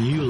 You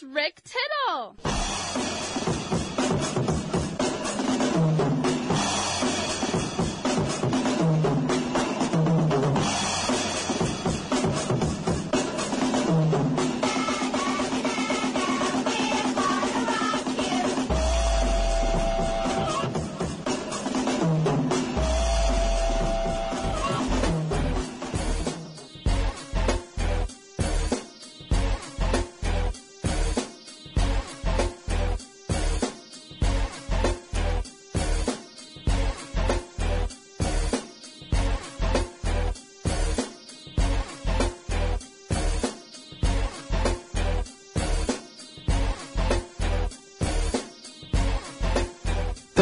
it's Rick Tittle.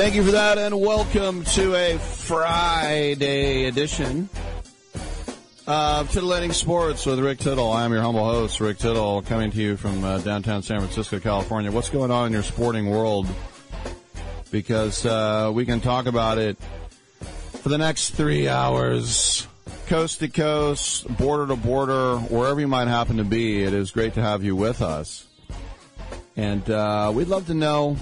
Thank you for that, and welcome to a Friday edition of Titillating Sports with Rick Tittle. I'm your humble host, Rick Tittle, coming to you from uh, downtown San Francisco, California. What's going on in your sporting world? Because uh, we can talk about it for the next three hours, coast to coast, border to border, wherever you might happen to be. It is great to have you with us. And uh, we'd love to know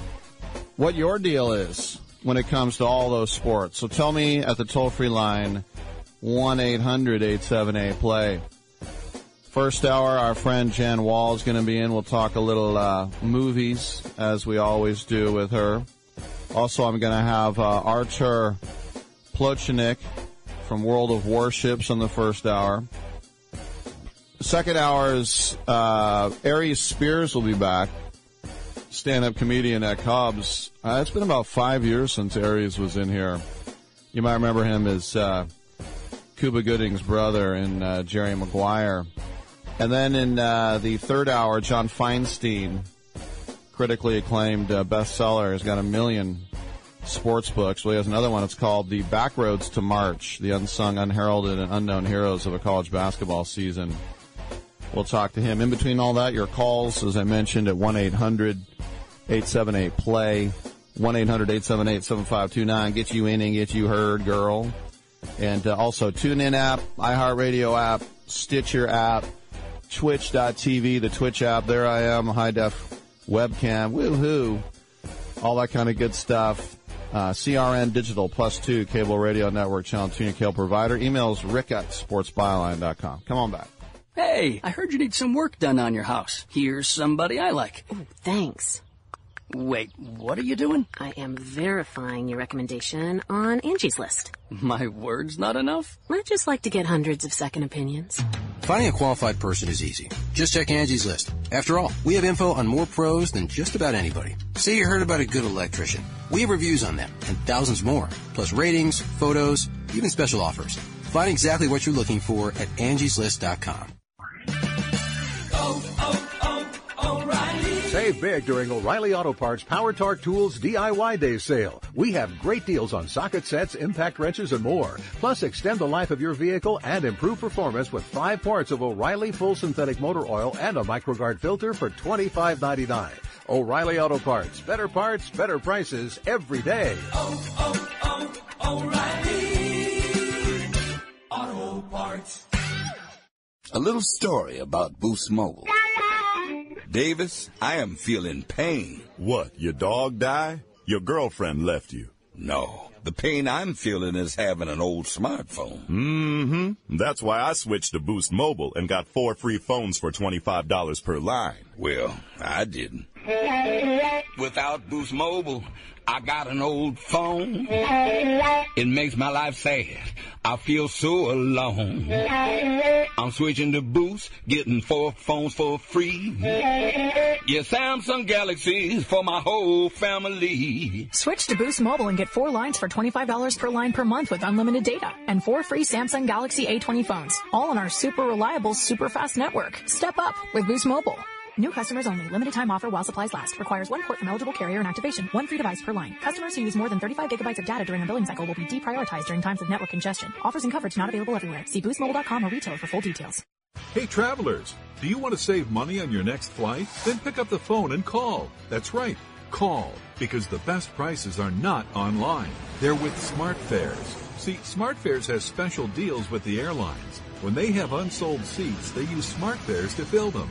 what your deal is when it comes to all those sports. So tell me at the toll free line, 1 800 878 play. First hour, our friend Jan Wall is going to be in. We'll talk a little uh, movies, as we always do with her. Also, I'm going to have uh, Artur Plochnik from World of Warships on the first hour. Second hour is uh, Aries Spears will be back stand-up comedian at Cobb's. Uh, it's been about five years since Aries was in here. You might remember him as uh, Cuba Gooding's brother in uh, Jerry Maguire. And then in uh, the third hour, John Feinstein, critically acclaimed uh, bestseller, has got a million sports books. Well, he has another one. It's called The Backroads to March, the unsung, unheralded, and unknown heroes of a college basketball season. We'll talk to him. In between all that, your calls, as I mentioned, at 1-800-878-PLAY, 1-800-878-7529. Get you in and get you heard, girl. And uh, also TuneIn app, iHeartRadio app, Stitcher app, Twitch.tv, the Twitch app. There I am, high def webcam. Woohoo. All that kind of good stuff. Uh, CRN Digital Plus 2 Cable Radio Network Channel 2 cable provider. Emails rick at sportsbyline.com. Come on back. Hey, I heard you need some work done on your house. Here's somebody I like. Ooh, thanks. Wait, what are you doing? I am verifying your recommendation on Angie's List. My word's not enough? I just like to get hundreds of second opinions. Finding a qualified person is easy. Just check Angie's List. After all, we have info on more pros than just about anybody. Say you heard about a good electrician. We have reviews on them and thousands more, plus ratings, photos, even special offers. Find exactly what you're looking for at angieslist.com. Save big during O'Reilly Auto Parts Power Torque Tools DIY Day sale. We have great deals on socket sets, impact wrenches, and more. Plus, extend the life of your vehicle and improve performance with five parts of O'Reilly Full Synthetic Motor Oil and a MicroGuard filter for $25.99. O'Reilly Auto Parts. Better parts, better prices every day. Oh, oh, oh, O'Reilly Auto Parts. A little story about Boost Mobile. Davis, I am feeling pain. What, your dog die? Your girlfriend left you? No. The pain I'm feeling is having an old smartphone. Mm-hmm. That's why I switched to Boost Mobile and got four free phones for $25 per line. Well, I didn't. Without Boost Mobile, I got an old phone. It makes my life sad. I feel so alone. I'm switching to Boost, getting four phones for free. Yeah, Samsung Galaxies for my whole family. Switch to Boost Mobile and get four lines for $25 per line per month with unlimited data and four free Samsung Galaxy A20 phones, all on our super reliable, super fast network. Step up with Boost Mobile. New customers only. Limited time offer while supplies last. Requires one port from eligible carrier and activation. One free device per line. Customers who use more than 35 gigabytes of data during a billing cycle will be deprioritized during times of network congestion. Offers and coverage not available everywhere. See boostmobile.com or retailer for full details. Hey travelers, do you want to save money on your next flight? Then pick up the phone and call. That's right. Call. Because the best prices are not online. They're with SmartFares. See, SmartFares has special deals with the airlines. When they have unsold seats, they use SmartFares to fill them.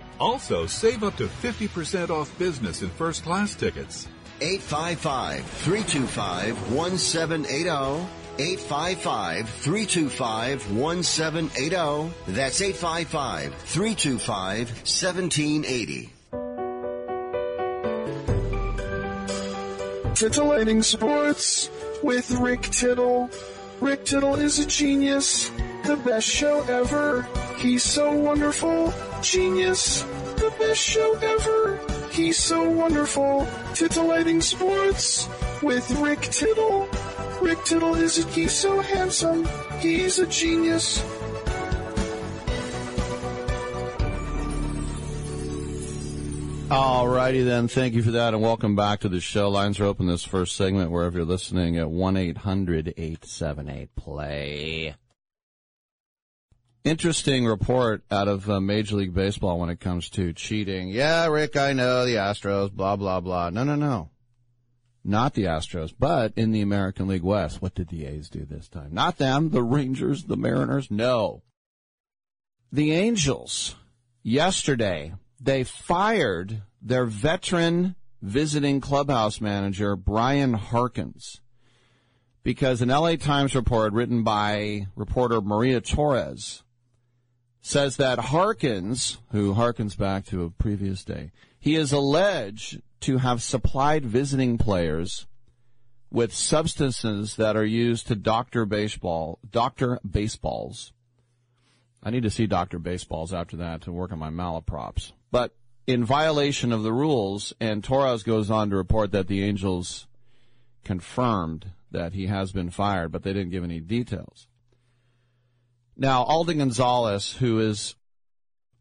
Also, save up to 50% off business and first class tickets. 855 325 1780. 855 325 1780. That's 855 325 1780. Titillating Sports with Rick Tittle. Rick Tittle is a genius. The best show ever. He's so wonderful. Genius. The best show ever. He's so wonderful. Titillating Sports with Rick Tittle. Rick Tittle is a, he's so handsome. He's a genius. All righty then. Thank you for that and welcome back to the show. Lines are open this first segment wherever you're listening at 1-800-878-PLAY. Interesting report out of uh, Major League Baseball when it comes to cheating. Yeah, Rick, I know the Astros, blah, blah, blah. No, no, no. Not the Astros, but in the American League West. What did the A's do this time? Not them, the Rangers, the Mariners. No. The Angels, yesterday, they fired their veteran visiting clubhouse manager, Brian Harkins, because an LA Times report written by reporter Maria Torres says that Harkins, who harkens back to a previous day, he is alleged to have supplied visiting players with substances that are used to doctor baseball, doctor baseballs. I need to see Dr. Baseballs after that to work on my malaprops. But in violation of the rules, and Torres goes on to report that the Angels confirmed that he has been fired, but they didn't give any details. Now, Alden Gonzalez, who is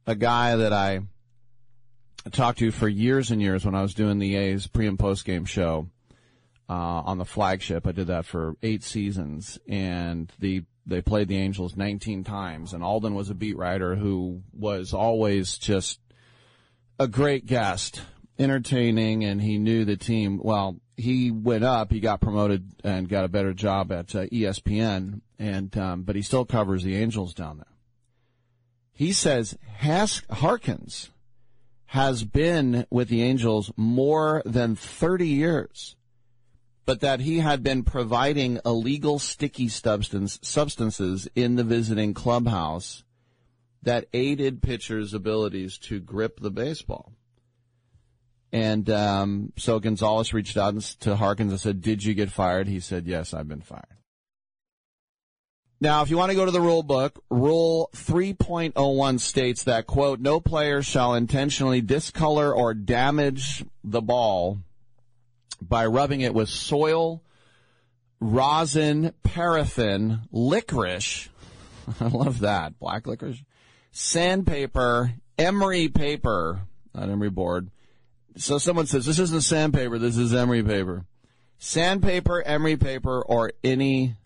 a guy that I talked to for years and years when I was doing the A's pre and post game show uh, on the flagship. I did that for eight seasons, and the they played the Angels 19 times, and Alden was a beat writer who was always just a great guest, entertaining, and he knew the team. Well, he went up, he got promoted and got a better job at uh, ESPN, and um, but he still covers the Angels down there. He says Has- Harkins has been with the Angels more than 30 years, but that he had been providing illegal sticky substance, substances in the visiting clubhouse that aided pitchers' abilities to grip the baseball. And um, so Gonzalez reached out to Harkins and said, "Did you get fired?" He said, "Yes, I've been fired." Now, if you want to go to the rule book, Rule 3.01 states that, quote, no player shall intentionally discolor or damage the ball by rubbing it with soil, rosin, paraffin, licorice. I love that. Black licorice. Sandpaper, emery paper, not emery board, So someone says this isn't sandpaper. This is emery paper. Sandpaper, emery paper, or any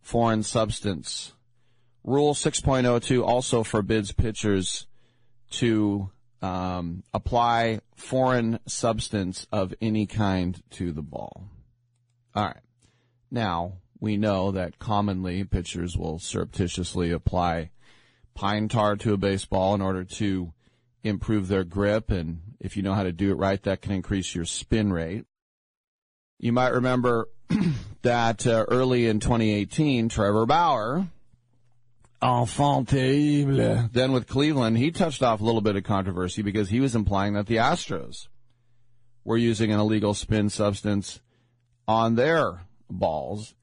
foreign substance. Rule 6.02 also forbids pitchers to um, apply foreign substance of any kind to the ball. All right. Now, we know that commonly pitchers will surreptitiously apply pine tar to a baseball in order to improve their grip. And if you know how to do it right, that can increase your spin rate. You might remember that uh, early in 2018, Trevor Bauer, enfant terrible, then with Cleveland, he touched off a little bit of controversy because he was implying that the Astros were using an illegal spin substance on their balls.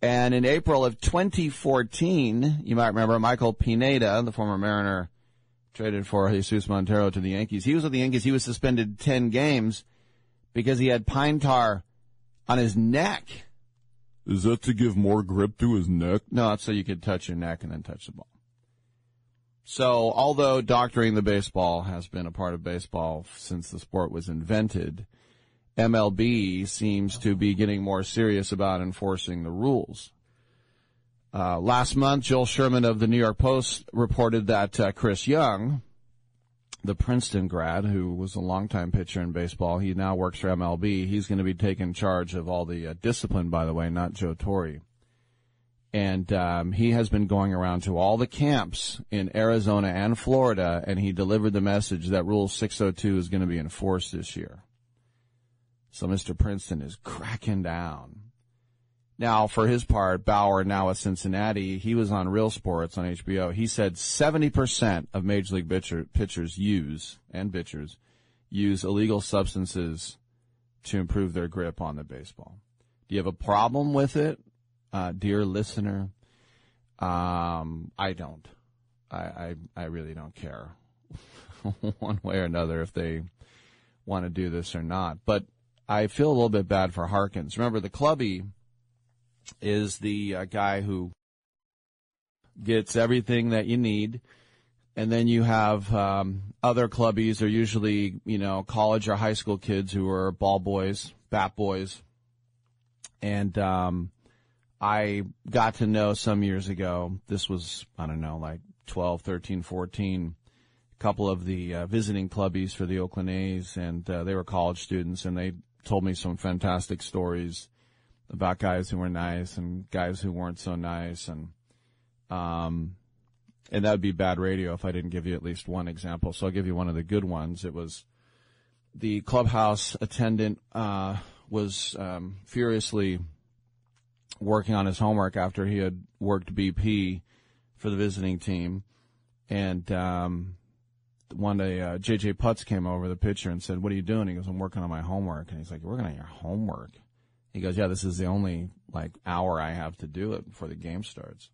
And in April of 2014, you might remember Michael Pineda, the former Mariner, traded for Jesus Montero to the Yankees. He was with the Yankees. He was suspended 10 games because he had pine tar on his neck. Is that to give more grip to his neck? No, that's so you could touch your neck and then touch the ball. So, although doctoring the baseball has been a part of baseball since the sport was invented, MLB seems to be getting more serious about enforcing the rules. Uh, last month, Joel Sherman of the New York Post reported that uh, Chris Young, the Princeton grad who was a longtime pitcher in baseball, he now works for MLB. He's going to be taking charge of all the uh, discipline, by the way, not Joe Torre. And um, he has been going around to all the camps in Arizona and Florida, and he delivered the message that Rule 602 is going to be enforced this year. So Mr. Princeton is cracking down. Now, for his part, Bauer, now at Cincinnati, he was on Real Sports on HBO. He said 70% of Major League pitcher, pitchers use, and pitchers, use illegal substances to improve their grip on the baseball. Do you have a problem with it, uh, dear listener? Um, I don't. I, I, I really don't care one way or another if they want to do this or not. But I feel a little bit bad for Harkins. Remember, the clubby is the uh, guy who gets everything that you need. And then you have um, other clubbies. They're usually, you know, college or high school kids who are ball boys, bat boys. And um, I got to know some years ago, this was, I don't know, like 12, 13, 14, a couple of the uh, visiting clubbies for the Oakland A's. And uh, they were college students, and they told me some fantastic stories about guys who were nice and guys who weren't so nice and um and that would be bad radio if I didn't give you at least one example. So I'll give you one of the good ones. It was the clubhouse attendant uh, was um, furiously working on his homework after he had worked BP for the visiting team, and um, one day uh, JJ Putz came over the pitcher and said, "What are you doing?" He goes, "I'm working on my homework." And he's like, "You're working on your homework?" He goes, "Yeah, this is the only like hour I have to do it before the game starts."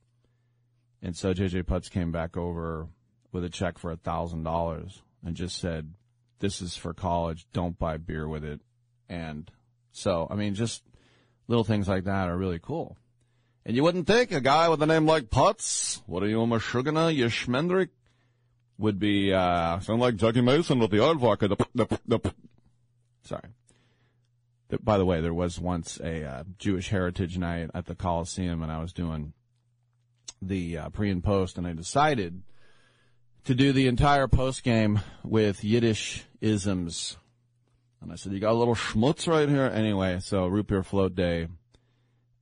And so JJ Putz came back over with a check for a thousand dollars and just said, "This is for college. Don't buy beer with it." And so, I mean, just little things like that are really cool. And you wouldn't think a guy with a name like Putz, what are you, a Mashugana, you would be, uh, sound like Jackie Mason with the Aardvark. The, the, the, sorry. By the way, there was once a uh, Jewish Heritage Night at the Coliseum, and I was doing the uh, pre and post, and I decided to do the entire post game with Yiddish isms. And I said, "You got a little schmutz right here." Anyway, so root beer float day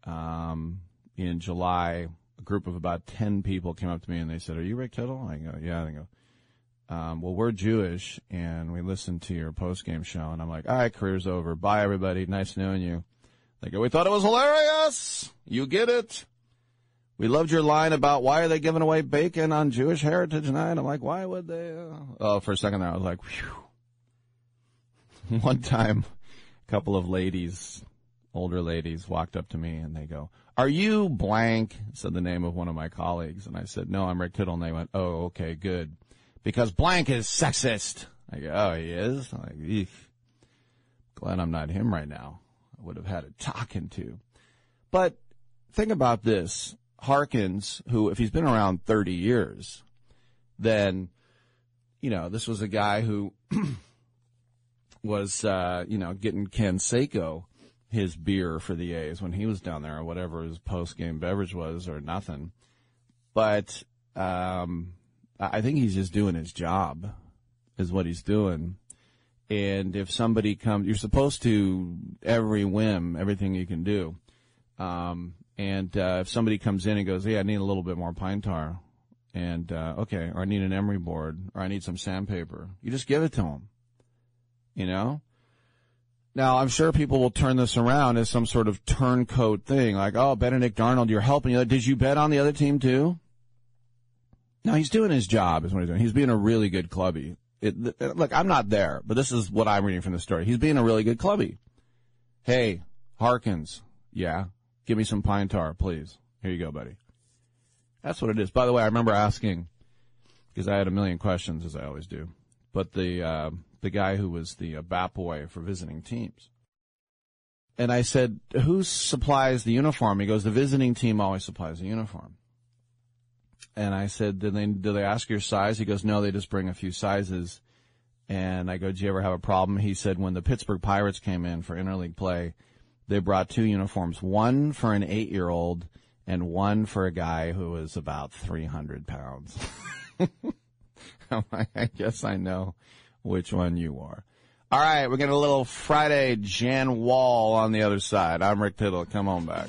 um, in July. A group of about ten people came up to me and they said, "Are you Rick Tittle?" I go, "Yeah." They go, um, well, we're Jewish and we listened to your post game show. And I'm like, all right, career's over. Bye, everybody. Nice knowing you. They go, we thought it was hilarious. You get it. We loved your line about why are they giving away bacon on Jewish Heritage Night. I'm like, why would they? Uh... Oh, for a second there, I was like, whew. One time, a couple of ladies, older ladies, walked up to me and they go, are you blank? Said the name of one of my colleagues. And I said, no, I'm Rick Tittle. And they went, oh, okay, good because blank is sexist. I go, oh, he is? I'm like, Eek. glad I'm not him right now. I would have had a talking to. But think about this. Harkins, who, if he's been around 30 years, then, you know, this was a guy who was, uh, you know, getting Ken Seiko his beer for the A's when he was down there, or whatever his post game beverage was, or nothing. But um, I think he's just doing his job, is what he's doing. And if somebody comes, you're supposed to every whim, everything you can do. Um, and uh, if somebody comes in and goes, "Yeah, I need a little bit more pine tar," and uh, okay, or I need an emery board, or I need some sandpaper, you just give it to them. You know. Now I'm sure people will turn this around as some sort of turncoat thing, like, "Oh, Benedict Arnold, you're helping." Did you bet on the other team too? No, he's doing his job, is what he's doing. He's being a really good clubby. It, look, I'm not there, but this is what I'm reading from the story. He's being a really good clubby. Hey, Harkins, yeah, give me some pine tar, please. Here you go, buddy. That's what it is. By the way, I remember asking because I had a million questions, as I always do. But the uh, the guy who was the uh, bat boy for visiting teams, and I said, "Who supplies the uniform?" He goes, "The visiting team always supplies the uniform." And I said, "Did they do they ask your size?" He goes, "No, they just bring a few sizes." And I go, "Do you ever have a problem?" He said, "When the Pittsburgh Pirates came in for interleague play, they brought two uniforms, one for an eight-year-old." and one for a guy who was about 300 pounds. I guess I know which one you are. All right, we're getting a little Friday Jan Wall on the other side. I'm Rick Tittle. Come on back.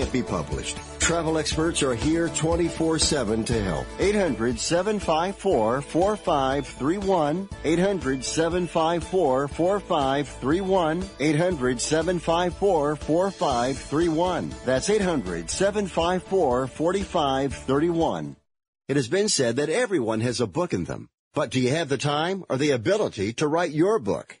be published. Travel experts are here 24-7 to help. 800-754-4531. 800-754-4531. 800-754-4531. That's 800-754-4531. It has been said that everyone has a book in them. But do you have the time or the ability to write your book?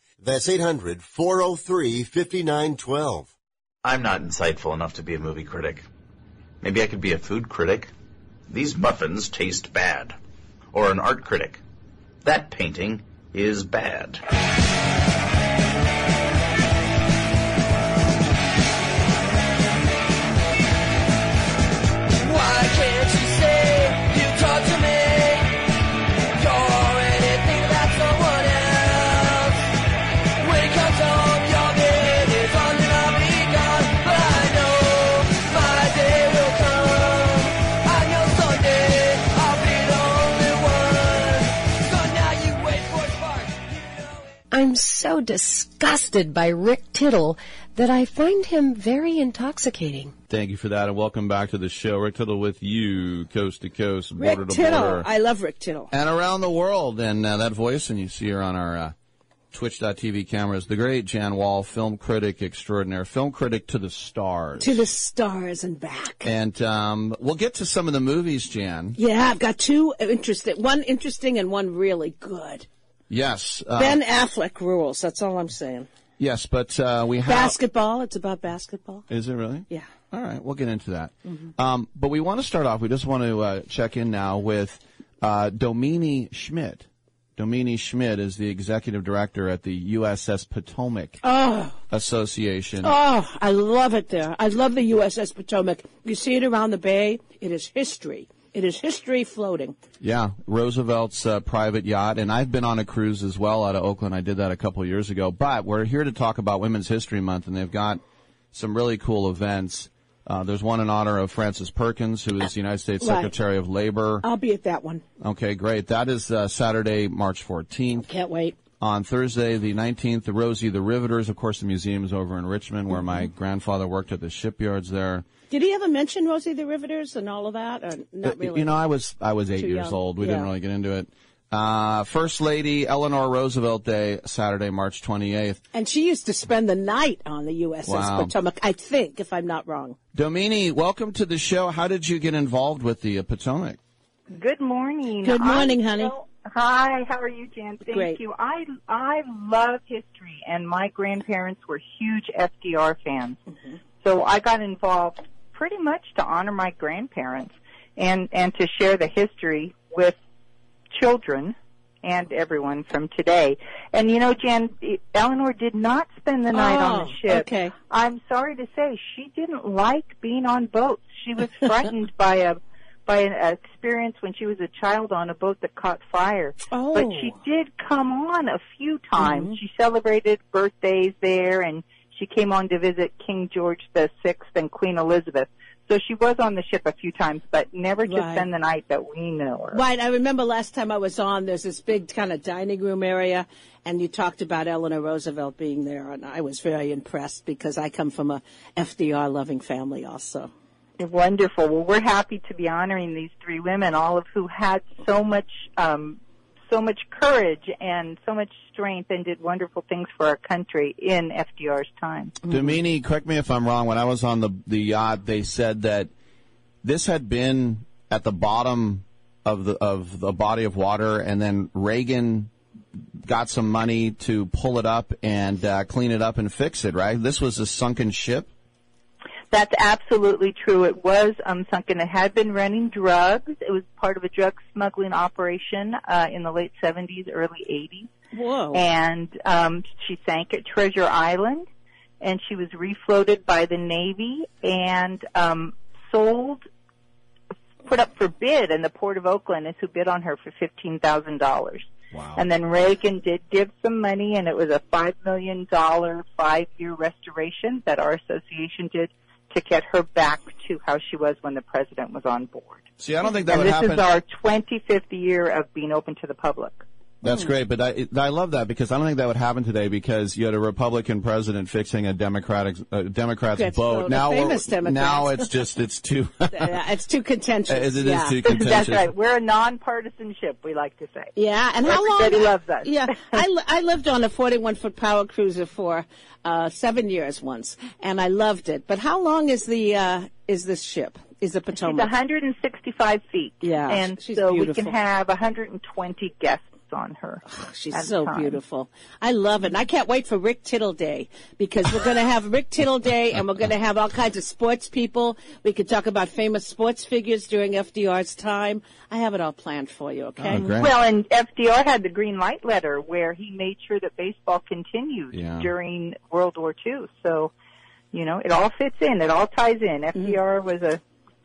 That's 800-403-5912. I'm not insightful enough to be a movie critic. Maybe I could be a food critic. These muffins taste bad. Or an art critic. That painting is bad. I'm so disgusted by Rick Tittle that I find him very intoxicating. Thank you for that, and welcome back to the show. Rick Tittle with you, coast to coast, border Rick to Tittle. border, I love Rick Tittle. and around the world. And uh, that voice, and you see her on our uh, Twitch.tv cameras, the great Jan Wall, film critic extraordinaire, film critic to the stars. To the stars and back. And um, we'll get to some of the movies, Jan. Yeah, I've got two interesting, one interesting and one really good. Yes. Uh, ben Affleck rules. That's all I'm saying. Yes, but uh, we have. Basketball. It's about basketball. Is it really? Yeah. All right, we'll get into that. Mhm. Um, but we want to start off. We just want to uh, check in now with uh, Domini Schmidt. Domini Schmidt is the executive director at the USS Potomac Oh, Association. oh, I love it there. I love the USS Potomac. You see it around the bay. It is history. It is history floating. Yeah, Roosevelt's uh, private yacht, and I've been on a cruise as well out of Oakland. I did that a couple years ago. But we're here to talk about Women's History Month, and they've got some really cool events. Uh, there's one in honor of Frances Perkins, who is the United States Right. Secretary of Labor. I'll be at that one. Okay, great. That is uh, Saturday, March 14th. Can't wait. On Thursday, the 19th, the Rosie the Riveters. Of course, the museum is over in Richmond, where my Mm-hmm. grandfather worked at the shipyards there. Did he ever mention Rosie the Riveters and all of that? Or not really. You know, I was I was eight Too years young. old. We didn't really get into it. Uh, First Lady Eleanor Roosevelt Day, Saturday, March 28th. And she used to spend the night on the USS Wow. Potomac, I think, if I'm not wrong. Domini, welcome to the show. How did you get involved with the uh, Potomac? Good morning. Good morning, I'm honey. so- hi, how are you, Jan? Thank Great. you. I I love history, and my grandparents were huge FDR fans. Mm-hmm. So I got involved pretty much to honor my grandparents and and to share the history with children and everyone from today. And you know, Jan, Eleanor did not spend the night on Oh, the ship. okay. I'm sorry to say she didn't like being on boats. She was frightened by a by an experience when she was a child on a boat that caught fire. Oh. But she did come on a few times. Mm-hmm. She celebrated birthdays there and she came on to visit King George the Sixth and Queen Elizabeth. So she was on the ship a few times, but never to Right. spend the night that we know her. Right. I remember last time I was on, there's this big kind of dining room area, and you talked about Eleanor Roosevelt being there, and I was very impressed because I come from a FDR loving family also. Wonderful. Well, we're happy to be honoring these three women, all of who had so much, um, so much courage and so much strength, and did wonderful things for our country in FDR's time. Domini, correct me if I'm wrong. When I was on the the yacht, they said that this had been at the bottom of the of the body of water, and then Reagan got some money to pull it up and uh, clean it up and fix it. Right? This was a sunken ship. That's absolutely true. It was um, sunken. It had been running drugs. It was part of a drug smuggling operation uh, in the late 70s, early 80s. Whoa. And um, she sank at Treasure Island, and she was refloated by the Navy and um, sold, put up for bid, and the Port of Oakland is who bid on her for fifteen thousand dollars. Wow. And then Reagan did give some money, and it was a five million dollar five year restoration that our association did to get her back to how she was when the president was on board. See, I don't think that and would this happen. is our 25th year of being open to the public. That's great, but I, I love that because I don't think that would happen today because you had a Republican president fixing a Democratic uh, Democrat's Democrats boat. vote, Now, famous Democrat. now it's just it's too. It's too contentious. It is yeah. too contentious. That's right. We're a nonpartisan ship, we like to say. Yeah, and how long? Everybody loves us. Yeah, I, I lived on a 41 foot power cruiser for uh, seven years once, and I loved it. But how long is the uh, is this ship? Is the She's Potomac? 165 feet. Yeah, and she's so we can have 120 guests on her. She's so time. beautiful. I love it. And I can't wait for Rick Tittle Day because we're going to have Rick Tittle Day and we're going to have all kinds of sports people. We could talk about famous sports figures during FDR's time. I have it all planned for you, okay? Oh. Well, and FDR had the green light letter where he made sure that baseball continued Yeah. during World War II. So, you know, it all fits in. It all ties in. Mm-hmm. FDR was a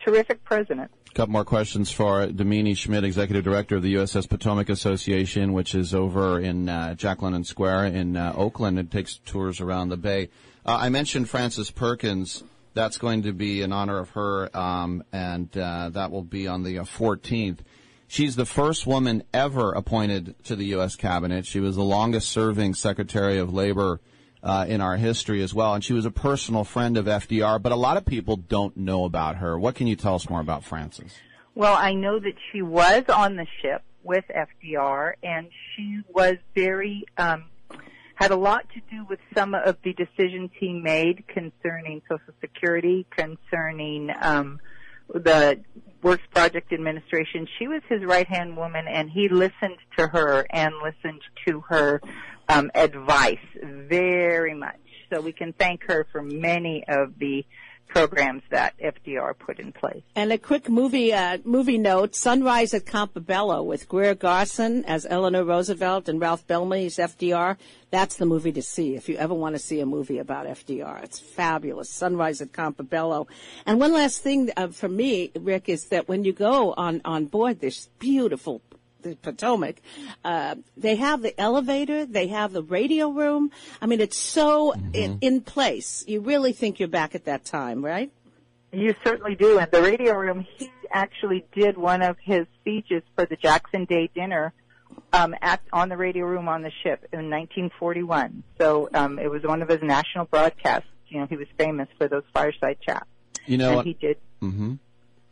terrific president. A couple more questions for Domini Schmidt, Executive Director of the USS Potomac Association, which is over in uh, Jack London Square in uh, Oakland. It takes tours around the bay. Uh, I mentioned Frances Perkins. That's going to be in honor of her, um, and uh, that will be on the uh, 14th. She's the first woman ever appointed to the U.S. cabinet. She was the longest serving Secretary of Labor uh, in our history as well, and she was a personal friend of FDR. But a lot of people don't know about her. What can you tell us more about Frances? Well, I know that she was on the ship with FDR, and she was very um, had a lot to do with some of the decisions he made concerning Social Security, concerning um, the Works Project Administration. She was his right hand woman, and he listened to her and listened to her um, advice very much. So we can thank her for many of the programs that FDR put in place. And a quick movie uh, movie note: Sunrise at Campobello with Greer Garson as Eleanor Roosevelt and Ralph Bellamy as FDR. That's the movie to see if you ever want to see a movie about FDR. It's fabulous. Sunrise at Campobello. And one last thing uh, for me, Rick, is that when you go on on board this beautiful the Potomac, uh, they have the elevator, they have the radio room. I mean, it's so in, in place. You really think you're back at that time, right? You certainly do. And the radio room, he actually did one of his speeches for the Jackson Day dinner um, at on the radio room on the ship in 1941. So um, it was one of his national broadcasts. You know, he was famous for those fireside chats. You know and he did. Mm-hmm.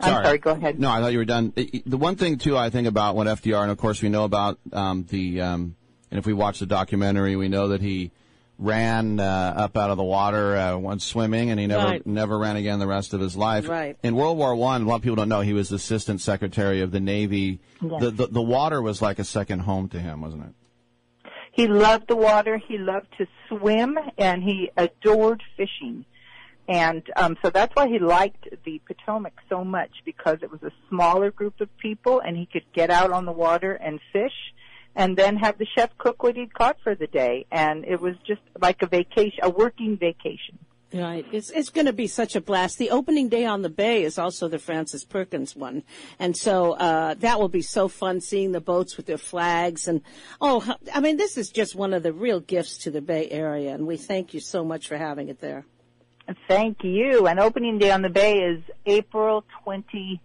I'm sorry, go ahead. No, I thought you were done. I- I- The one thing too, I think about what FDR, and of course we know about um, the, um, and if we watch the documentary, we know that he ran uh, up out of the water uh, once swimming, and he never Right. never ran again the rest of his life. Right. In World War One, a lot of people don't know he was Assistant Secretary of the Navy. Yes. The, the the water was like a second home to him, wasn't it? He loved the water. He loved to swim, and he adored fishing. And um, so that's why he liked the Potomac so much because it was a smaller group of people, and he could get out on the water and fish, and then have the chef cook what he'd caught for the day. And it was just like a vacation, a working vacation. Right. It's it's going to be such a blast. The opening day on the bay is also the Frances Perkins one, and so uh, that will be so fun seeing the boats with their flags and oh, I mean, this is just one of the real gifts to the Bay Area, and we thank you so much for having it there. Thank you. And opening day on the bay is April 20,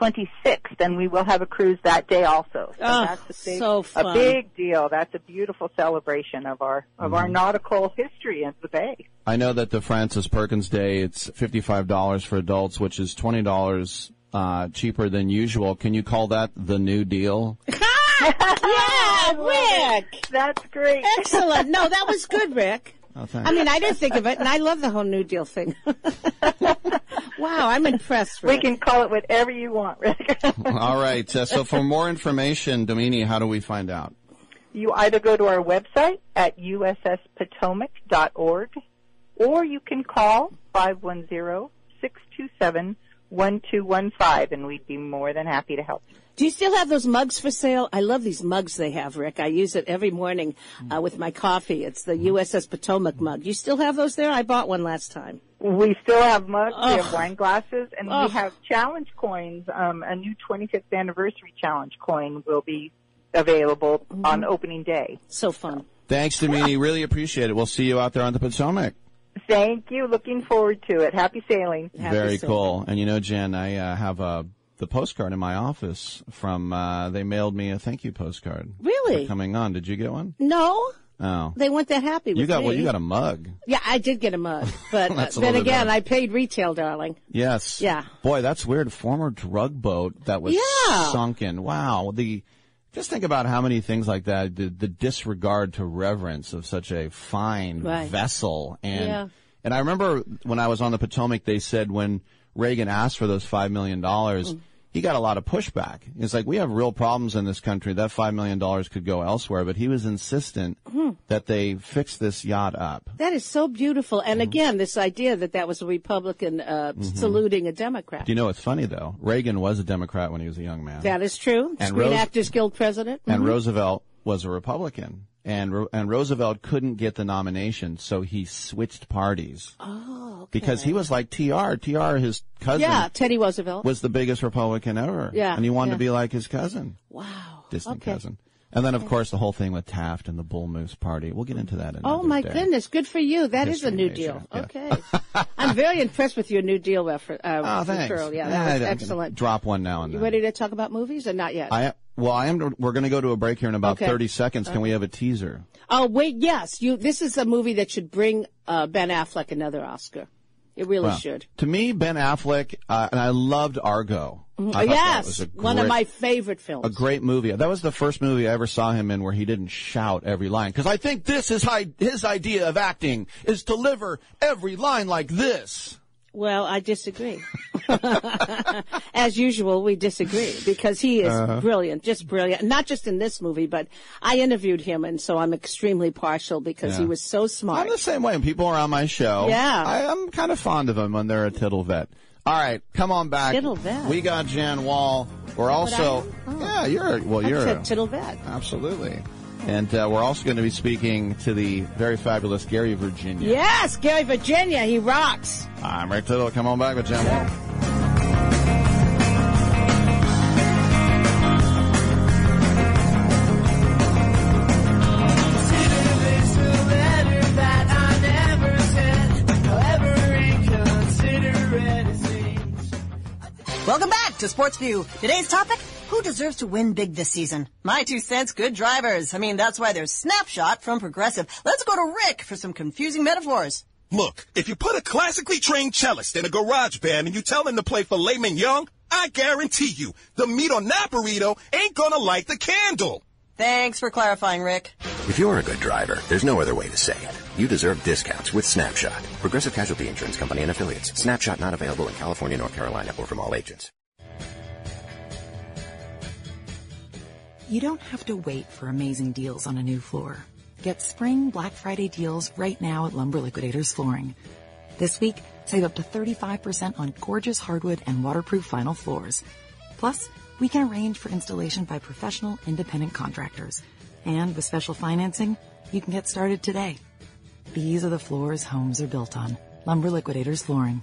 26th, and we will have a cruise that day also. So Oh, that's a big, so a big deal. That's a beautiful celebration of our of our nautical history in the bay. I know that the Frances Perkins Day, it's fifty-five dollars for adults, which is twenty dollars uh, cheaper than usual. Can you call that the new deal? yeah, Rick. That's great. Excellent. No, that was good, Rick. Oh, thanks. I mean, I didn't think of it, and I love the whole New Deal thing. wow, I'm impressed. We can call it whatever you want, Rick. All right. Uh, so for more information, Domini, how do we find out? you either go to our website at usspotomac.org or you can call 510-627-1215 and we'd be more than happy to help. Do you still have those mugs for sale? I love these mugs they have, Rick. I use it every morning uh, with my coffee. It's the USS Potomac mug. Do you still have those there? I bought one last time. We still have mugs, we have wine glasses, and Ugh. we have challenge coins. Um, a new 25th anniversary challenge coin will be available on opening day. So fun. Thanks, Domini. really appreciate it. We'll see you out there on the Potomac. Thank you. Looking forward to it. Happy sailing. Very cool. And you know, Jen, I uh, have a the postcard in my office from. Uh, they mailed me a thank you postcard. Really? For coming on. Did you get one? No, Oh. they weren't that happy with You got me. well. You got a mug. Yeah, I did get a mug, but uh, a then again, better. I paid retail, darling. Yes. Yeah. Boy, that's weird. Former drug boat that was Yeah. sunken. Wow. The just think about how many things like that. The, the disregard to reverence of such a fine Right. vessel. And Yeah. and I remember when I was on the Potomac, they said when Reagan asked for those five million dollars, mm. He got a lot of pushback. It's like we have real problems in this country. That five million dollars could go elsewhere, but he was insistent Hmm. that they fix this yacht up. That is so beautiful. Mm-hmm. And again, this idea that that was a Republican uh, saluting a Democrat. Do you know what's funny though? Reagan was a Democrat when he was a young man. That is true. And Screen Rose- Actors Guild president. and Mhm. Roosevelt was a Republican. And Ro- and Roosevelt couldn't get the nomination, so he switched parties Oh, okay. because he was like Tr. Tr. His cousin Yeah, Teddy Roosevelt. was the biggest Republican ever. Yeah, and he wanted yeah. to be like his cousin, wow. distant Okay. cousin. And then of course the whole thing with Taft and the Bull Moose Party. We'll get into that. In a minute. Oh my day. goodness, good for you. That is History a new major, deal. yeah. Okay. I'm very impressed with your new deal refer- uh, Oh, thanks. Yeah, that I was can excellent. Drop one now and You then. ready to talk about movies or not yet? I well, I am. We're going to go to a break here in about Okay. thirty seconds. Can we have a teaser? Oh wait, yes. You. This is a movie that should bring uh, Ben Affleck another Oscar. It really should. To me, Ben Affleck, uh, and I loved Argo. Mhm. I yes, was a one of my favorite films. A great movie. That was the first movie I ever saw him in where he didn't shout every line. Because I think this is hi- his idea of acting is to deliver every line like this. Well, I disagree. As usual, we disagree because he is Uh-huh. brilliant, just brilliant. Not just in this movie, but I interviewed him, and so I'm extremely partial because he was so smart. I'm the same way. When people are on my show, Yeah. I, I'm kind of fond of them when they're a tittle vet. All right, come on back. Tittle vet. We got Jan Wall. We're also, yeah, you're well, you're said tittle vet. absolutely, and uh, we're also going to be speaking to the very fabulous Gary Virginia. Yes, Gary Virginia, he rocks. I'm Rick Tittle. Come on back with Jan Wall. Welcome back to Sports View. Today's topic, who deserves to win big this season? My two cents, good drivers. I mean, that's why there's Snapshot from Progressive. Let's go to Rick for some confusing metaphors. Look, if you put a classically trained cellist in a garage band and you tell him to play filet Young, I guarantee you, the meat on that burrito ain't gonna light the candle. Thanks for clarifying, Rick. If you're a good driver, there's no other way to say it. You deserve discounts with Snapshot. Progressive Casualty Insurance Company and affiliates. Snapshot not available in California, North Carolina, or from all agents. You don't have to wait for amazing deals on a new floor. Get spring Black Friday deals right now at Lumber Liquidators Flooring. This week, save up to 35% on gorgeous hardwood and waterproof vinyl floors. Plus, we can arrange for installation by professional independent contractors. And with special financing, you can get started today. These are the floors homes are built on. Lumber Liquidators Flooring.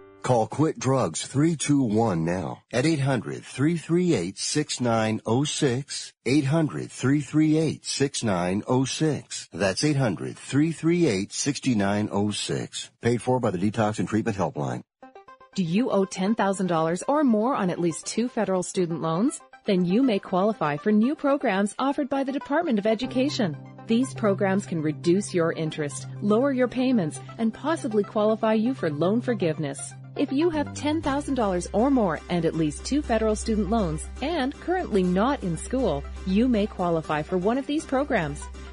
Call Quit Drugs 321 now at 800-338-6906. 800-338-6906. That's 800-338-6906. Paid for by the Detox and Treatment Helpline. Do you owe $10,000 or more on at least two federal student loans? Then you may qualify for new programs offered by the Department of Education. These programs can reduce your interest, lower your payments, and possibly qualify you for loan forgiveness. If you have $10,000 or more and at least two federal student loans and currently not in school, you may qualify for one of these programs.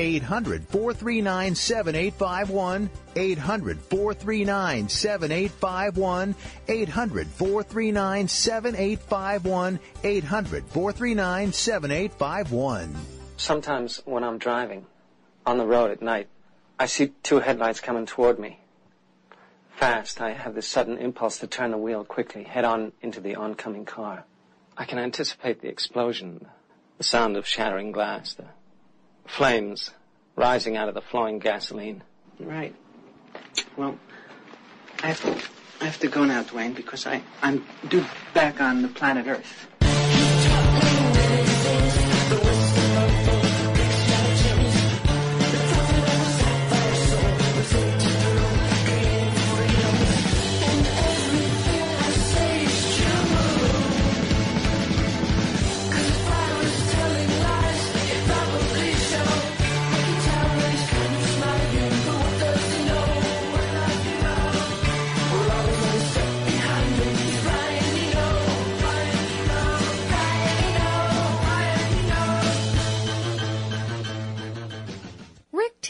800 439 7851. 800 439 7851. 800 439 7851. 800 439 7851. Sometimes when I'm driving on the road at night, I see two headlights coming toward me. Fast, I have this sudden impulse to turn the wheel quickly, head on into the oncoming car. I can anticipate the explosion, the sound of shattering glass, the flames rising out of the flowing gasoline. Right. Well, I have to, I have to go now, Dwayne, because I, I'm due back on the planet Earth.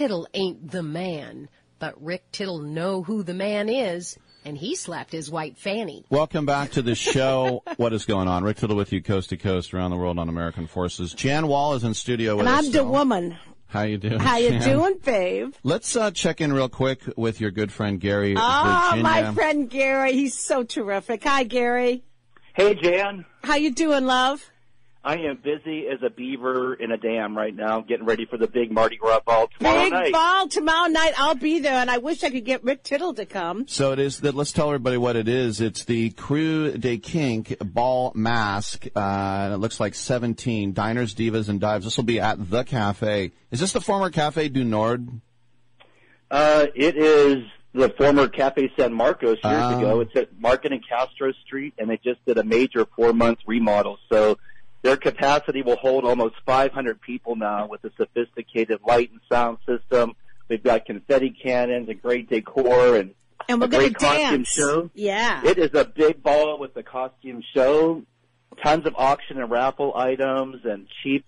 Tittle ain't the man, but Rick Tittle know who the man is, and he slapped his white fanny. Welcome back to the show. what is going on? Rick Tittle with you coast to coast around the world on American Forces. Jan Wall is in studio with And us. I'm the woman. How you doing? How you Jan? doing, babe? Let's uh, check in real quick with your good friend Gary. Oh, Virginia. my friend Gary. He's so terrific. Hi, Gary. Hey, Jan. How you doing, love? I am busy as a beaver in a dam right now, getting ready for the big Mardi Gras ball tomorrow Big night. Big ball tomorrow night. I'll be there, and I wish I could get Rick Tittle to come. So it is that. Let's tell everybody what it is. It's the Krewe de Kink ball mask. Uh, and it looks like 17 diners, divas, and dives. This will be at the cafe. Is this the former Cafe du Nord? Uh, it is the former Cafe San Marcos years Ah. ago. It's at Market and Castro Street, and they just did a major four-month remodel. So their capacity will hold almost 500 people now with a sophisticated light and sound system. We've got confetti cannons and great decor and, And we're great costume dance. show. Yeah. It is a big ball with the costume show, tons of auction and raffle items, and cheap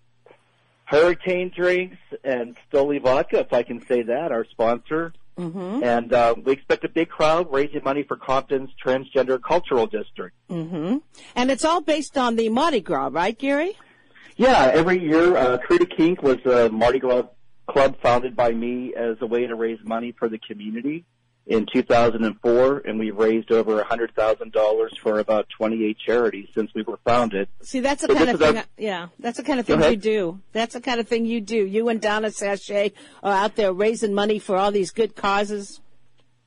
hurricane drinks and Stoli vodka, if I can say that, our sponsor. Mm-hmm. And uh, we expect a big crowd raising money for Compton's Transgender Cultural District. Mm-hmm. And it's all based on the Mardi Gras, right, Gary? Yeah, every year, uh, Krewe de Kink was a Mardi Gras club founded by me as a way to raise money for the community in 2004, and we've raised over $100,000 for about 28 charities since we were founded. See, that's the So kind of thing. our- yeah, that's the kind of thing you do. That's the kind of thing you do. You and Donna Sachet are out there raising money for all these good causes.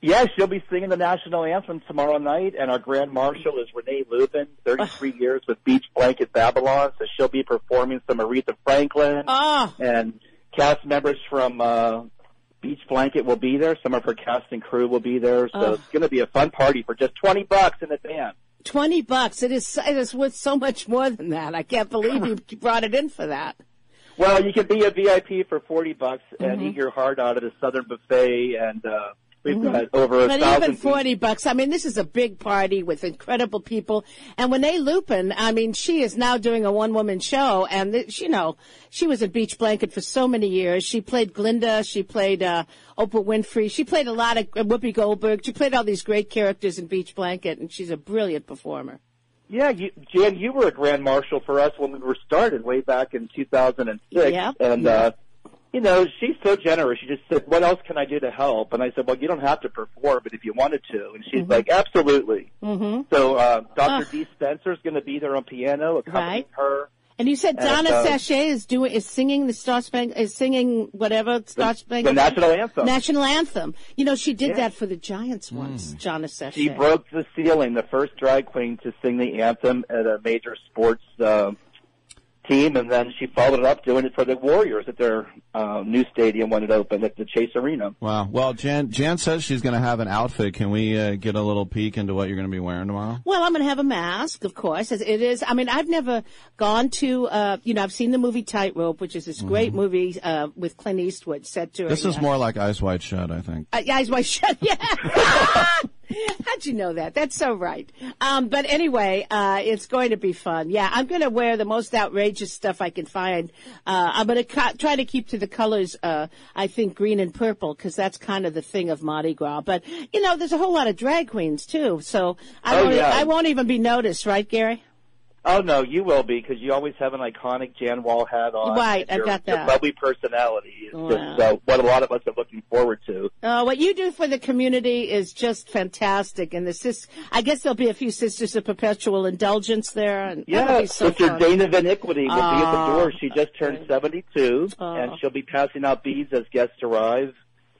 Yes, she'll be singing the national anthem tomorrow night, and our grand marshal is Renee Lubin, 33 years with Beach Blanket Babylon, so she'll be performing some Aretha Franklin, Oh. and cast members from uh, Beach Blanket will be there. Some of her cast and crew will be there, so Oh. it's going to be a fun party for just 20 bucks in advance. Twenty bucks. It is. It is worth so much more than that. I can't believe you brought it in for that. Well, you can be a VIP for 40 bucks and Mhm. eat your heart out at a Southern buffet, and uh, we've Mhm. got over a But thousand. even forty bucks. I mean, this is a big party with incredible people. And when Renee Lubin, I mean, she is now doing a one-woman show, and you know, she was at Beach Blanket for so many years. She played Glinda. She played uh, Oprah Winfrey. She played a lot of uh, Whoopi Goldberg. She played all these great characters in Beach Blanket, and she's a brilliant performer. Yeah, you, Jan, you were a grand marshal for us when we were started way back in 2006. Yeah, And, yeah. uh, you know, she's so generous. She just said, what else can I do to help? And I said, well, you don't have to perform, but if you wanted to. And she's Mhm. like, absolutely. Mm-hmm. So, uh, Dr. D. Spencer's going to be there on piano, accompanying Right. her. And you said And, Donna uh, Sachet is doing is singing the Star Spangled is singing whatever Star Spangled the national anthem. National anthem. You know, she did that for the Giants once. Donna Sachet. She broke the ceiling, the first drag queen to sing the anthem at a major sports uh, team, and then she followed it up doing it for the Warriors at their uh, new stadium when it opened at the Chase Arena. Wow. Well, Jan Jan says she's going to have an outfit. Can we uh, get a little peek into what you're going to be wearing tomorrow? Well, I'm going to have a mask, of course. As It is. I mean, I've never gone to. Uh, you know, I've seen the movie Tightrope, which is this great movie uh, with Clint Eastwood set to. Mm-hmm. This a, is more like Eyes Wide Shut, I think. Uh, Eyes Wide Shut. Yeah. How'd you know that? That's so right. Um, but anyway, uh, it's going to be fun. Yeah, I'm going to wear the most outrageous stuff I can find. Uh, I'm going to ca- try to keep to the colors, uh, I think green and purple, because that's kind of the thing of Mardi Gras. But, you know, there's a whole lot of drag queens, too. So I, Oh, won't, yeah. I won't even be noticed, right, Gary? Oh no, you will be because you always have an iconic Jan Wall hat on. Right, and I've your, got Your bubbly personality is Wow. just uh, what a lot of us are looking forward to. Uh, what you do for the community is just fantastic, and the sis- I guess there'll be a few sisters of perpetual indulgence there, and Yeah, be so Sister fun. Dana Van Iquity will be at the Oh, door. She just turned 72, and she'll be passing out beads as guests arrive.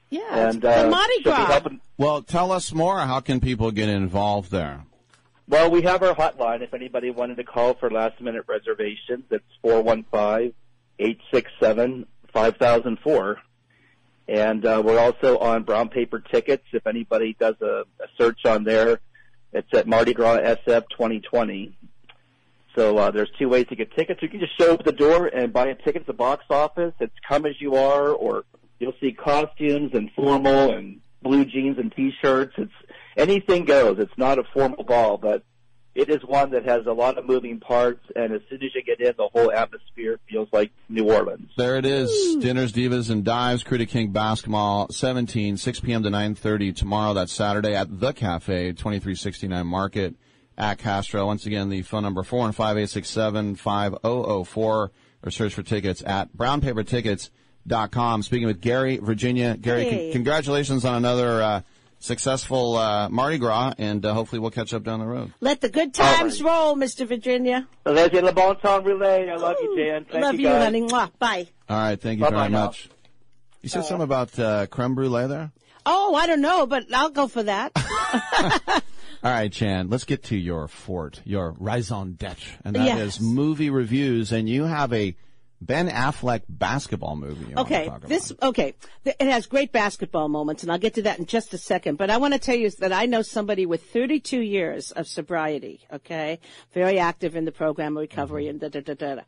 Yeah, and uh, the Mardi she'll be Gras. helping. Well, tell us more. How can people get involved there? Well, we have our hotline if anybody wanted to call for last minute reservations. It's four one five eight six seven five thousand four. And uh, we're also on brown paper tickets. If anybody does a, a search on there, it's at Mardi Gras SF 2020. So uh, there's two ways to get tickets. You can just show up at the door and buy a ticket at the box office. It's come as you are, or you'll see costumes and formal and blue jeans and t-shirts. It's anything goes. It's not a formal ball, but it is one that has a lot of moving parts. And as soon as you get in, the whole atmosphere feels like New Orleans. There it is. Dinners, Divas, and Dives, Krewe de Kink Basketball, 17, 6 p.m. to 9.30 tomorrow. That's Saturday at The Cafe, 2369 Market at Castro. Once again, the phone number 4 and 5004 or search for tickets at brownpapertickets.com. Speaking with Gary, Virginia. Gary, con- Hey. congratulations on another uh, successful uh, Mardi Gras, and uh, hopefully we'll catch up down the road. Let the good times roll, Mr. Virginia. Legend Le Bon Temps Relay. I love you, Jan. Thank Love you, you, guys. honey. Mwah. Bye. All right, thank you Bye-bye very now. much. You said something about uh, creme brulee there? Oh, I don't know, but I'll go for that. All right, Jan, let's get to your fort, your raison d'etre, and that is Yes. movie reviews. And you have a Ben Affleck basketball movie. You want to Okay, this okay. It has great basketball moments, and I'll get to that in just a second. But I want to tell you that I know somebody with 32 years of sobriety. Okay, very active in the program recovery, mm-hmm. and da da da da. da.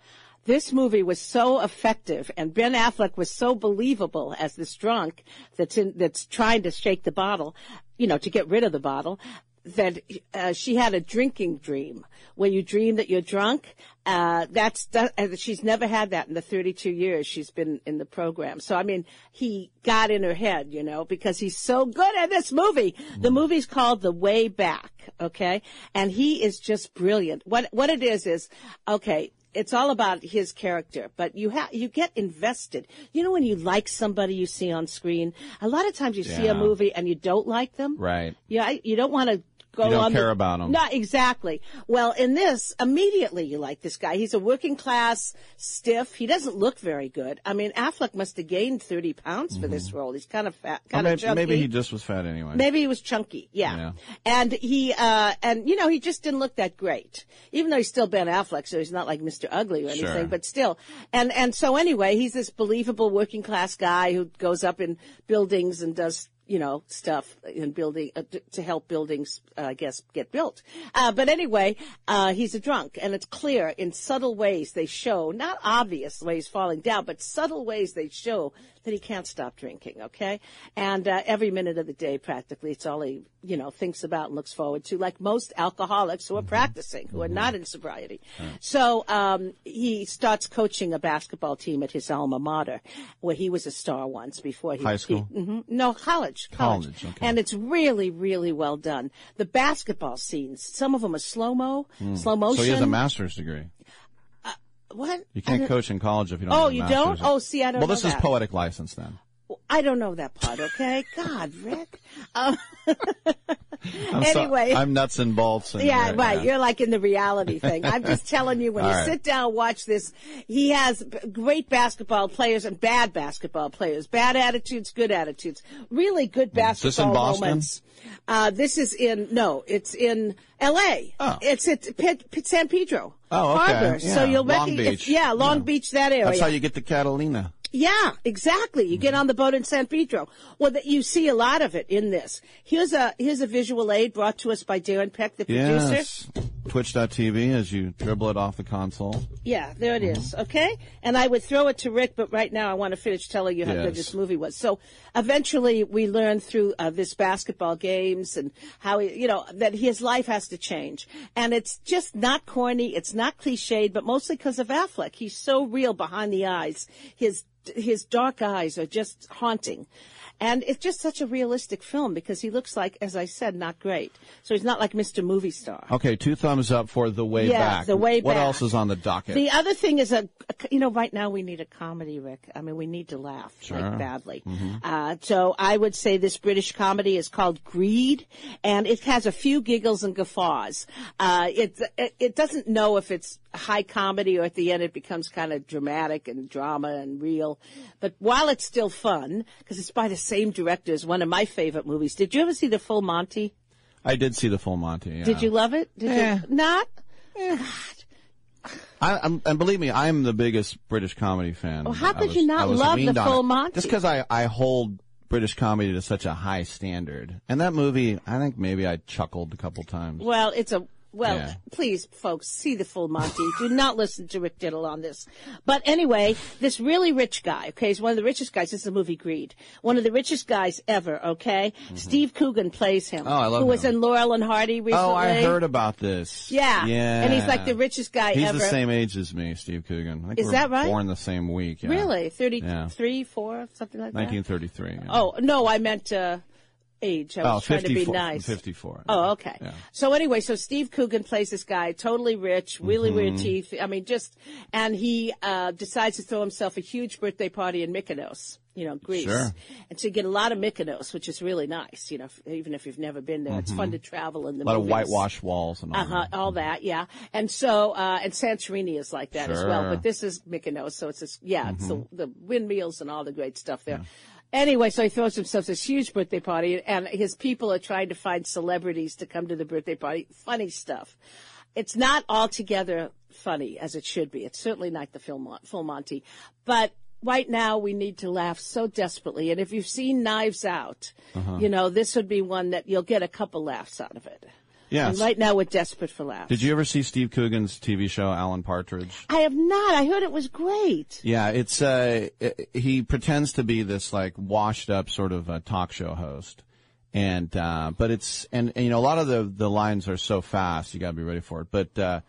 This movie was so effective, and Ben Affleck was so believable as this drunk that's in, that's trying to shake the bottle, you know, to get rid of the bottle. That uh, she had a drinking dream when you dream that you're drunk. Uh, that's that, uh, she's never had that in the 32 years she's been in the program. So I mean, he got in her head, you know, because he's so good at this movie. The movie's called The Way Back, okay, and he is just brilliant. What what it is is okay it's all about his character, but you have you get invested. You know when you like somebody you see on screen. A lot of times you see a movie and you don't like them. Right. Yeah, I- you don't want to go You don't on. care the, about 'em. Not exactly. Well, in this, immediately you like this guy. He's a working class stiff. He doesn't look very good. I mean, Affleck must have gained thirty pounds for this role. He's kind of fat, Mm-hmm. Kind maybe, of chunky. maybe he just was fat anyway. Maybe he was chunky, yeah. Yeah. And he, uh, and you know, he just didn't look that great. Even though he's still Ben Affleck, so he's not like Mr. Ugly or anything, Sure. but still. And, and so anyway, he's this believable working class guy who goes up in buildings and does, you know, stuff in building, uh, to help buildings, uh, I guess, get built. Uh, but anyway, uh, he's a drunk and it's clear in subtle ways they show, not obvious ways falling down, but subtle ways they show that he can't stop drinking, okay? And uh, every minute of the day, practically, it's all he, you know, thinks about and looks forward to, like most alcoholics who are practicing, who are not in sobriety. So um, he starts coaching a basketball team at his alma mater, where he was a star once before he High school? he- mhm. no, college, college, College, okay. and it's really, really well done. The basketball scenes, some of them are slow mo, Hmm. slow motion. So he has a master's degree. What? You can't coach in college if you don't. Oh, have a you don't? Oh, see, I don't Well, this is poetic license then. I don't know that part. Okay, God, Rick. Um, I'm so- anyway, I'm nuts and bolts. Yeah, right. yeah. You're like in the reality thing. I'm just telling you, when All you right. sit down, watch this. He has great basketball players and bad basketball players. Bad attitudes, good attitudes. Really good this in basketball Boston? moments. Uh, this is in no, it's in L.A. It's at San Pedro Oh, okay. Harbor. Yeah, So you'll Long recognize, yeah, Long Beach, that area. That's how you get to Catalina. Yeah, exactly. You get mm-hmm. on the boat in San Pedro. Well, that you see a lot of it in this. Here's a here's a visual aid brought to us by Darren Peck, the producer. Yes. twitch.tv as you dribble it off the console. Yeah, there it is. Okay, and I would throw it to Rick, but right now I want to finish telling you how good this movie was. So eventually, we learn through uh, this basketball games and how he, you know that his life has to change, and it's just not corny, it's not cliched, but mostly because of Affleck. He's so real behind the eyes. His his dark eyes are just haunting. And it's just such a realistic film because he looks like, as I said, not great. So he's not like Mr. Movie Star. Okay, two thumbs up for The Way Yeah, Back. The Way What Back. else is on the docket? The other thing is a, you know, right now we need a comedy, Rick. I mean, we need to laugh Sure. like badly. Mhm. Uh, so I would say this British comedy is called Greed, and it has a few giggles and guffaws. Uh, it, it it doesn't know if it's high comedy or at the end it becomes kind of dramatic and drama and real. But while it's still fun, because it's by the same director as one of my favorite movies. Did you ever see the Full Monty? I did see the full Monty. Yeah. Did you love it? Did Eh. you not? I, I'm, and believe me, I'm the biggest British comedy fan. Well, how could was- you not love The Full it. Monty? Just because I, I hold British comedy to such a high standard. And that movie, I think maybe I chuckled a couple times. Well, it's a well. Yeah. Please, folks, see the full Monty. Do not listen to Rick Tittle on this. But anyway, this really rich guy. Okay, he's one of the richest guys. This is the movie Greed. One of the richest guys ever. Okay, Steve Coogan plays him. Mm-hmm. Oh, I love Who was in Laurel and Hardy recently? Oh, I heard about this. Yeah. Yeah. And he's like the richest guy He's ever. He's the same age as me, Steve Coogan. Is that right? Born the same week. Yeah. Really, Yeah. thirty-three, four, something like that. 1933. yeah. Oh no, I meant uh, age. I was Oh, trying to be 54 nice. 54. Oh, okay. Yeah. So anyway, so Steve Coogan plays this guy, totally rich, really weird Mhm. teeth. I mean, just and he uh, decides to throw himself a huge birthday party in Mykonos. You know, Greece, Sure. and so you get a lot of Mykonos, which is really nice. You know, if, even if you've never been there, it's fun Mhm. to travel in the A lot of movies. whitewashed walls and all Uh-huh, all that, yeah. And so, uh, and Santorini is like that as well. But this is Mykonos, so it's this, yeah, it's the, Mhm. the windmills and all the great stuff there. Anyway, so he throws himself this huge birthday party, and his people are trying to find celebrities to come to the birthday party. Funny stuff. It's not altogether funny as it should be. It's certainly not the film Full Monty, but right now we need to laugh so desperately. And if you've seen Knives Out, Uh-huh. you know this would be one that you'll get a couple laughs out of it. Yes. And right now we're desperate for laughs. Did you ever see Steve Coogan's TV show, Alan Partridge? I have not. I heard it was great. Yeah, it's uh, i- he pretends to be this like washed up sort of uh, talk show host, and uh, but it's and, and you know a lot of the the lines are so fast you got to be ready for it. But uh,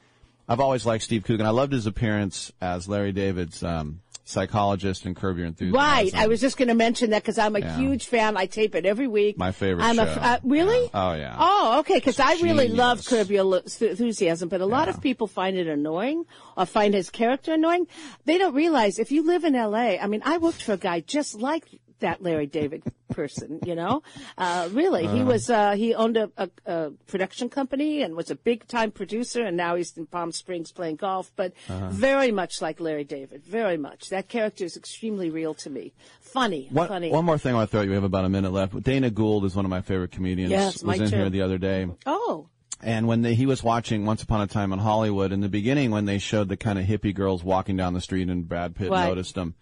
I've always liked Steve Coogan. I loved his appearance as Larry David's um, psychologist and Curb Your Enthusiasm. Right. I was just going to mention that because I'm a Yeah. huge fan. I tape it every week. My favorite I'm show. A, uh, really? Oh yeah. Oh, okay. Because I really love Curb Your Enthusiasm, but a lot of people find it annoying or find his character annoying. They don't realize if you live in L.A. I mean, I worked for a guy just like that Larry David person. You know, uh, really, he Uh-huh. was uh, he owned a, a, a production company and was a big time producer, and now he's in Palm Springs playing golf. But Uh-huh. very much like Larry David, very much. That character is extremely real to me. Funny, One, funny. one more thing I want to throw you. We have about a minute left. Dana Gould is one of my favorite comedians. Yes, was in too. here the other day. Oh. And when they, he was watching Once Upon a Time in Hollywood, in the beginning, when they showed the kind of hippie girls walking down the street and Brad Pitt Right. noticed them,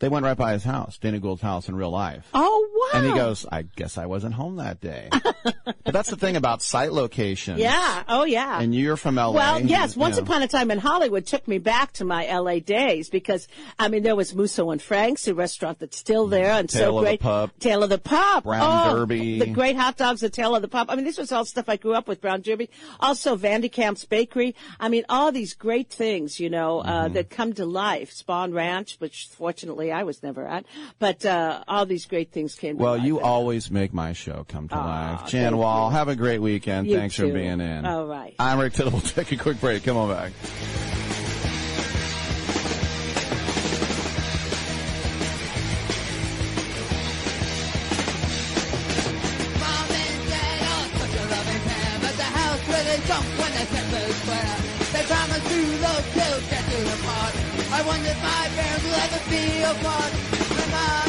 they went right by his house, Dana Gould's house in real life. Oh wow! And he goes, I guess I wasn't home that day. but that's the thing about site location. Yeah. Oh, yeah. And you're from LA. Well, yes. Once know. upon a time in Hollywood took me back to my LA days because I mean there was Musso and Frank's, a restaurant that's still there and Tail so of the great. Pup. Tail of the Pup. Brown oh, Derby. The great hot dogs, the Tail of the Pup. I mean, this was all stuff I grew up with. Brown Derby. Also, Van de Kamp's Bakery. I mean, all these great things, you know, uh, Mm-hmm. that come to life. Spahn Ranch, which fortunately I was never at, but uh, all these great things came. To Well, life. you always make my show come to life. Jan thank Wall, have a great weekend. You Thanks for being in. All right. I'm Rick Tittle. We'll take a quick break. Come on back. At the house where they jump when they set the square. They promise to those kills get to the part. I wonder if my parents will ever be apart. My mom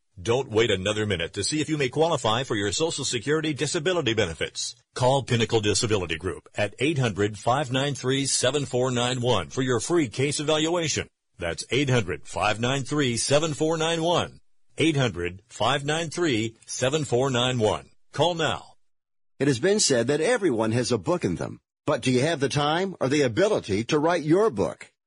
Don't wait another minute to see if you may qualify for your Social Security disability benefits. Call Pinnacle Disability Group at 800-593-7491 for your free case evaluation. That's 800-593-7491. 800-593-7491. Call now. It has been said that everyone has a book in them. But do you have the time or the ability to write your book?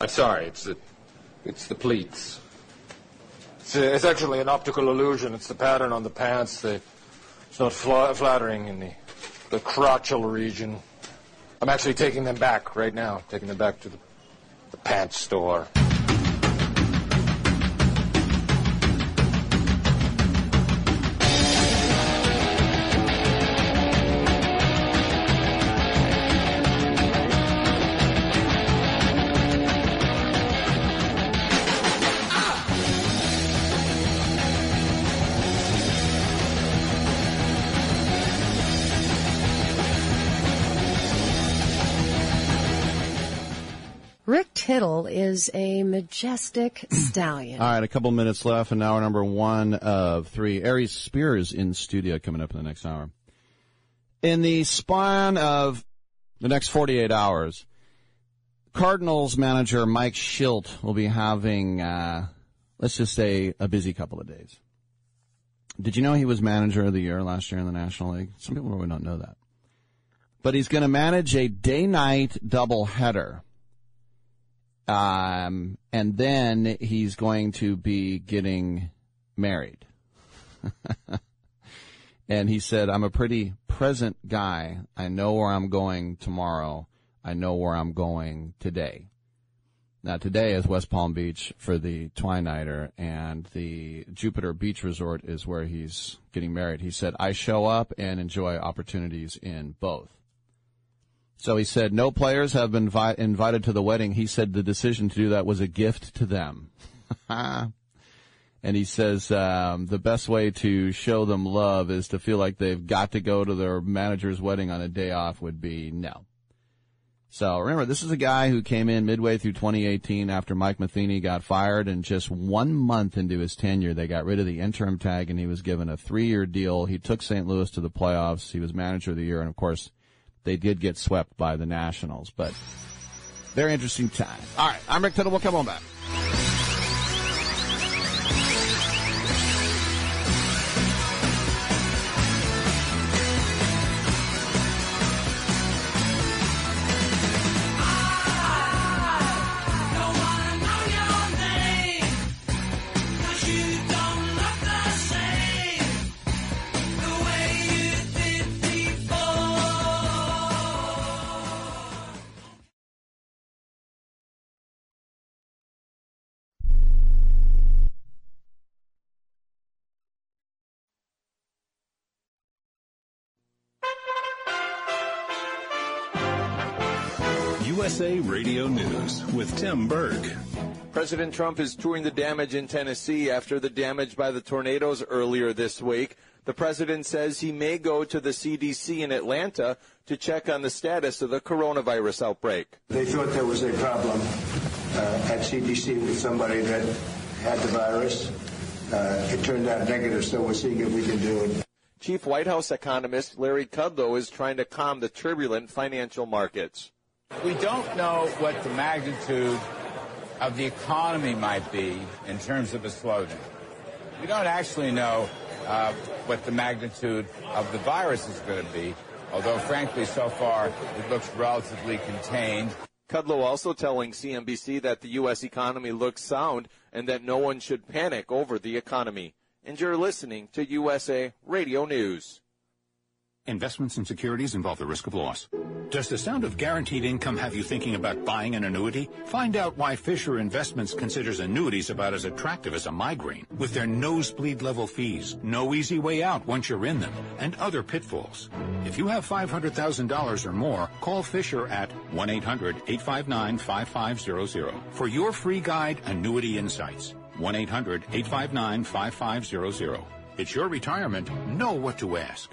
I'm sorry, it's the, it's the pleats. It's, uh, it's actually an optical illusion. It's the pattern on the pants. The, it's not fla- flattering in the, the crotchal region. I'm actually taking them back right now, taking them back to the, the pants store. Rick Tittle is a majestic stallion. All right, a couple minutes left, and hour number one of three. Aries Spears in studio coming up in the next hour. In the span of the next 48 hours, Cardinals manager Mike Shildt will be having, uh, let's just say, a busy couple of days. Did you know he was manager of the year last year in the National League? Some people really don't know that. But he's going to manage a day-night doubleheader. Um, and then he's going to be getting married. and he said, I'm a pretty present guy. I know where I'm going tomorrow. I know where I'm going today. Now today is West Palm Beach for the Twinighter and the Jupiter Beach Resort is where he's getting married. He said, I show up and enjoy opportunities in both. So he said, no players have been vi- invited to the wedding. He said the decision to do that was a gift to them. and he says, um, the best way to show them love is to feel like they've got to go to their manager's wedding on a day off would be no. So remember, this is a guy who came in midway through 2018 after Mike Matheny got fired, and just one month into his tenure, they got rid of the interim tag, and he was given a three-year deal. He took St. Louis to the playoffs. He was manager of the year, and of course, they did get swept by the Nationals. But very interesting time. All right, I'm Rick Tittle. We'll come on back. USA Radio News with Tim Berg. President Trump is touring the damage in Tennessee after the damage by the tornadoes earlier this week. The president says he may go to the CDC in Atlanta to check on the status of the coronavirus outbreak. They thought there was a problem uh, at CDC with somebody that had the virus. Uh, it turned out negative, so we're seeing if we can do it. Chief White House economist Larry Kudlow is trying to calm the turbulent financial markets. We don't know what the magnitude of the economy might be in terms of a slowdown. We don't actually know uh, what the magnitude of the virus is going to be, although frankly, so far it looks relatively contained. Kudlow also telling CNBC that the U.S. economy looks sound and that no one should panic over the economy. And you're listening to USA Radio News. Investments in securities involve the risk of loss. Does the sound of guaranteed income have you thinking about buying an annuity? Find out why Fisher Investments considers annuities about as attractive as a migraine, with their nosebleed level fees, no easy way out once you're in them, and other pitfalls. If you have $500,000 or more, call Fisher at 1-800-859-5500 for your free guide, Annuity Insights. 1-800-859-5500. It's your retirement. Know what to ask.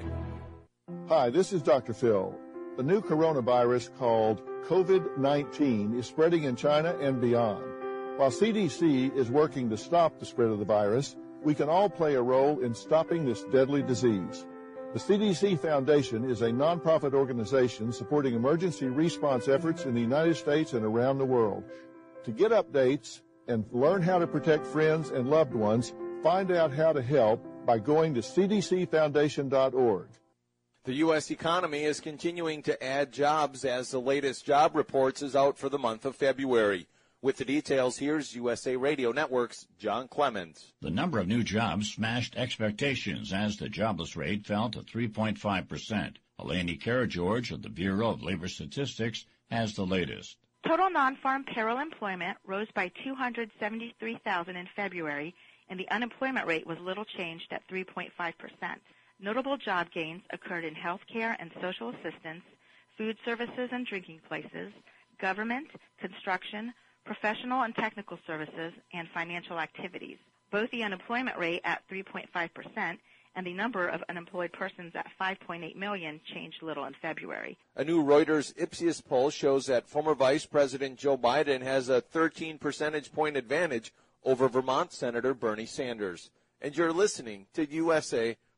Hi, this is Dr. Phil. The new coronavirus called COVID-19 is spreading in China and beyond. While CDC is working to stop the spread of the virus, we can all play a role in stopping this deadly disease. The CDC Foundation is a nonprofit organization supporting emergency response efforts in the United States and around the world. To get updates and learn how to protect friends and loved ones, find out how to help by going to cdcfoundation.org. The U.S. economy is continuing to add jobs as the latest job reports is out for the month of February. With the details, here's USA Radio Network's John Clemens. The number of new jobs smashed expectations as the jobless rate fell to 3.5%. Eleni Karageorge of the Bureau of Labor Statistics has the latest. Total non-farm payroll employment rose by 273,000 in February, and the unemployment rate was little changed at 3.5 percent. Notable job gains occurred in healthcare and social assistance, food services and drinking places, government, construction, professional and technical services, and financial activities. Both the unemployment rate at 3.5% and the number of unemployed persons at 5.8 million changed little in February. A new Reuters Ipsos poll shows that former Vice President Joe Biden has a 13 percentage point advantage over Vermont Senator Bernie Sanders. And you're listening to USA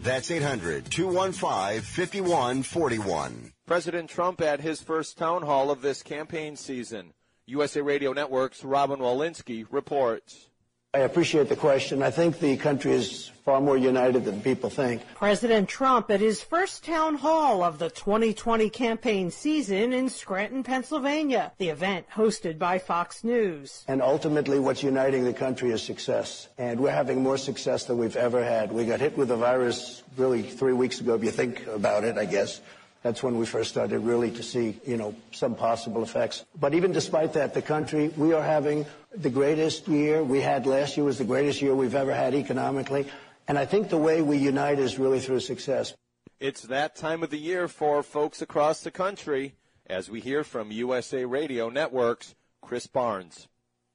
5141. 800 215 5141. That's 800 215 5141. President Trump at his first town hall of this campaign season. USA Radio Network's Robin Walensky reports. I appreciate the question. I think the country is far more united than people think. President Trump at his first town hall of the 2020 campaign season in Scranton, Pennsylvania. The event hosted by Fox News. And ultimately, what's uniting the country is success. And we're having more success than we've ever had. We got hit with the virus really three weeks ago, if you think about it, I guess. That's when we first started really to see, you know, some possible effects. But even despite that, the country, we are having the greatest year we had last year was the greatest year we've ever had economically. And I think the way we unite is really through success. It's that time of the year for folks across the country as we hear from USA Radio Network's Chris Barnes.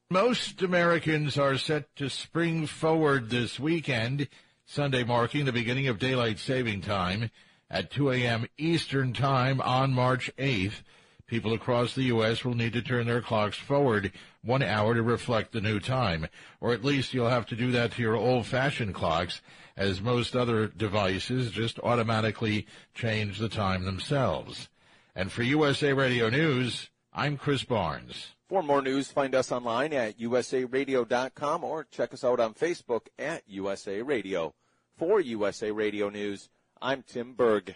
Most Americans are set to spring forward this weekend, Sunday marking the beginning of daylight saving time at 2 a.m. Eastern Time on March 8th. People across the U.S. will need to turn their clocks forward one hour to reflect the new time, or at least you'll have to do that to your old-fashioned clocks, as most other devices just automatically change the time themselves. And for USA Radio News, I'm Chris Barnes. For more news, find us online at usaradio.com or check us out on Facebook at USA Radio. For USA Radio News, I'm Tim Berg.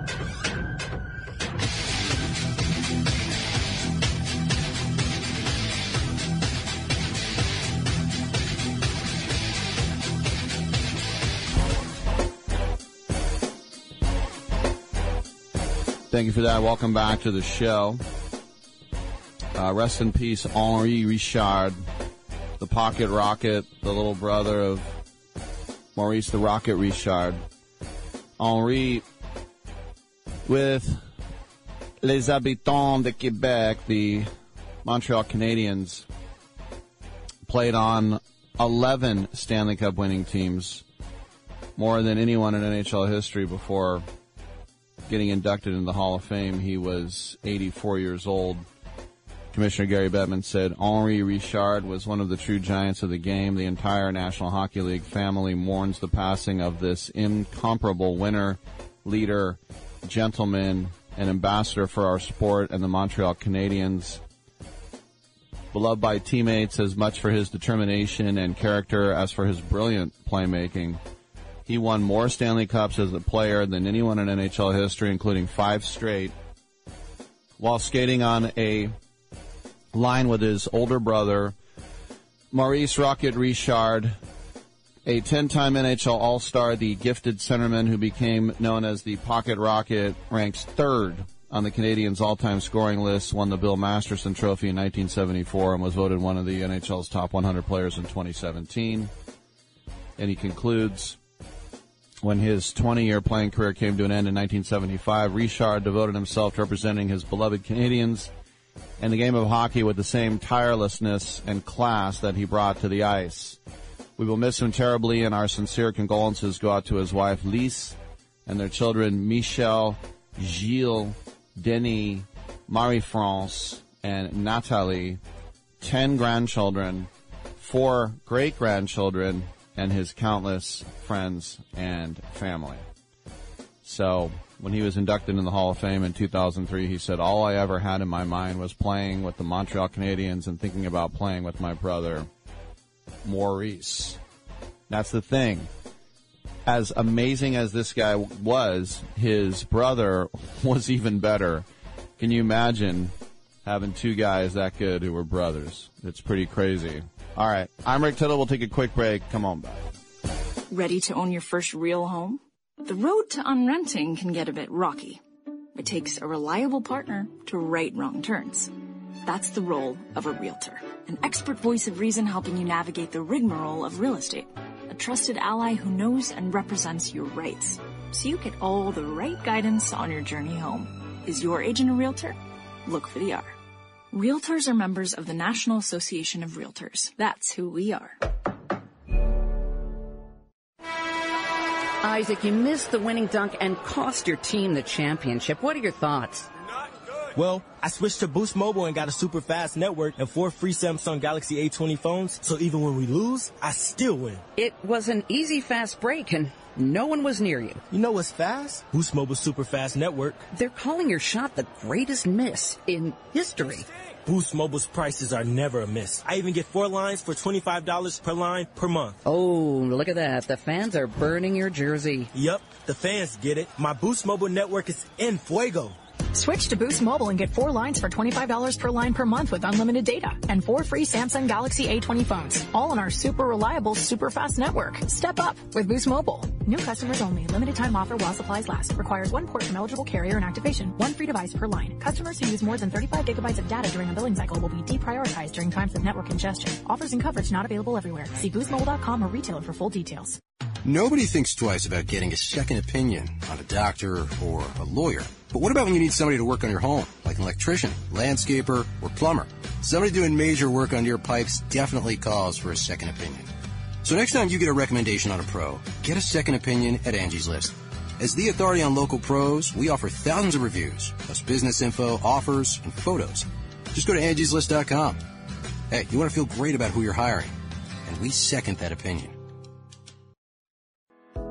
Thank you for that. Welcome back to the show. Uh, rest in peace, Henri Richard, the pocket rocket, the little brother of Maurice the Rocket Richard. Henri, with Les Habitants de Quebec, the Montreal Canadiens, played on 11 Stanley Cup winning teams, more than anyone in NHL history before getting inducted in the Hall of Fame. He was 84 years old. Commissioner Gary Bettman said Henri Richard was one of the true giants of the game. The entire National Hockey League family mourns the passing of this incomparable winner, leader, gentleman, and ambassador for our sport and the Montreal Canadiens. Beloved by teammates as much for his determination and character as for his brilliant playmaking. He won more Stanley Cups as a player than anyone in NHL history, including five straight, while skating on a line with his older brother, Maurice Rocket Richard, a 10-time NHL All-Star, the gifted centerman who became known as the Pocket Rocket, ranks third on the Canadiens' all-time scoring list, won the Bill Masterton Trophy in 1974, and was voted one of the NHL's top 100 players in 2017. And he concludes, when his 20-year playing career came to an end in 1975, Richard devoted himself to representing his beloved Canadiens and the game of hockey with the same tirelessness and class that he brought to the ice. We will miss him terribly, and our sincere condolences go out to his wife Lise and their children Michel, Gilles, Denis, Marie-France, and Natalie, ten grandchildren, four great-grandchildren, and his countless friends and family. So, when he was inducted in the Hall of Fame in 2003, he said, All I ever had in my mind was playing with the Montreal Canadiens and thinking about playing with my brother, Maurice. That's the thing. As amazing as this guy was, his brother was even better. Can you imagine having two guys that good who were brothers? It's pretty crazy. All right. I'm Rick Tittle. We'll take a quick break. Come on back. Ready to own your first real home? The road to unrenting can get a bit rocky. It takes a reliable partner to right wrong turns. That's the role of a realtor, an expert voice of reason helping you navigate the rigmarole of real estate, a trusted ally who knows and represents your rights, so you get all the right guidance on your journey home. Is your agent a realtor? Look for the R. Realtors are members of the National Association of Realtors. That's who we are. Isaac, you missed the winning dunk and cost your team the championship. What are your thoughts? Well, I switched to Boost Mobile and got a super fast network and four free Samsung Galaxy A20 phones, so even when we lose, I still win. It was an easy fast break and no one was near you. You know what's fast? Boost Mobile's super fast network. They're calling your shot the greatest miss in history. Boost Mobile's prices are never a miss. I even get four lines for $25 per line per month. Oh, look at that. The fans are burning your jersey. Yep, the fans get it. My Boost Mobile network is in fuego. Switch to Boost Mobile and get four lines for $25 per line per month with unlimited data and four free Samsung Galaxy A20 phones, all on our super reliable, super fast network. Step up with Boost Mobile. New customers only. Limited time offer while supplies last. Requires one port from eligible carrier and activation. One free device per line. Customers who use more than 35 gigabytes of data during a billing cycle will be deprioritized during times of network congestion. Offers and coverage not available everywhere. See boostmobile.com or retailer for full details. Nobody thinks twice about getting a second opinion on a doctor or a lawyer. But what about when you need somebody to work on your home, like an electrician, landscaper, or plumber? Somebody doing major work on your pipes definitely calls for a second opinion. So next time you get a recommendation on a pro, get a second opinion at Angie's List. As the authority on local pros, we offer thousands of reviews, plus business info, offers, and photos. Just go to angieslist.com. Hey, you want to feel great about who you're hiring, and we second that opinion.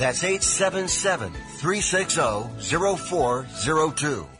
That's 877-360-0402.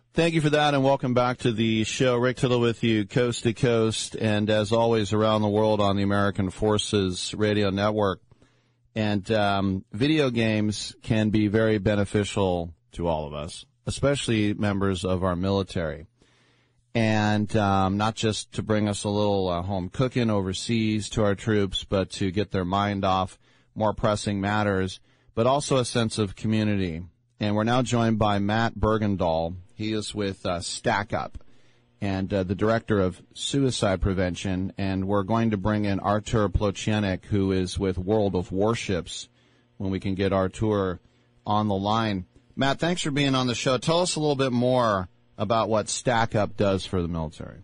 Thank you for that, and welcome back to the show. Rick Tittle with you, coast to coast, and as always, around the world on the American Forces Radio Network. And um, video games can be very beneficial to all of us, especially members of our military. And um, not just to bring us a little uh, home cooking overseas to our troops, but to get their mind off more pressing matters, but also a sense of community. And we're now joined by Matt Bergendahl. He is with uh, Stack Up and uh, the director of suicide prevention. And we're going to bring in Artur Plotchenik, who is with World of Warships, when we can get Artur on the line. Matt, thanks for being on the show. Tell us a little bit more about what Stack Up does for the military.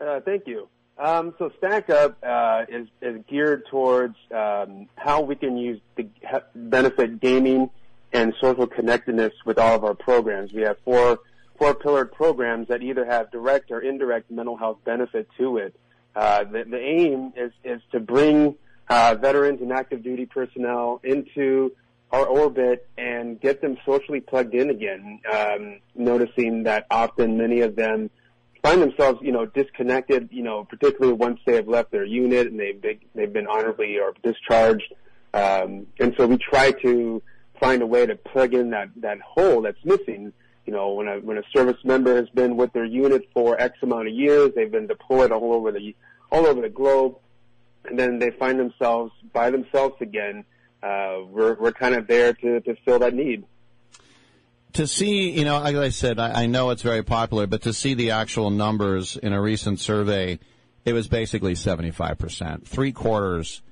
Uh, thank you. Um, so Stack Up uh, is, is geared towards um, how we can use the benefit gaming and social connectedness with all of our programs. We have four four pillared programs that either have direct or indirect mental health benefit to it. Uh, the, the aim is is to bring uh, veterans and active duty personnel into our orbit and get them socially plugged in again. Um, noticing that often many of them find themselves, you know, disconnected, you know, particularly once they have left their unit and they've they've been honorably or discharged. Um, and so we try to find a way to plug in that, that hole that's missing you know, when a when a service member has been with their unit for X amount of years, they've been deployed all over the all over the globe, and then they find themselves by themselves again. Uh, we're we're kind of there to to fill that need. To see, you know, like I said, I, I know it's very popular, but to see the actual numbers in a recent survey, it was basically 75%. Three quarters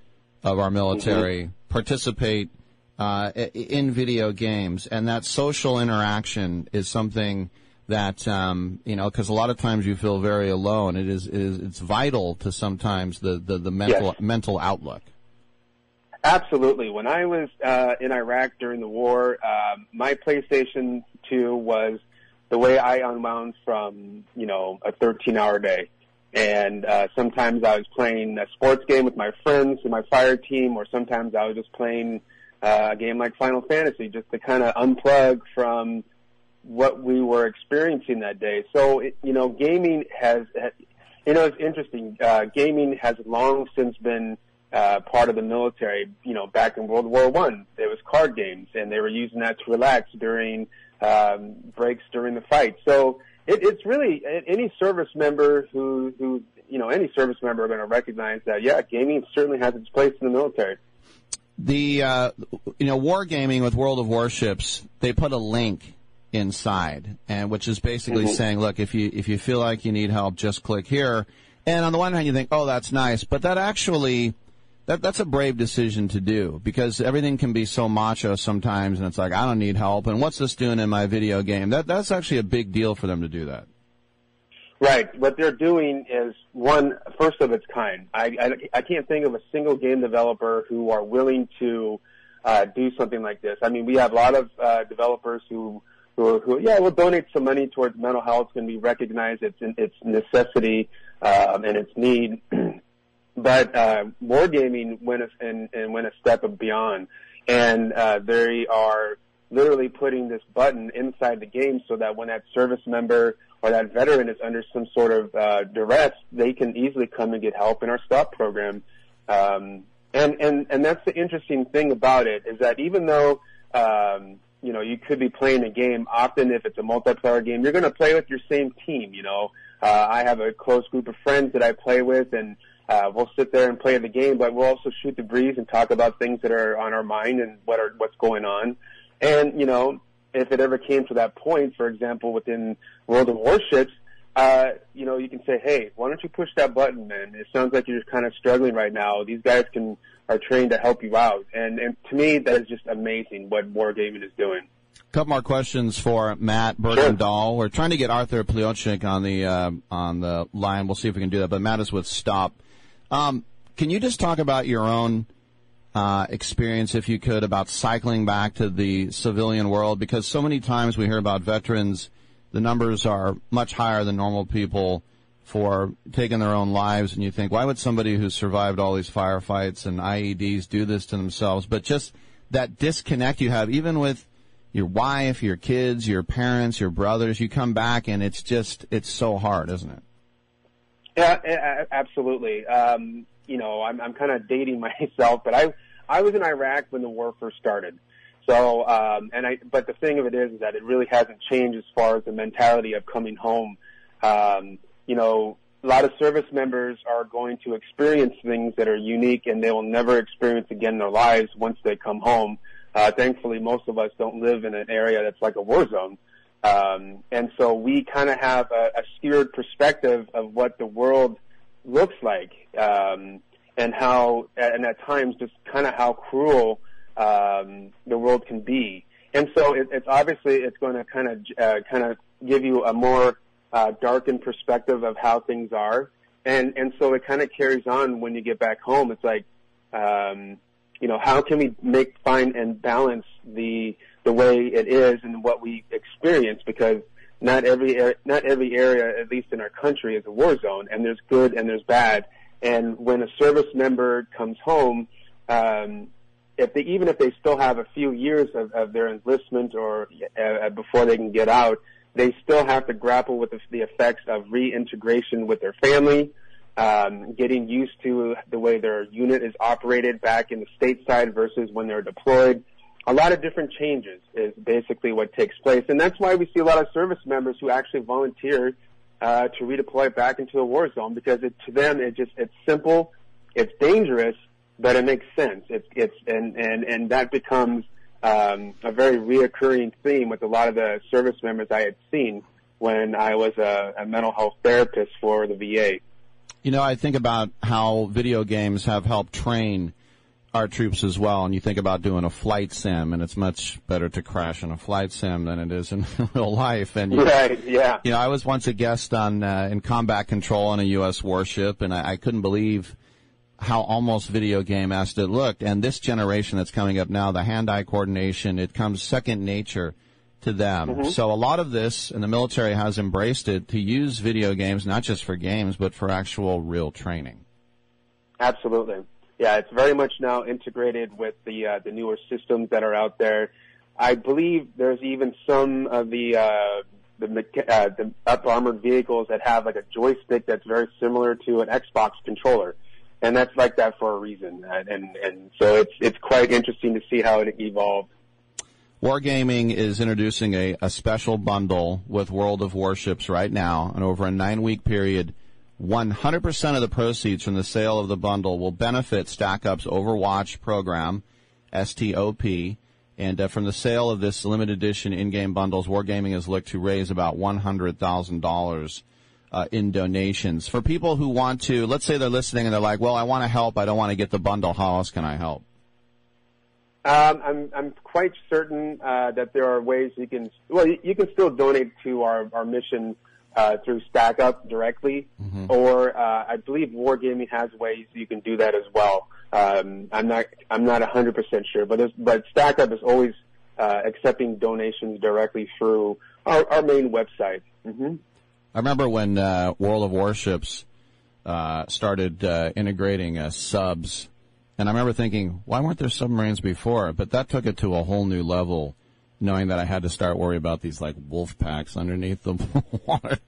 of our military Mm-hmm. participate uh, in video games, and that social interaction is something that um, you know because a lot of times you feel very alone. It is, it is it's vital to sometimes the the, the mental Yes. mental outlook. Absolutely. When I was uh, in Iraq during the war, um, my PlayStation 2 was the way I unwound from, you know, a 13-hour day. And uh, sometimes I was playing a sports game with my friends in my fire team, or sometimes I was just playing uh, a game like Final Fantasy just to kind of unplug from what we were experiencing that day. So, it, you know, gaming has, you know, it's interesting. Uh, gaming has long since been uh, part of the military. You know, back in World War One, there was card games, and they were using that to relax during um, breaks during the fight. So it, it's really any service member who who you know any service member are going to recognize that. Yeah, gaming certainly has its place in the military. The uh, you know wargaming with World of Warships, they put a link inside, and which is basically Mhm. saying, look, if you if you feel like you need help, just click here. And on the one hand, you think, oh, that's nice, but that actually that that's a brave decision to do because everything can be so macho sometimes, and it's like I don't need help, and what's this doing in my video game? That that's actually a big deal for them to do that. Right. What they're doing is one first of its kind. I, I, I can't think of a single game developer who are willing to uh, do something like this. I mean, we have a lot of uh, developers who who, who yeah, will donate some money towards mental health and we recognize its its necessity um, and its need. but uh, wargaming went a, and, and went a step beyond, and uh, they are literally putting this button inside the game so that when that service member or that veteran is under some sort of uh, duress, they can easily come and get help in our stop program. Um, and and and that's the interesting thing about it is that even though um, you know you could be playing a game, often if it's a multiplayer game, you're going to play with your same team. You know, uh, I have a close group of friends that I play with, and uh, we'll sit there and play the game, but we'll also shoot the breeze and talk about things that are on our mind and what are what's going on. And you know, if it ever came to that point, for example, within World of Warships, uh, you know, you can say, hey, why don't you push that button, man? It sounds like you're just kind of struggling right now. These guys can are trained to help you out, and and to me, that is just amazing what wargaming is doing. A couple more questions for Matt Bergendahl. We're trying to get Arthur Pliochik on the uh, on the line. We'll see if we can do that. But Matt is with Stop. Um, can you just talk about your own uh, experience, if you could, about cycling back to the civilian world? Because so many times we hear about veterans, the numbers are much higher than normal people for taking their own lives, and you think, why would somebody who survived all these firefights and IEDs do this to themselves? But just that disconnect you have, even with your wife, your kids, your parents, your brothers, you come back and it's just, it's so hard, isn't it? Yeah, absolutely. Um, you know, I'm, I'm kind of dating myself, but I I was in Iraq when the war first started. So, um, and I, but the thing of it is, is that it really hasn't changed as far as the mentality of coming home. Um, you know, a lot of service members are going to experience things that are unique and they will never experience again in their lives once they come home. Uh, thankfully, most of us don't live in an area that's like a war zone. Um, and so we kind of have a, a skewed perspective of what the world looks like, um, and how, and at times just kind of how cruel um, the world can be. And so it, it's obviously it's going to kind of uh, kind of give you a more uh, darkened perspective of how things are, and and so it kind of carries on when you get back home. It's like, um, you know, how can we make find and balance the the way it is and what we experience because not every not every area, at least in our country, is a war zone, and there's good and there's bad. And when a service member comes home, um, if they even if they still have a few years of, of their enlistment or uh, before they can get out, they still have to grapple with the, the effects of reintegration with their family, um, getting used to the way their unit is operated back in the stateside versus when they're deployed. a lot of different changes is basically what takes place, and that's why we see a lot of service members who actually volunteer uh, to redeploy back into a war zone because it, to them it just it's simple, it's dangerous, but it makes sense. It's it's and and and that becomes um, a very reoccurring theme with a lot of the service members I had seen when I was a, a mental health therapist for the VA. You know, I think about how video games have helped train our troops as well. And you think about doing a flight sim, and it's much better to crash in a flight sim than it is in real life. And you, right, yeah. You know, I was once a guest on uh, in combat control on a U.S. warship, and I, I couldn't believe how almost video game esque it looked. And this generation that's coming up now, the hand-eye coordination, it comes second nature to them. Mm-hmm. So a lot of this, and the military has embraced it to use video games not just for games, but for actual real training. Absolutely. Yeah, it's very much now integrated with the uh, the newer systems that are out there. I believe there's even some of the uh, the, uh, the up armored vehicles that have like a joystick that's very similar to an Xbox controller, and that's like that for a reason. And and, and so it's it's quite interesting to see how it evolved. Wargaming is introducing a, a special bundle with World of Warships right now, and over a nine week period 100% of the proceeds from the sale of the bundle will benefit StackUp's Overwatch program, STOP, and uh, from the sale of this limited edition in-game bundles, Wargaming has looked to raise about $100,000 uh, in donations. For people who want to, let's say they're listening and they're like, well, I want to help, I don't want to get the bundle, how else can I help? Um, I'm I'm quite certain uh, that there are ways you can well you, you can still donate to our our mission uh, through StackUp directly, Mm-hmm. or uh, I believe Wargaming has ways you can do that as well. Um, I'm not I'm not 100 percent sure, but but StackUp is always uh, accepting donations directly through our, our main website. hmm I remember when uh, World of Warships uh, started uh, integrating uh, subs, and I remember thinking, why weren't there submarines before? But that took it to a whole new level, knowing that I had to start worrying about these like wolf packs underneath the water,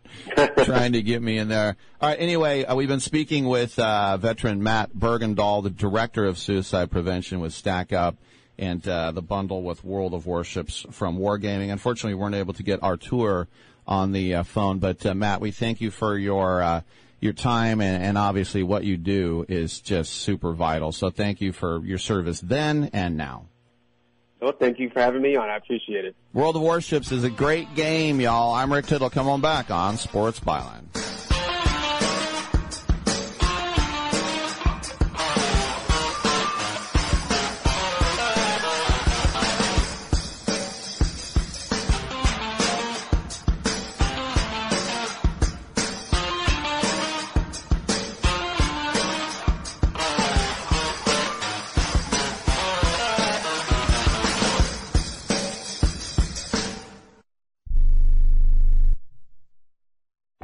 trying to get me in there. All right. Anyway, uh, we've been speaking with uh, veteran Matt Bergendahl, the director of suicide prevention with Stack Up. And uh, the bundle with World of Warships from Wargaming. Unfortunately, we weren't able to get Artur on the uh, phone. But uh, Matt, we thank you for your uh, your time and, and obviously what you do is just super vital. So thank you for your service then and now. Well, thank you for having me on. I appreciate it. World of Warships is a great game, y'all. I'm Rick Tittle. Come on back on Sports Byline.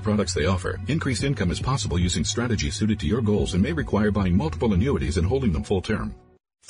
products they offer. Increased income is possible using strategies suited to your goals and may require buying multiple annuities and holding them full term.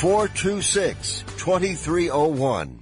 426 2301.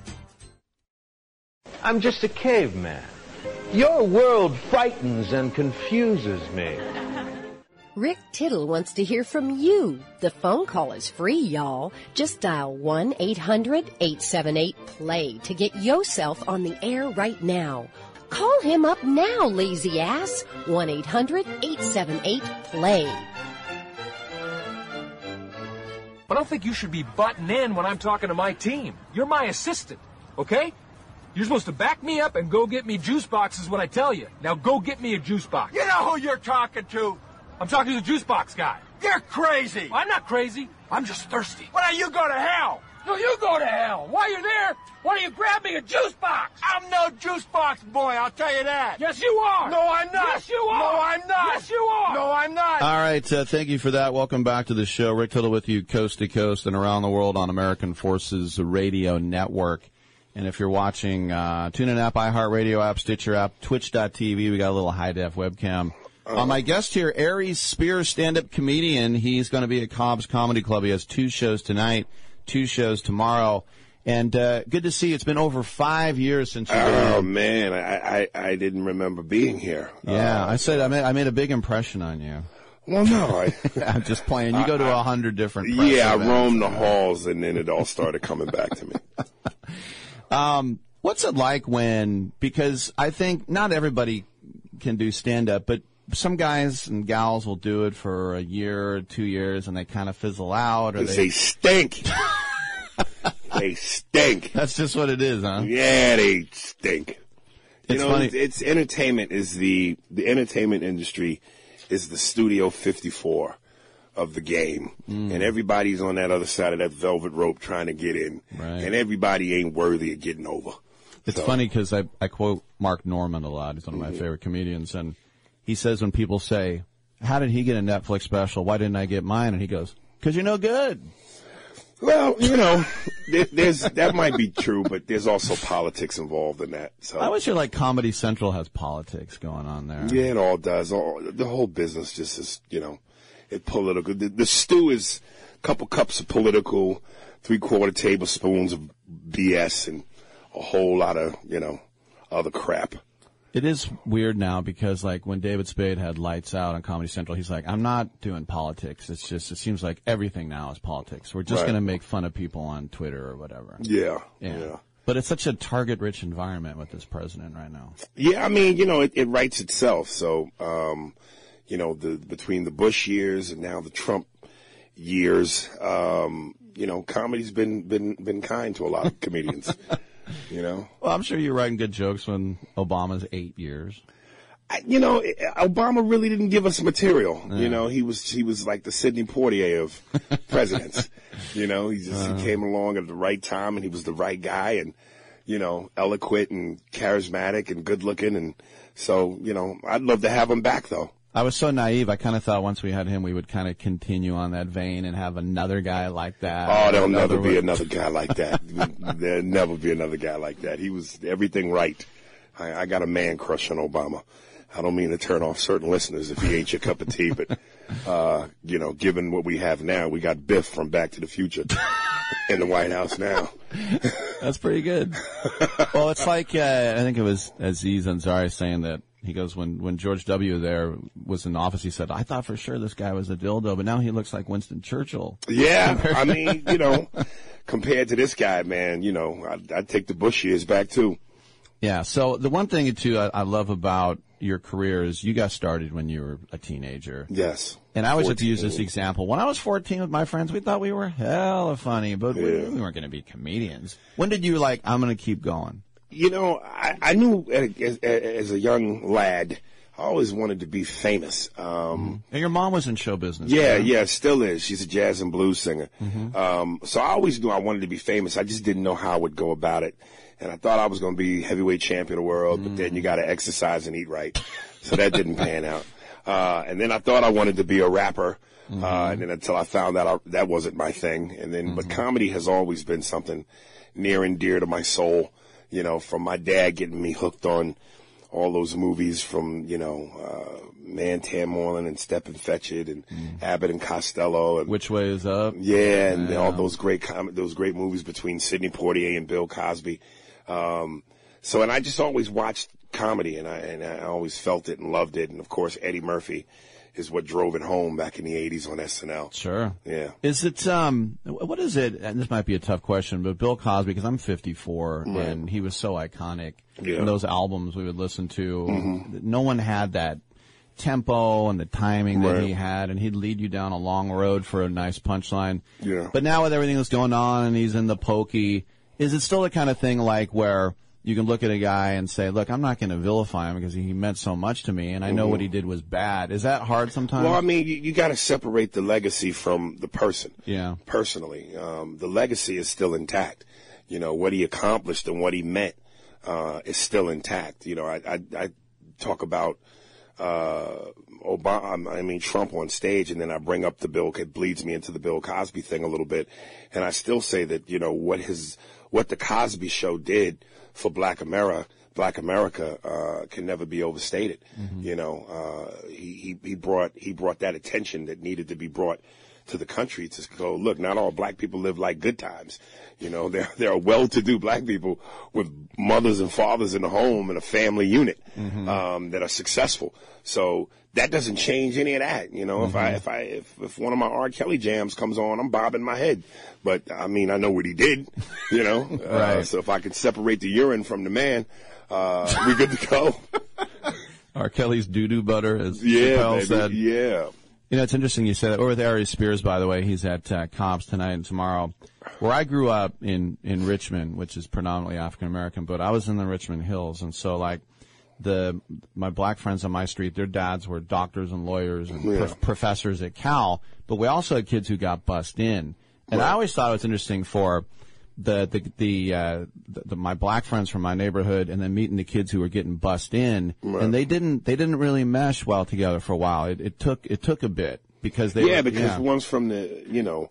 I'm just a caveman. Your world frightens and confuses me. Rick Tittle wants to hear from you. The phone call is free, y'all. Just dial 1-800-878-PLAY to get yourself on the air right now. Call him up now, lazy ass. 1-800-878-PLAY. I don't think you should be butting in when I'm talking to my team. You're my assistant, okay? You're supposed to back me up and go get me juice boxes when I tell you. Now go get me a juice box. You know who you're talking to? I'm talking to the juice box guy. You're crazy. I'm not crazy. I'm just thirsty. Why don't you go to hell? No, you go to hell. While you're there, why don't you grab me a juice box? I'm no juice box boy, I'll tell you that. Yes, you are. No, I'm not. Yes, you are. No, I'm not. Yes, you are. No, I'm not. All right, uh, thank you for that. Welcome back to the show. Rick Tittle with you coast to coast and around the world on American Forces Radio Network. And if you're watching, uh, TuneIn app, iHeartRadio app, Stitcher app, Twitch.tv, we got a little high def webcam. Uh, my guest here, Aries Spears, stand-up comedian. He's going to be at Cobb's Comedy Club. He has two shows tonight, two shows tomorrow. And uh, good to see you. It's been over five years since you. Oh man, I, I I didn't remember being here. Yeah, Uh, I said I made I made a big impression on you. Well, no, I, I'm just playing. You go to a hundred different. yeah, I roamed the halls, and then it all started coming back to me. Um, what's it like when? Because I think not everybody can do stand up, but some guys and gals will do it for a year or two years, and they kind of fizzle out, or they they stink. they stink. That's just what it is, huh? Yeah, they stink. You know, funny. It's, it's entertainment is the the entertainment industry is the Studio 54 of the game, Mm. and everybody's on that other side of that velvet rope trying to get in, Right. and everybody ain't worthy of getting over. It's So- funny because I, I quote Mark Normand a lot. He's one of my favorite comedians. And he says when people say, How did he get a Netflix special? Why didn't I get mine? And he goes, Because you're no good. Well, you know, there's that might be true, but there's also politics involved in that. So I wish you're like Comedy Central has politics going on there. Yeah, it all does. All, the whole business just is, you know, it political. The, the stew is a couple cups of political, three quarter tablespoons of BS, and a whole lot of, you know, other crap. It is weird now because like when David Spade had Lights Out on Comedy Central, he's like, I'm not doing politics. It's just, it seems like everything now is politics. We're just Right. going to make fun of people on Twitter or whatever. Yeah, Yeah. yeah. But it's such a target rich environment with this president right now. Yeah, I mean, you know, it, it writes itself. So, um, you know, the between the Bush years and now the Trump years, um, you know, comedy's been been been kind to a lot of comedians. you know, Well, I'm sure you're writing good jokes when Obama's eight years. I, you know, Obama really didn't give us material. Yeah. You know, he was he was like the Sidney Poitier of presidents. you know, he just Uh-huh. he came along at the right time, and he was the right guy, and you know, eloquent and charismatic and good looking, and so you know, I'd love to have him back though. I was so naive. I kind of thought once we had him, we would kind of continue on that vein and have another guy like that. Oh, there'll never be another guy like that. there'll never be another guy like that. He was everything right. I, I got a man crush on Obama. I don't mean to turn off certain listeners if he ain't your cup of tea, but uh, you know, given what we have now, we got Biff from Back to the Future in the White House now. That's pretty good. well, it's like uh, I think it was Aziz Ansari saying that he goes when when George W. there was in office, he said, "I thought for sure this guy was a dildo, but now he looks like Winston Churchill." Yeah, I mean, you know, compared to this guy, man, you know, I'd, I'd take the Bush years back too. Yeah. So the one thing too I, I love about your career is you got started when you were a teenager. Yes. And I always like to use this example. When I was 14 with my friends, we thought we were hella funny, but we, we weren't going to be comedians. When did you like, I'm going to keep going? You know, I, I knew as, as a young lad, I always wanted to be famous. Um, And your mom was in show business. Yeah, right? yeah, still is. She's a jazz and blues singer. Mhm. Um, so I always knew I wanted to be famous. I just didn't know how I would go about it. And I thought I was going to be heavyweight champion of the world, but then you got to exercise and eat right. So that didn't pan out. Uh, and then I thought I wanted to be a rapper. Uh, and then until I found out I, that wasn't my thing. And then, but comedy has always been something near and dear to my soul. You know, from my dad getting me hooked on all those movies from, you know, uh, Mantan Moreland and Stepin Fetchit and Abbott and Costello and Which way is up? yeah, and Yeah. all those great com- those great movies between Sidney Poitier and Bill Cosby. Um, so, and I just always watched comedy, and I and I always felt it and loved it. And of course, Eddie Murphy is what drove it home back in the '80s on SNL. Sure. Yeah. Is it um what is it and this might be a tough question but Bill Cosby because I'm 54 Right. and he was so iconic Yeah. and those albums we would listen to Mhm. no one had that tempo and the timing that Right. he had and he'd lead you down a long road for a nice punchline Yeah. but now with everything that's going on and he's in the pokey is it still the kind of thing like where you can look at a guy and say, "Look, I'm not going to vilify him because he meant so much to me, and I know Mhm. what he did was bad." Is that hard sometimes? Well, I mean, you, you got to separate the legacy from the person. Yeah. Personally, um, the legacy is still intact. You know what he accomplished and what he meant uh, is still intact. You know, I I, I talk about uh, Obama. I mean Trump on stage, and then I bring up the Bill. It bleeds me into the Bill Cosby thing a little bit, and I still say that you know what his what the Cosby Show did for Black America. Black America uh, can never be overstated. You know, uh, he, he he brought he brought that attention that needed to be brought to the country to go look. Not all black people live like good times. You know, there there are well-to-do black people with mothers and fathers in the home and a family unit um, that are successful. So that doesn't change any of that. You know, if I Mhm. if I if, if one of my R. Kelly jams comes on, I'm bobbing my head. But I mean, I know what he did. You know, uh, Right. so if I can separate the urine from the man, uh, we good to go. R. Kelly's doo doo butter, as Yeah, Chappelle baby. said. Yeah. You know, it's interesting you said that. We're with Aries Spears, by the way. He's at uh, Cobb's tonight and tomorrow. Where I grew up in in Richmond, which is predominantly African American, but I was in the Richmond Hills, and so like the my black friends on my street, their dads were doctors and lawyers and Yeah. prof- professors at Cal, but we also had kids who got bussed in, and I always thought it was interesting for the the the, uh, the, the my black friends from my neighborhood, and then meeting the kids who were getting bussed in, Right. and they didn't they didn't really mesh well together for a while. It, it took it took a bit because they yeah, were, because yeah. one's from the, you know,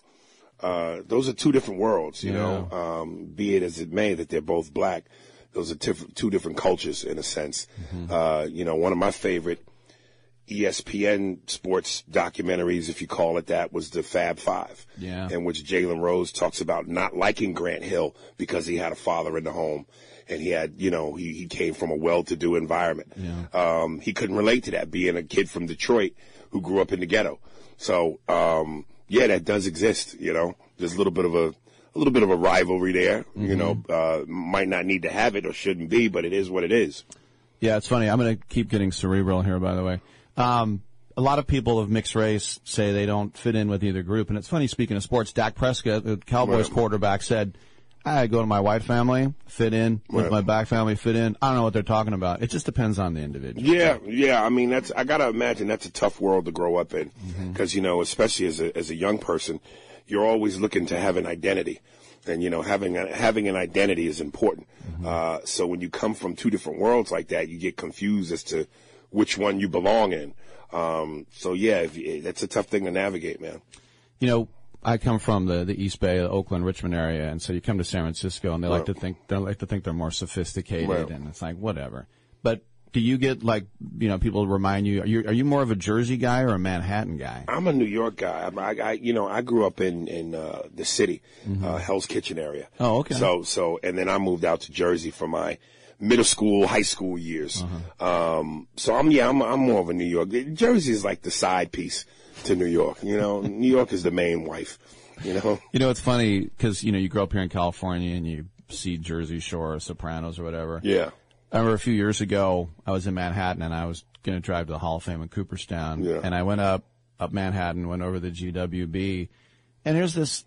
uh, those are two different worlds, you Yeah. know, um, be it as it may that they're both black. Those are tif- two different cultures in a sense. Mm-hmm. Uh, you know, one of my favorite ESPN sports documentaries, if you call it that, was the Fab Five. Yeah. In which Jalen Rose talks about not liking Grant Hill because he had a father in the home and he had, you know, he, he came from a well-to-do environment. Yeah. Um, he couldn't relate to that being a kid from Detroit who grew up in the ghetto. So, um, yeah, that does exist, you know. There's a little bit of a, a little bit of a rivalry there, you know, uh, might not need to have it or shouldn't be, but it is what it is. Yeah, it's funny. I'm going to keep getting cerebral here, by the way. Um, a lot of people of mixed race say they don't fit in with either group. And it's funny, speaking of sports, Dak Prescott, the Cowboys Right. quarterback, said, I go to my white family, fit in, with Right. my black family, fit in. I don't know what they're talking about. It just depends on the individual. Yeah, yeah. I mean, that's I gotta imagine that's a tough world to grow up in, Mm-hmm. because you know, especially as a as a young person, you're always looking to have an identity, and you know, having a, having an identity is important. Mm-hmm. Uh, so when you come from two different worlds like that, you get confused as to which one you belong in. Um, so yeah, you, that's a tough thing to navigate, man. You know, I come from the, the East Bay, Oakland, Richmond area, and so you come to San Francisco, and they like to think they like to think they're more sophisticated, Right. and it's like whatever. But do you get like you know people remind you? Are you are you more of a Jersey guy or a Manhattan guy? I'm a New York guy. I, I, I you know, I grew up in in uh, the city, Mhm. uh, Hell's Kitchen area. Oh, okay. So so, and then I moved out to Jersey for my middle school, high school years. Uh-huh. Um, so I'm yeah, I'm I'm more of a New York. Jersey is like the side piece to New York. You know, New York is the main wife. You know. You know, it's funny because you know you grow up here in California and you see Jersey Shore, or Sopranos, or whatever. Yeah. I remember a few years ago, I was in Manhattan and I was going to drive to the Hall of Fame in Cooperstown. Yeah. And I went up, up Manhattan, went over the GWB, and here's this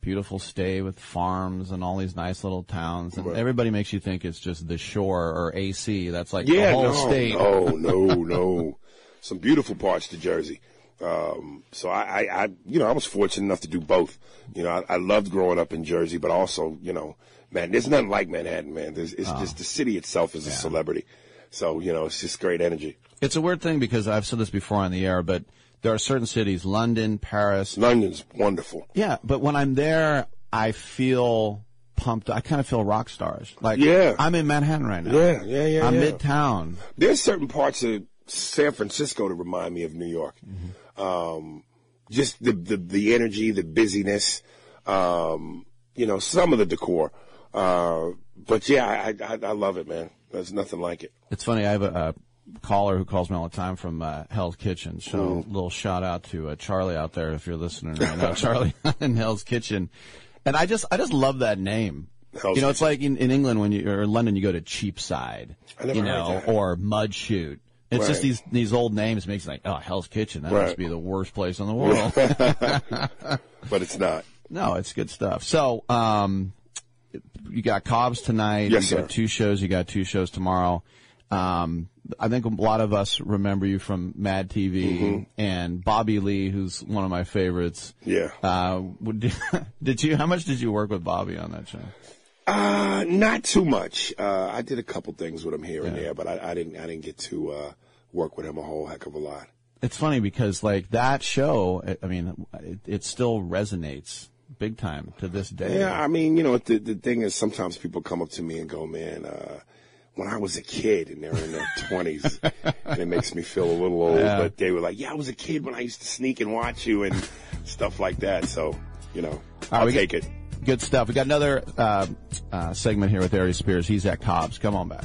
beautiful stay with farms and all these nice little towns. And Right. everybody makes you think it's just the shore or AC. That's like yeah, the whole no, state. no, no, no. Some beautiful parts to Jersey. Um, so I, I, I, you know, I was fortunate enough to do both. You know, I, I loved growing up in Jersey, but also, you know, man, there's nothing like Manhattan, man. There's, it's Oh. just the city itself is a celebrity. So, you know, it's just great energy. It's a weird thing because I've said this before on the air, but there are certain cities, London, Paris. London's wonderful. Yeah, but when I'm there, I feel pumped. I kind of feel rock stars. Like, Yeah. I'm in Manhattan right now. Yeah, yeah, yeah. I'm yeah. midtown. There's certain parts of San Francisco that remind me of New York. Mm-hmm. Um, just the, the, the energy, the busyness, um, you know, some of the decor. Uh, but yeah, I, I, I love it, man. There's nothing like it. It's funny. I have a, a caller who calls me all the time from uh, Hell's Kitchen. So Mm. a little shout out to uh, Charlie out there if you're listening right now. Charlie in Hell's Kitchen. And I just I just love that name. Hell's you know, it's like in, in England when you or London you go to Cheapside, you know, or Mudchute. It's just these these old names makes like oh Hell's Kitchen that Right. must be the worst place in the world. but it's not. No, it's good stuff. So, um, you got Cobb's tonight. Yes, you got sir. two shows. You got two shows tomorrow. Um, I think a lot of us remember you from Mad TV Mhm. and Bobby Lee, who's one of my favorites. Yeah. Uh, would, did you? How much did you work with Bobby on that show? Uh, not too much. Uh, I did a couple things with him here and there, but I, I didn't, I didn't get to, uh, work with him a whole heck of a lot. It's funny because like that show, I- I mean, it, it still resonates big time to this day. Yeah, I mean, you know, the the thing is, sometimes people come up to me and go, "Man, uh, when I was a kid," and they're in their twenties, and it makes me feel a little old. Yeah. But they were like, "Yeah, I was a kid when I used to sneak and watch you and stuff like that." So, you know, right, I'll take got- it. Good stuff. We got another uh, uh, segment here with Aries Spears. He's at Cobb's. Come on back.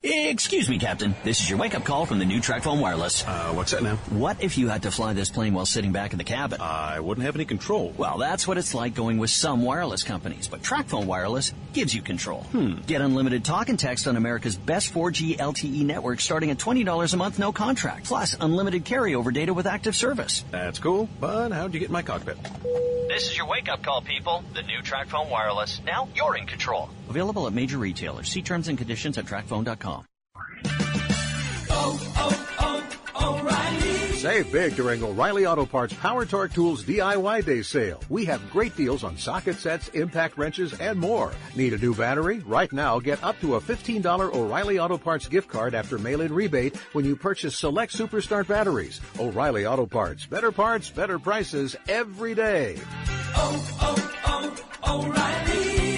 Excuse me, Captain. This is your wake-up call from the new TracFone Wireless. Uh, what's that now? What if you had to fly this plane while sitting back in the cabin? I wouldn't have any control. Well, that's what it's like going with some wireless companies, but TracFone Wireless gives you control. Hmm. Get unlimited talk and text on America's best 4G LTE network starting at $20 a month, no contract. Plus, unlimited carryover data with active service. That's cool, but how'd you get in my cockpit? This is your wake-up call, people. The new TracFone Wireless. Now you're in control. Available at major retailers. See terms and conditions at TracFone.com. Oh, oh, oh, O'Reilly. Save big during O'Reilly Auto Parts Power Torque Tools DIY Day sale. We have great deals on socket sets, impact wrenches, and more. Need a new battery? Right now, get up to a $15 O'Reilly Auto Parts gift card after mail-in rebate when you purchase select Superstart batteries. O'Reilly Auto Parts. Better parts, better prices every day. Oh, oh, oh, O'Reilly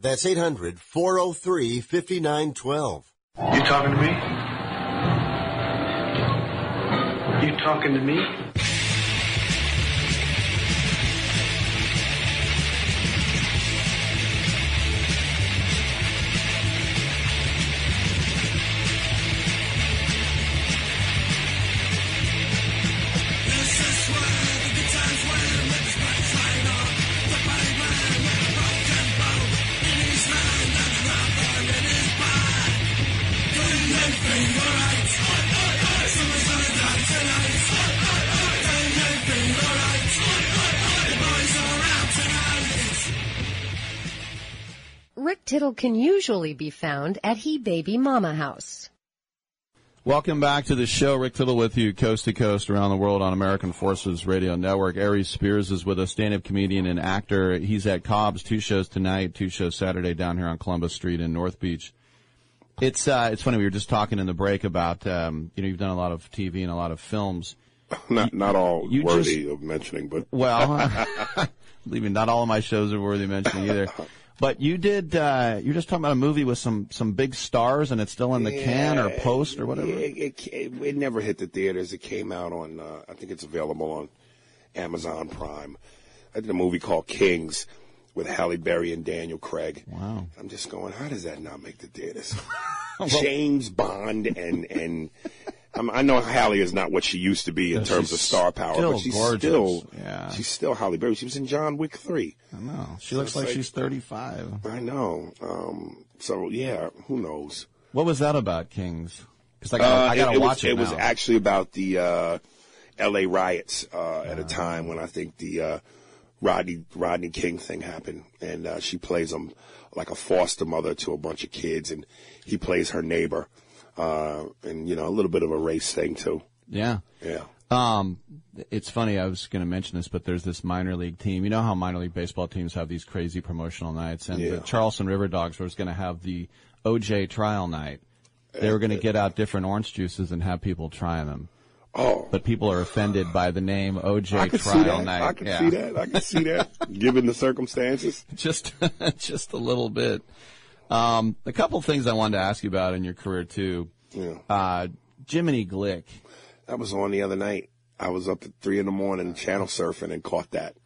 That's 800-403-5912. You talking to me? You talking to me? Rick Tittle can usually be found at He Baby Mama House. Welcome back to the show. Rick Tittle with you, coast to coast around the world on American Forces Radio Network. Aries Spears is with us, stand-up comedian and actor. He's at Cobb's, two shows tonight, two shows Saturday down here on Columbus Street in North Beach. It's uh, it's funny. We were just talking in the break about um, you know you've done a lot of TV and a lot of films. Not not all You worthy just- of mentioning, but Well, believe me, not all of my shows are worthy of mentioning either. But you did. Uh, you're just talking about a movie with some some big stars, and it's still in the can or post or whatever. It, it, it, it never hit the theaters. It came out on. Uh, I think it's available on Amazon Prime. I did a movie called Kings with Halle Berry and Daniel Craig. Wow. I'm just going. How does that not make the theaters? James Bond and and. I'm, I know Halle is not what she used to be in terms of star power, still but she's gorgeous. still Yeah. she's still Halle Berry. She was in John Wick three. I know. She So looks like like- she's 35. I know. Um, so yeah, who knows? What was that about, Kings? Because I gotta, Uh, I gotta it, watch was, it. It was actually about the uh, L.A. riots uh, at a time when I think the uh, Rodney Rodney King thing happened, and uh, she plays him like a foster mother to a bunch of kids, and he plays her neighbor, uh, and you know a little bit of a race thing too. Yeah. Yeah. Um, it's funny. I was going to mention this, but there's this minor league team. You know how minor league baseball teams have these crazy promotional nights, and Yeah. the Charleston River Dogs was going to have the OJ trial night. They were going to get out different orange juices and have people try them. Oh. But people are offended by the name OJ trial night. I can Yeah. see that. I could see that. Given the circumstances. just just a little bit. Um, a couple things I wanted to ask you about in your career too. Yeah. Uh, Jiminy Glick. That was on the other night. I was up at three in the morning channel surfing and caught that.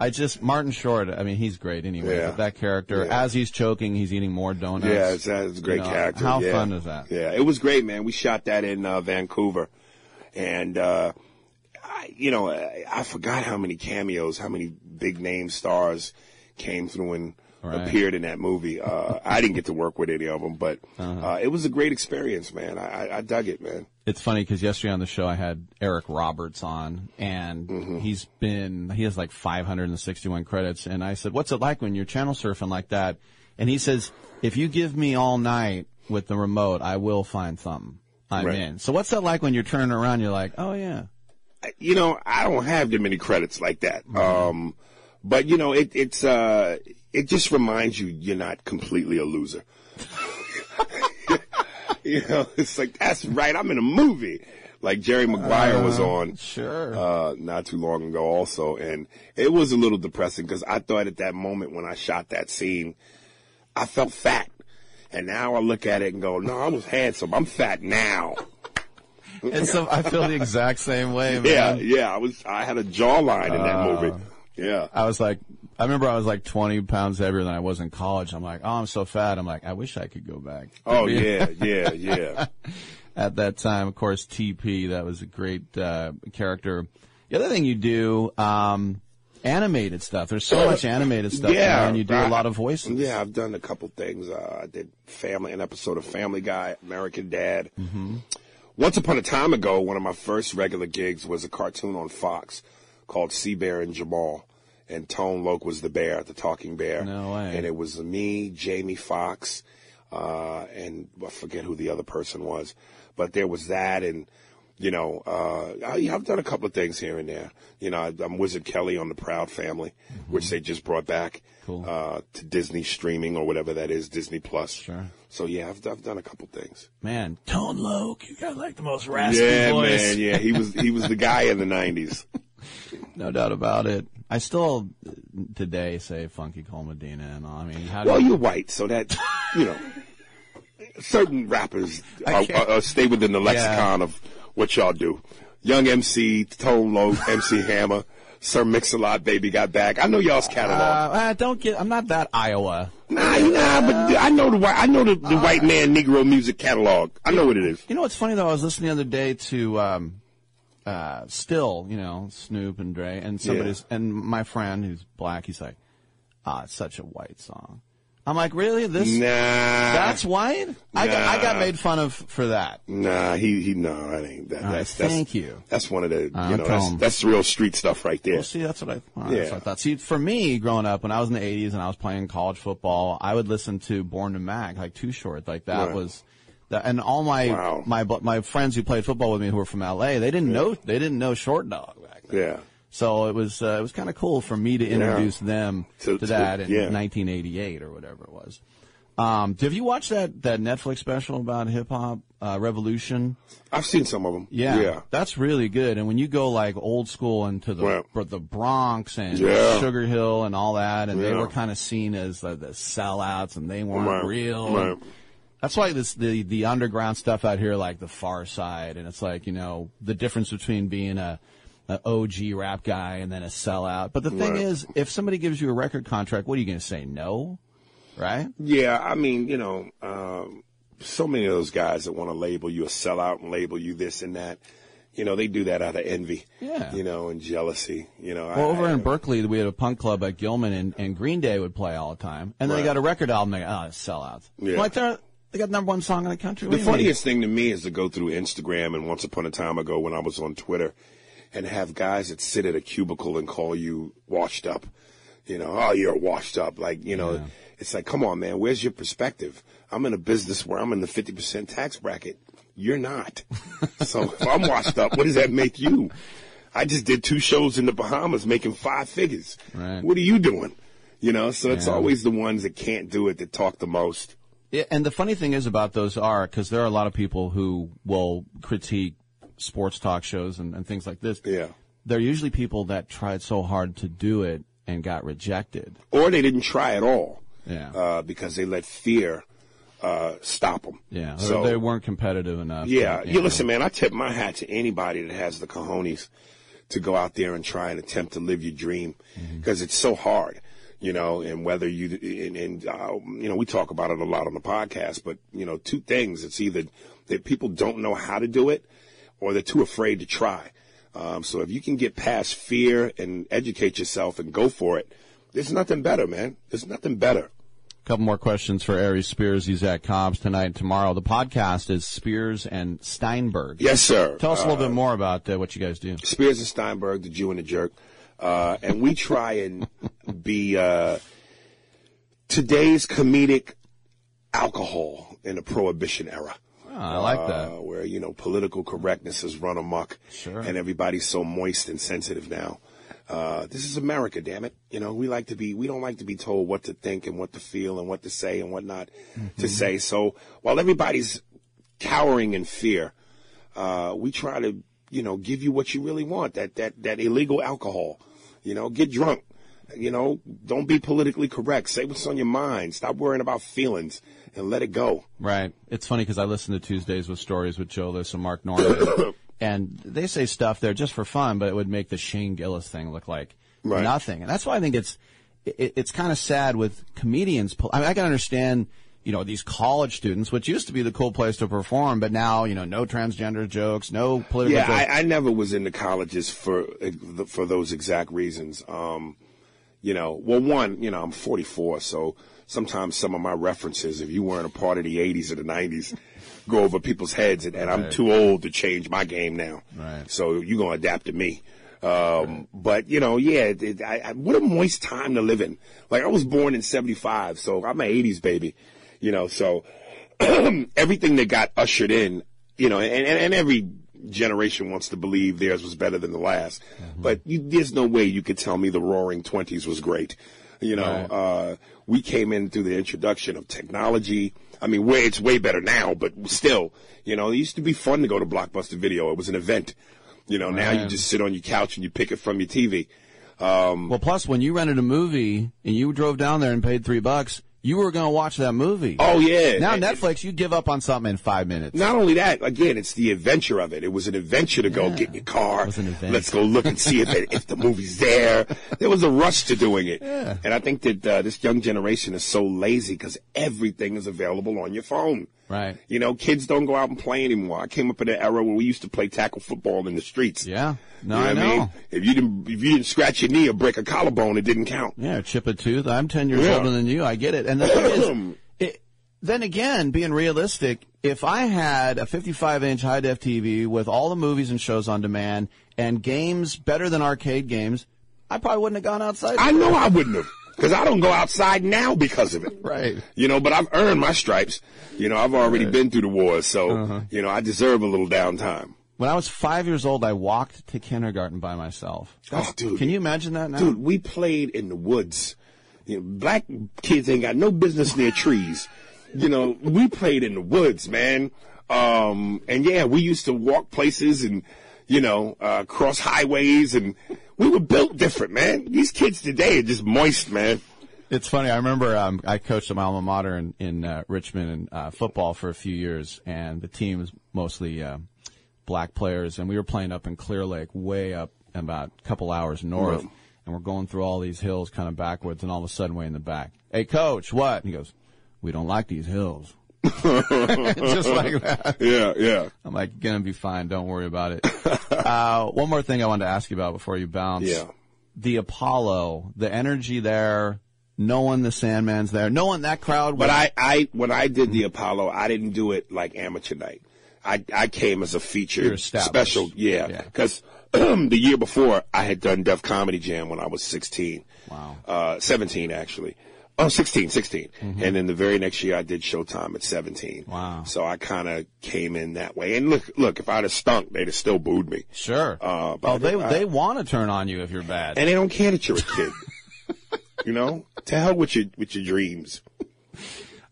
I just Martin Short. I mean, he's great anyway. Yeah. But that character, Yeah. as he's choking, he's eating more donuts. Yeah, it's, it's a great You know, character. How yeah. fun is that? Yeah, it was great, man. We shot that in uh, Vancouver, and uh, I, you know, I, I forgot how many cameos, how many big name stars came through and Right. appeared in that movie. Uh, I didn't get to work with any of them, but Uh-huh. uh, it was a great experience, man. I, I, I dug it, man. It's funny because yesterday on the show I had Eric Roberts on, and Mm-hmm. he's been he has like 561 credits, and I said, "What's it like when you're channel surfing like that?" And he says, "If you give me all night with the remote, I will find something. I'm Right. in." So what's that like when you're turning around? You're like, "Oh yeah." you know, I don't have that many credits like that. Um, but you know, it, it's, uh, it just reminds you you're not completely a loser. you know, it's like, that's right. I'm in a movie. like Jerry Maguire was Uh, on sure. uh, not too long ago also, and it was a little depressing because I thought at that moment when I shot that scene, I felt fat, and now I look at it and go, no, I was handsome. I'm fat now. And so I feel the exact same way, man. Yeah, yeah. I was. I had a jawline in that Uh, movie. Yeah. I was like, I remember I was like 20 pounds heavier than I was in college. I'm like, oh, I'm so fat. I'm like, I wish I could go back. Oh yeah, yeah, yeah. At that time, of course, TP, that was a great, uh, character. The other thing you do, um, animated stuff. There's so much animated stuff. Yeah, And you do I- a lot of voices. Yeah, I've done a couple things. Uh, I did family, an episode of Family Guy, American Dad. Mm-hmm. Once upon a time ago, one of my first regular gigs was a cartoon on Fox called C Bear and Jamal. And Tone Loc was the bear, the talking bear. No way. And it was me, Jamie Foxx, uh, and I forget who the other person was. But there was that and, you know, uh, I, I've done a couple of things here and there. You know, I, I'm Wizard Kelly on the Proud Family, which they just brought back Cool. uh, to Disney streaming or whatever that is, Disney Plus. Sure. So yeah, I've, I've done a couple things. Man, Tone Loc, you got like the most raspy yeah, voice. man. Yeah, he was he was the guy in the '90s. No doubt about it. I still uh, today say Funky Cold Medina and all. I mean, how Well, you, you're white, so that you know, certain rappers are, are, are stay within the lexicon of what y'all do. Young MC, Tone Loc, MC Hammer, Sir Mix-a-Lot, Baby Got Back. I know y'all's catalog. uh, uh, don't get. I'm not that Iowa. nah, nah, but I know the white, I know the, the white man Negro music catalog. I know what it is. You know what's funny though? I was listening the other day to um, uh, Still, you know, Snoop and Dre, and somebody's and my friend who's black. He's like, "Ah, it's such a white song." I'm like, "Really? This? Nah, That's white? I got I got made fun of for that." Nah, he he no, that ain't that. Right, that's, that's thank you. That's one of the Uh, you know that's, that's real street stuff right there. Well, see, that's what I, right, Yeah. that's what I thought. See, for me, growing up, when I was in the '80s and I was playing college football, I would listen to Born to Mack, like Too Short, like that Right. was. And all my Wow. my my friends who played football with me who were from LA, they didn't know they didn't know Short Dog back then. Yeah. So it was uh, it was kind of cool for me to introduce them To- that in yeah. 1988 or whatever it was. Um, have you watched that that Netflix special about hip hop uh, revolution? I've seen some of them. Yeah, yeah. that's really good. And when you go like old school into the Right. br- the Bronx and Yeah. Sugar Hill and all that, and they were kind of seen as the sellouts, and they weren't Right. real. Right. That's why this the the underground stuff out here, like the Far Side, and it's like you know the difference between being a, a OG rap guy and then a sellout. But the thing Right. is, if somebody gives you a record contract, what are you going to say? No, right? Yeah, I mean, you know, um, so many of those guys that want to label you a sellout and label you this and that, you know, they do that out of envy, Yeah. you know, and jealousy, you know. Well, I- over I- in Berkeley, we had a punk club at Gilman, and, and Green Day would play all the time. And then they got a record album. They go, oh, sellouts. Yeah. Like they're they got number one song in the country. What The do you mean? funniest thing to me is to go through Instagram and once upon a time ago when I was on Twitter and have guys that sit at a cubicle and call you washed up. You know, oh, you're washed up. Like, you know, it's like, come on, man, where's your perspective? I'm in a business where I'm in the 50% tax bracket. You're not. so if I'm washed up, what does that make you? I just did two shows in the Bahamas making five figures. Right. What are you doing? You know, so it's always the ones that can't do it that talk the most. Yeah, and the funny thing is about those are because there are a lot of people who will critique sports talk shows and, and things like this. Yeah. They're usually people that tried so hard to do it and got rejected. or they didn't try at all. Yeah. Uh, because they let fear uh, stop them. Yeah, So they weren't competitive enough. yeah, to, you listen, man. I tip my hat to anybody that has the cojones to go out there and try and attempt to live your dream Mm-hmm. because it's so hard. You know, and whether you and, and uh, you know we talk about it a lot on the podcast, but you know, two things: it's either that people don't know how to do it, or they're too afraid to try. Um, so if you can get past fear and educate yourself and go for it, there's nothing better, man. There's nothing better. A couple more questions for Aries Spears. He's at Cobb's tonight and tomorrow. The podcast is Spears and Steinberg. Yes, sir. Tell us a little Uh, bit more about uh, what you guys do. Spears and Steinberg, the Jew and the Jerk, uh, and we try and be uh, today's comedic alcohol in the Prohibition era. Ah, I like that. Uh, where you know political correctness has run amok, Sure. and everybody's so moist and sensitive now. Uh, this is America, damn it. You know, we like to be, we don't like to be told what to think and what to feel and what to say and what not Mm-hmm. to say. So while everybody's cowering in fear, uh, we try to, you know, give you what you really want. That that that illegal alcohol. You know, get drunk. You know, don't be politically correct. Say what's on your mind. Stop worrying about feelings and let it go. Right. It's funny because I listen to Tuesdays with Stories with Joe List and Mark Normand, and they say stuff there just for fun, but it would make the Shane Gillis thing look like Right. nothing. And that's why I think it's it, it's kind of sad with comedians. I, mean, I can understand. You know, these college students, which used to be the cool place to perform, but now, you know, no transgender jokes, no political Yeah, jokes. I, I never was into colleges for for those exact reasons. Um, you know, well, one, you know, I'm 44, so sometimes some of my references, if you weren't a part of the 80s or the 90s, go over people's heads, and, and I'm too old to change my game now. Right. So you're gonna adapt to me. Um, but you know, yeah, it, it- I, I, what a moist time to live in. Like I was born in '75, so I'm an '80s baby. You know, so everything that got ushered in, you know, and, and, and every generation wants to believe theirs was better than the last. But you, there's no way you could tell me the roaring 20s was great. You know, Right. uh, we came in through the introduction of technology. I mean, way, it's way better now, but still, you know, it used to be fun to go to Blockbuster Video. It was an event. You know, now you just sit on your couch and you pick it from your TV. Um, well, plus when you rented a movie and you drove down there and paid three bucks, you were going to watch that movie. Oh, yeah. Now And- Netflix, you give up on something in five minutes. Not only that, again, it's the adventure of it. It was an adventure to go get your car. Let's go look and see if it, if the movie's there. There was a rush to doing it, Yeah. and I think that uh, this young generation is so lazy because everything is available on your phone. Right. You know, kids don't go out and play anymore. I came up in an era where we used to play tackle football in the streets. Yeah. No, You I what know. mean? If you didn't, if you didn't scratch your knee or break a collarbone, it didn't count. Yeah, chip a tooth. I'm 10 years Yeah. older than you. I get it. And the thing is, it, then again, being realistic, if I had a 55 inch high def TV with all the movies and shows on demand and games better than arcade games, I probably wouldn't have gone outside. I know I wouldn't have. Because I don't go outside now because of it. Right. You know, but I've earned my stripes. You know, I've already been through the wars, so, Uh-huh. you know, I deserve a little downtime. When I was five years old, I walked to kindergarten by myself. Oh, dude. Can you imagine that now? Dude, we played in the woods. You know, black kids ain't got no business near trees. You know, we played in the woods, man. Um, and yeah, we used to walk places and, you know, uh, cross highways and we were built different, man. These kids today are just moist, man. It's funny. I remember um, I coached at my alma mater in, in uh, Richmond in uh, football for a few years, and the team was mostly uh, black players, and we were playing up in Clear Lake, way up about a couple hours north, Right. and we're going through all these hills kind of backwards, and all of a sudden, way in the back, hey coach, what? And he goes, we don't like these hills. Just like that. Yeah, yeah. I'm like, gonna be fine. Don't worry about it. uh, one more thing I wanted to ask you about before you bounce. Yeah. The Apollo, the energy there, knowing the Sandman's there, knowing that crowd. But I, I, when I did the Apollo, I didn't do it like amateur night. I, I came as a You're featured special, yeah. Yeah. Because the year before, I had done Def Comedy Jam when I was 16. Wow. Uh, 17 actually. Oh, 16, 16. Mm-hmm. And then the very next year I did Showtime at 17. Wow. So I kind of came in that way. And look, look, if I'd have stunk, they'd have still booed me. Sure. Uh, oh, but they I- they want to turn on you if you're bad. and they don't care that you're a kid. you know? To hell with your, with your dreams.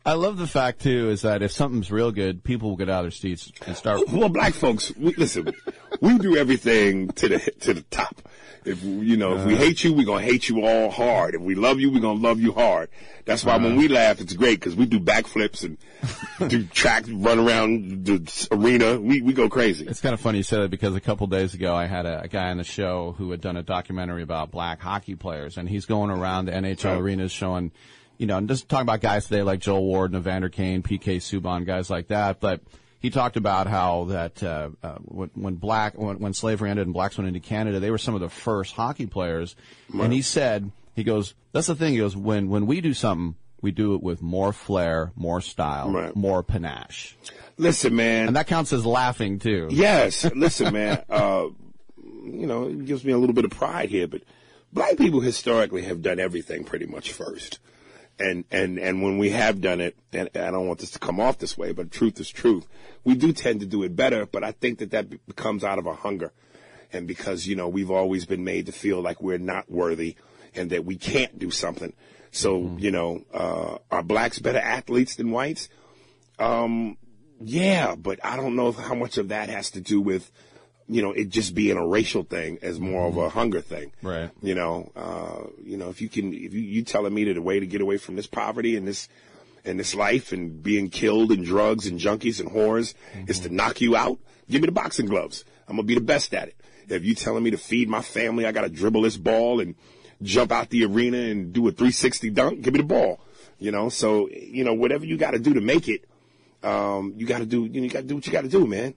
I love the fact too is that if something's real good, people will get out of their seats and start. Well, black folks, we, listen, we do everything to the to the top. If you know, if we Uh-huh. hate you, we're gonna hate you all hard. If we love you, we're gonna love you hard. That's why Uh-huh. when we laugh, it's great because we do backflips and do track, run around the arena. We we go crazy. It's kind of funny you said that because a couple days ago I had a, a guy on the show who had done a documentary about black hockey players, and he's going around the NHL Right. arenas showing, you know, and just talking about guys today like Joel Ward, Evander Kane, PK Subban, guys like that. But he talked about how that uh, uh, when, when black when, when slavery ended and blacks went into Canada, they were some of the first hockey players. And he said, he goes, that's the thing. He goes, when when we do something, we do it with more flair, more style, Right. more panache, Listen, man. and that counts as laughing too. Yes, listen, man. Uh, you know, it gives me a little bit of pride here, but black people historically have done everything pretty much first. And, and, and when we have done it, and I don't want this to come off this way, but truth is truth, we do tend to do it better, but I think that that comes out of a hunger. And because, you know, we've always been made to feel like we're not worthy and that we can't do something. So, you know, uh, are blacks better athletes than whites? Um, Yeah, but I don't know how much of that has to do with, you know, it just being a racial thing as more of a hunger thing. Right. You know, uh, you know, if you can, if you, you telling me that the way to get away from this poverty and this, and this life and being killed and drugs and junkies and whores is to knock you out, give me the boxing gloves. I'm gonna be the best at it. If you telling me to feed my family, I gotta dribble this ball and jump out the arena and do a 360 dunk, give me the ball. You know, so, you know, whatever you gotta do to make it, um, you gotta do, you, know, you gotta do what you gotta do, man.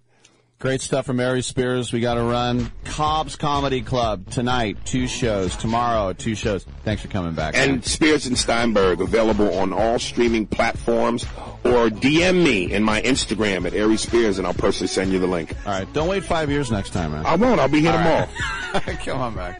Great stuff from Aries Spears. We got to run. Cobb's Comedy Club tonight, two shows. Tomorrow, two shows. Thanks for coming back. man. And Spears and Steinberg available on all streaming platforms or DM me in my Instagram at Aries Spears and I'll personally send you the link. All right. Don't wait five years next time, man. I won't. I'll be here All tomorrow. right. Come on back.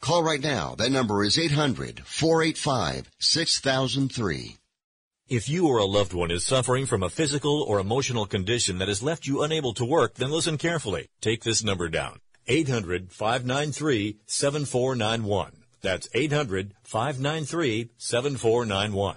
Call right now. That number is 800-485-6003. If you or a loved one is suffering from a physical or emotional condition that has left you unable to work, then listen carefully. Take this number down. 800-593-7491. That's 800-593-7491.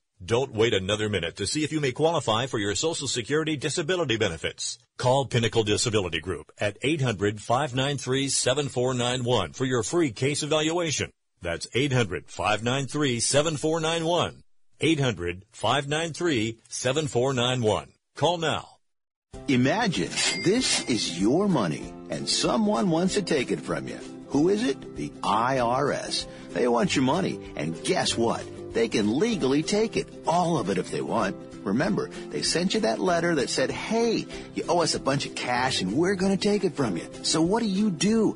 Don't wait another minute to see if you may qualify for your Social Security disability benefits. Call Pinnacle Disability Group at 800-593-7491 for your free case evaluation. That's 800-593-7491. 800-593-7491. Call now. Imagine this is your money and someone wants to take it from you. Who is it? The IRS. They want your money, and guess what? They can legally take it, all of it if they want. Remember, they sent you that letter that said, hey, you owe us a bunch of cash and we're going to take it from you. So what do you do?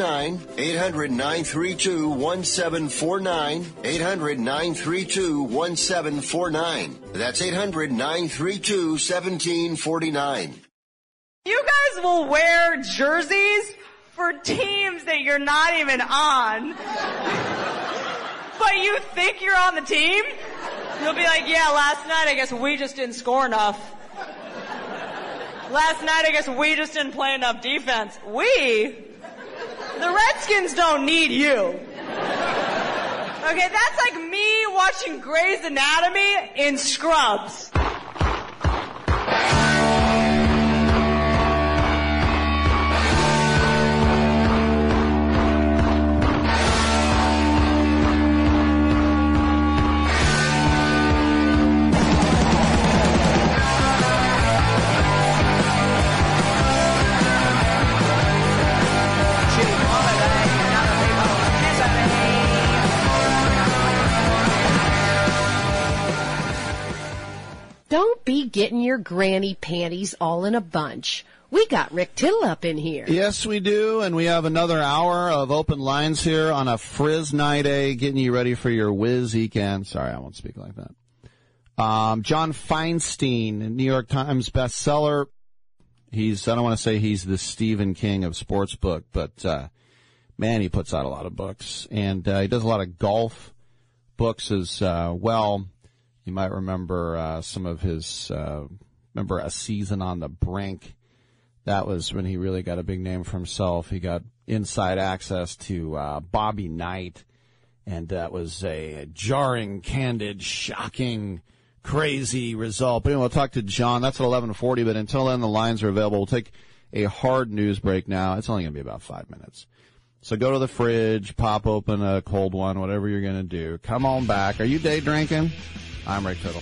800 932 1749. 800 932 1749. That's 800 932 1749. You guys will wear jerseys for teams that you're not even on. but you think you're on the team? You'll be like, yeah, last night I guess we just didn't score enough. Last night I guess we just didn't play enough defense. We? The Redskins don't need you. Okay, that's like me watching Grey's Anatomy in scrubs. Be getting your granny panties all in a bunch. We got Rick Tittle up in here. Yes, we do, and we have another hour of open lines here on a Frizz night, a getting you ready for your whiz weekend. Sorry, I won't speak like that. Um, John Feinstein, New York Times bestseller. He's I don't want to say he's the Stephen King of sports book, but uh, man, he puts out a lot of books, and uh, he does a lot of golf books as uh, well. You might remember uh, some of his. Uh, remember a season on the brink that was when he really got a big name for himself. He got inside access to uh, Bobby Knight, and that was a jarring, candid, shocking, crazy result. But anyway, we'll talk to John. That's at 11:40. But until then, the lines are available. We'll take a hard news break now. It's only going to be about five minutes. So go to the fridge, pop open a cold one, whatever you're going to do. Come on back. Are you day drinking? I'm Rick Tittle.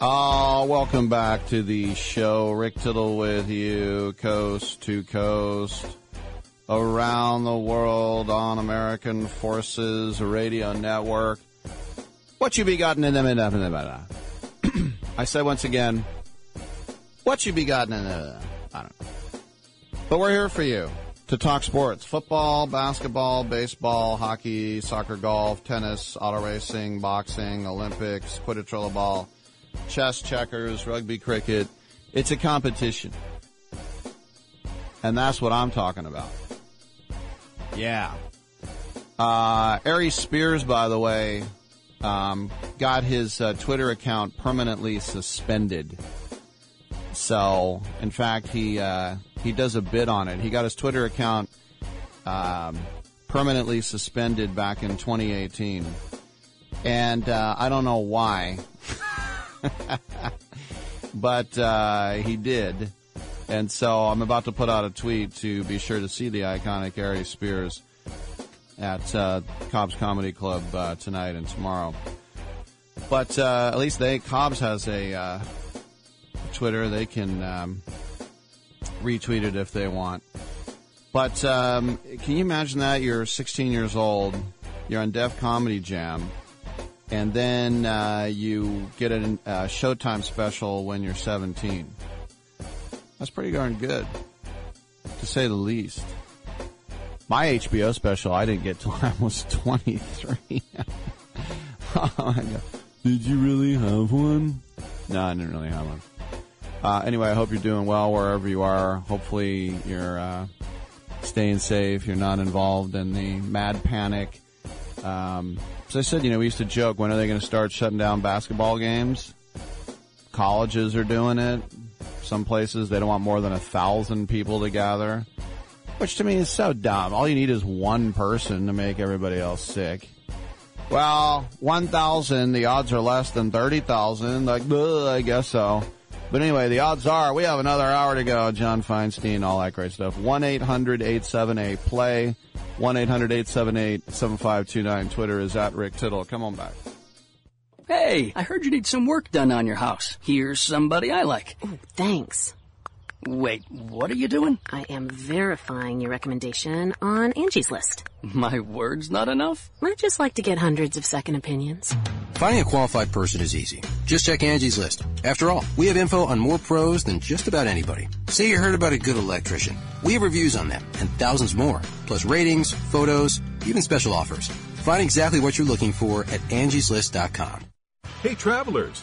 Oh, welcome back to the show. Rick Tittle with you, coast to coast, around the world on American Forces Radio Network. What you be gotten in them? I say once again, what you be gotten in the? I don't know. But we're here for you to talk sports football, basketball, baseball, hockey, soccer, golf, tennis, auto racing, boxing, Olympics, quidditch rollerball, chess, checkers, rugby, cricket. It's a competition. And that's what I'm talking about. Yeah. Uh, Aries Spears, by the way, um, got his uh, Twitter account permanently suspended. So, in fact, he uh, he does a bid on it. He got his Twitter account um, permanently suspended back in 2018, and uh, I don't know why, but uh, he did. And so I'm about to put out a tweet to be sure to see the iconic Aries Spears at uh, Cobb's Comedy Club uh, tonight and tomorrow. But uh, at least they Cobb's has a uh, Twitter. They can um, retweet it if they want. But um, can you imagine that you're 16 years old, you're on Def Comedy Jam, and then uh, you get a uh, Showtime special when you're 17? That's pretty darn good, to say the least. My HBO special I didn't get till I was 23. oh. Did you really have one? No, I didn't really have one. Uh, anyway, I hope you're doing well wherever you are. Hopefully, you're uh, staying safe. You're not involved in the mad panic Um, so I said, you know, we used to joke, when are they going to start shutting down basketball games? Colleges are doing it. Some places they don't want more than a thousand people to gather, which to me is so dumb. All you need is one person to make everybody else sick. Well, 1,000, the odds are less than 30,000. Like, ugh, I guess so. But anyway, the odds are we have another hour to go. John Feinstein, all that great stuff. 1-800-878-PLAY. 1-800-878-7529. Twitter is at Rick Tittle. Come on back. Hey, I heard you need some work done on your house. Here's somebody I like. Thanks. Wait, what are you doing? I am verifying your recommendation on Angie's List. My word's not enough? I just like to get hundreds of second opinions. Finding a qualified person is easy. Just check Angie's List. After all, we have info on more pros than just about anybody. Say you heard about a good electrician. We have reviews on them and thousands more, plus ratings, photos, even special offers. Find exactly what you're looking for at angieslist.com. Hey travelers,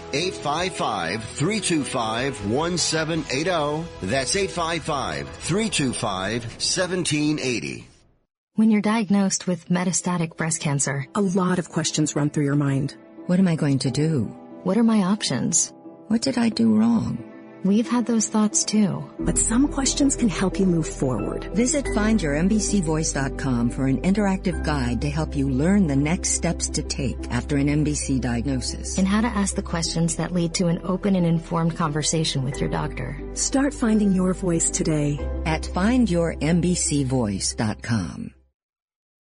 855 325 1780. That's 855 325 1780. When you're diagnosed with metastatic breast cancer, a lot of questions run through your mind. What am I going to do? What are my options? What did I do wrong? We've had those thoughts too. But some questions can help you move forward. Visit findyourmbcvoice.com for an interactive guide to help you learn the next steps to take after an MBC diagnosis. And how to ask the questions that lead to an open and informed conversation with your doctor. Start finding your voice today at findyourmbcvoice.com.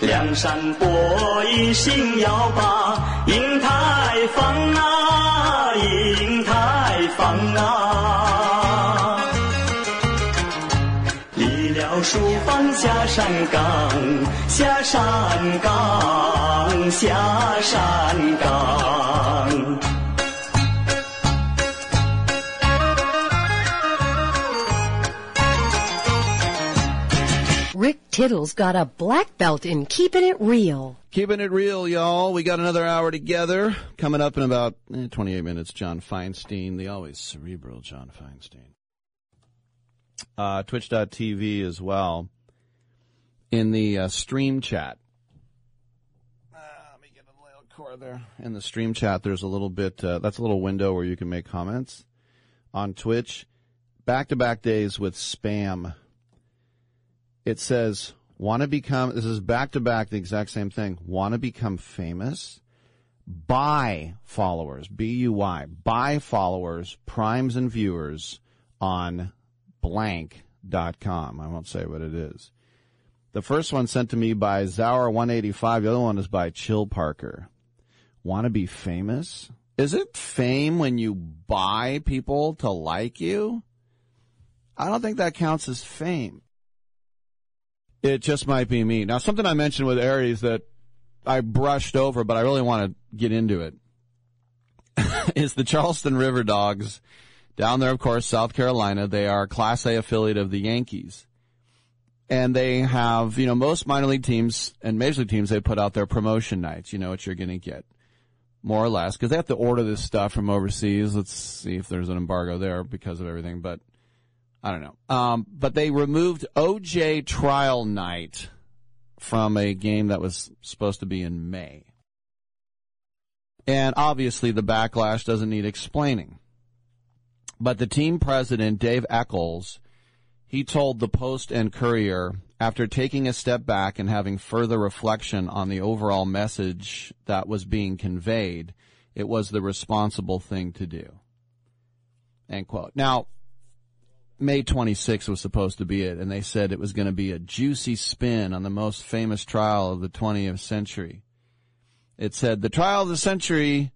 梁山伯一心要把银台放啊，银台放啊，离了书房下山岗，下山岗，下山岗。Tittle's got a black belt in keeping it real. Keeping it real, y'all. We got another hour together. Coming up in about eh, 28 minutes, John Feinstein, the always cerebral John Feinstein. Uh, Twitch.tv as well. In the uh, stream chat. Uh, let me get a little core there. In the stream chat, there's a little bit, uh, that's a little window where you can make comments on Twitch. Back to back days with spam it says want to become this is back to back the exact same thing want to become famous buy followers b-u-y buy followers primes and viewers on blank.com i won't say what it is The first one sent to me by Zower185. The other one is by Chill Parker. Want to be famous? Is it fame when you buy people to like you? I don't think that counts as fame. It just might be me. Now, something I mentioned with Aries that I brushed over, but I really want to get into it, is the Charleston River Dogs. Down there, of course, South Carolina. They are Class A affiliate of the Yankees. And they have, you know, most minor league teams and major league teams, they put out their promotion nights. You know what you're going to get. More or less. Because they have to order this stuff from overseas. Let's see if there's an embargo there because of everything. But I don't know. Um, but they removed OJ trial night from a game that was supposed to be in May. And obviously the backlash doesn't need explaining. But the team president, Dave Eccles, he told the Post and Courier, after taking a step back and having further reflection on the overall message that was being conveyed, it was the responsible thing to do. End quote. Now, May 26 was supposed to be it, and they said it was going to be a juicy spin on the most famous trial of the 20th century. It said, the trial of the century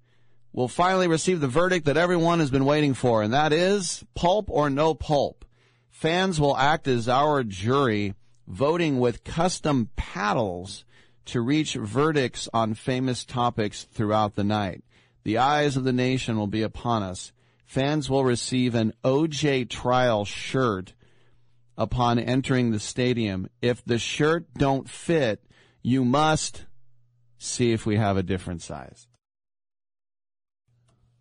will finally receive the verdict that everyone has been waiting for, and that is pulp or no pulp. Fans will act as our jury, voting with custom paddles to reach verdicts on famous topics throughout the night. The eyes of the nation will be upon us fans will receive an OJ trial shirt upon entering the stadium. If the shirt don't fit, you must see if we have a different size.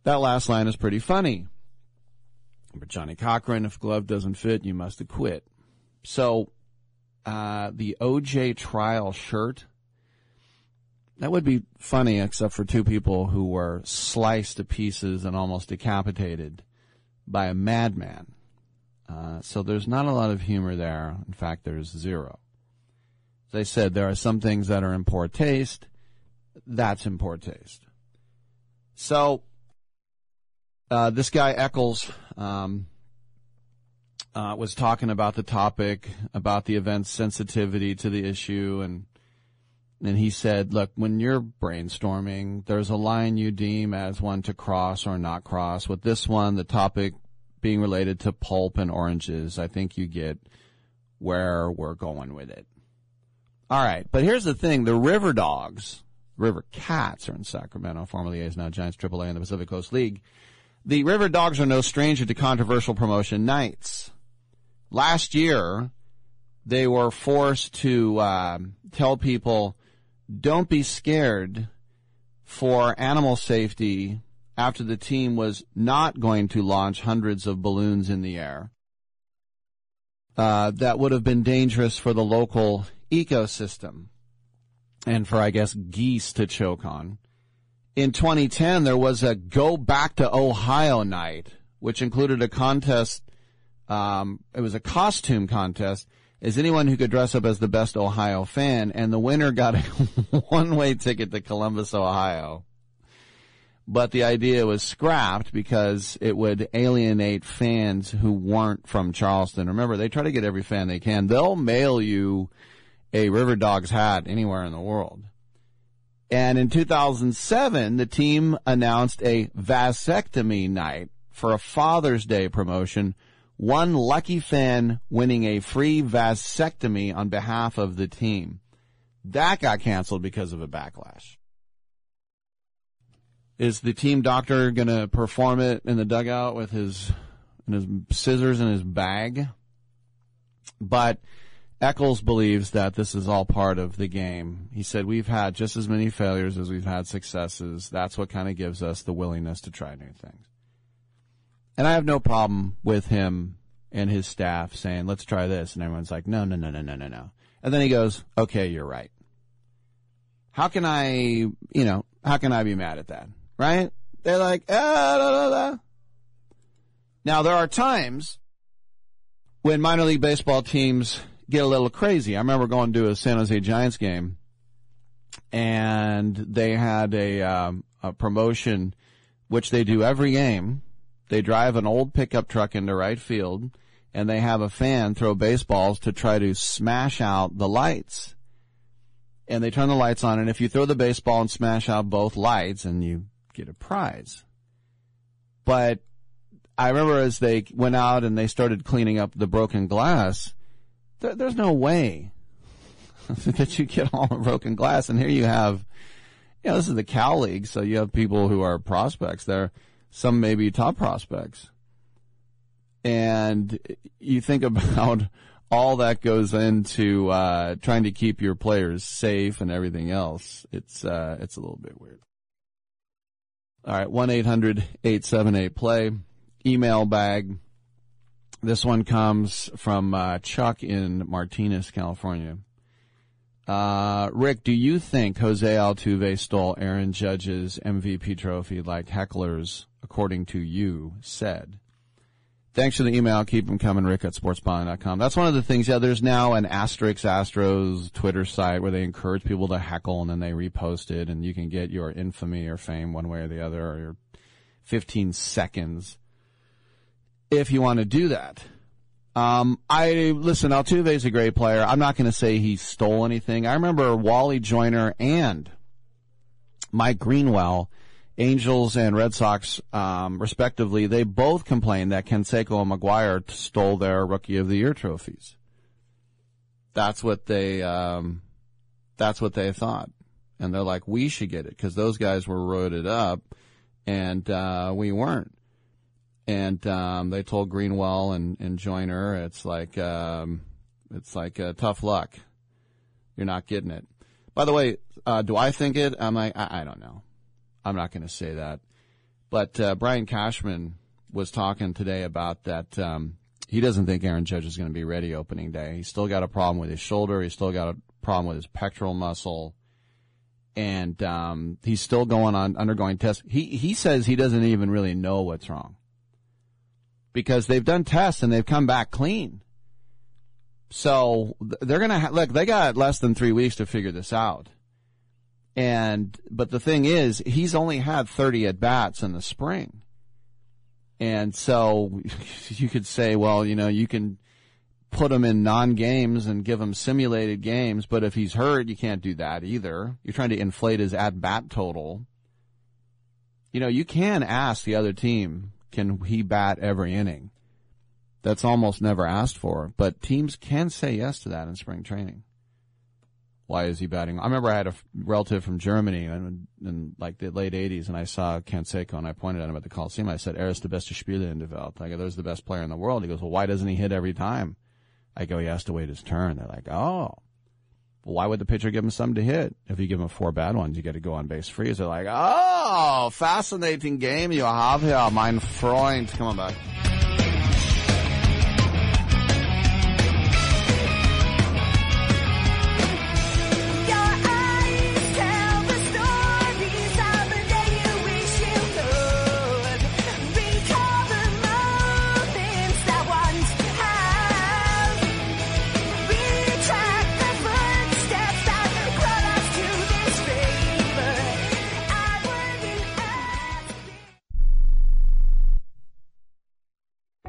That last line is pretty funny. But Johnnie Cochran, if glove doesn't fit, you must acquit. So, uh, the OJ trial shirt that would be funny, except for two people who were sliced to pieces and almost decapitated by a madman. Uh, so there's not a lot of humor there. In fact, there's zero. As I said, there are some things that are in poor taste. That's in poor taste. So, uh, this guy Eccles um, uh, was talking about the topic, about the event's sensitivity to the issue, and and he said, look, when you're brainstorming, there's a line you deem as one to cross or not cross. With this one, the topic being related to pulp and oranges, I think you get where we're going with it. All right. But here's the thing. The River Dogs, River Cats are in Sacramento, formerly A's, now Giants AAA in the Pacific Coast League. The River Dogs are no stranger to controversial promotion nights. Last year, they were forced to uh, tell people don't be scared for animal safety after the team was not going to launch hundreds of balloons in the air. Uh, that would have been dangerous for the local ecosystem and for, I guess, geese to choke on. In 2010, there was a Go Back to Ohio night, which included a contest. Um, it was a costume contest is anyone who could dress up as the best Ohio fan, and the winner got a one-way ticket to Columbus, Ohio. But the idea was scrapped because it would alienate fans who weren't from Charleston. Remember, they try to get every fan they can. They'll mail you a River Dogs hat anywhere in the world. And in 2007, the team announced a vasectomy night for a Father's Day promotion one lucky fan winning a free vasectomy on behalf of the team. That got canceled because of a backlash. Is the team doctor going to perform it in the dugout with his, and his scissors in his bag? But Eccles believes that this is all part of the game. He said, We've had just as many failures as we've had successes. That's what kind of gives us the willingness to try new things. And I have no problem with him and his staff saying, let's try this. And everyone's like, no, no, no, no, no, no, no. And then he goes, okay, you're right. How can I, you know, how can I be mad at that? Right? They're like, ah, da, da, da. Now there are times when minor league baseball teams get a little crazy. I remember going to a San Jose Giants game and they had a, um, a promotion which they do every game they drive an old pickup truck into right field and they have a fan throw baseballs to try to smash out the lights. And they turn the lights on, and if you throw the baseball and smash out both lights, and you get a prize. But I remember as they went out and they started cleaning up the broken glass, there, there's no way that you get all the broken glass. And here you have, you know, this is the Cal League, so you have people who are prospects there, some maybe top prospects. And you think about all that goes into uh, trying to keep your players safe and everything else. It's uh, it's a little bit weird. All right, one eight hundred eight seven eight play email bag. This one comes from uh, Chuck in Martinez, California. Uh, Rick, do you think Jose Altuve stole Aaron Judge's MVP trophy like hecklers, according to you, said? Thanks for the email. Keep them coming, Rick at sportsbyline.com. That's one of the things. Yeah, there's now an Asterix Astros Twitter site where they encourage people to heckle and then they repost it and you can get your infamy or fame one way or the other or your 15 seconds if you want to do that. Um, I listen. Altuve is a great player. I'm not going to say he stole anything. I remember Wally Joyner and Mike Greenwell, Angels and Red Sox, um, respectively. They both complained that Canseco and McGwire stole their Rookie of the Year trophies. That's what they. Um, that's what they thought, and they're like, we should get it because those guys were roided up, and uh, we weren't and um, they told Greenwell and, and Joyner, it's like um, it's like uh, tough luck. You're not getting it. By the way, uh, do I think it? I'm like, I, I don't know. I'm not going to say that. But uh, Brian Cashman was talking today about that. Um, he doesn't think Aaron Judge is going to be ready opening day. He's still got a problem with his shoulder. He's still got a problem with his pectoral muscle and um, he's still going on undergoing tests. He he says he doesn't even really know what's wrong because they've done tests and they've come back clean. So they're going to ha- look, they got less than three weeks to figure this out. And, but the thing is, he's only had 30 at bats in the spring. And so you could say, well, you know, you can put him in non games and give him simulated games, but if he's hurt, you can't do that either. You're trying to inflate his at bat total. You know, you can ask the other team, can he bat every inning? That's almost never asked for, but teams can say yes to that in spring training. Why is he batting? I remember I had a relative from Germany in, in like the late 80s, and I saw Canseco, and I pointed at him at the Coliseum. I said, Er ist der beste Spieler in der Welt. I go, there's the best player in the world. He goes, well, why doesn't he hit every time? I go, he has to wait his turn. They're like, oh. Why would the pitcher give him something to hit? If you give him four bad ones, you get to go on base free. They're like, oh, fascinating game you have here, mein Freund. Come on back.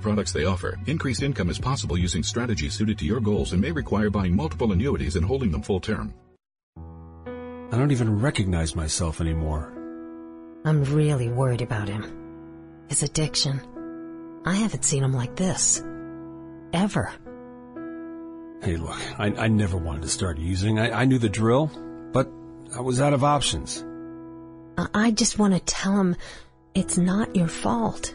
products they offer. Increased income is possible using strategies suited to your goals and may require buying multiple annuities and holding them full term. I don't even recognize myself anymore. I'm really worried about him. His addiction. I haven't seen him like this. Ever. Hey, look, I, I never wanted to start using. I, I knew the drill, but I was out of options. I just want to tell him it's not your fault.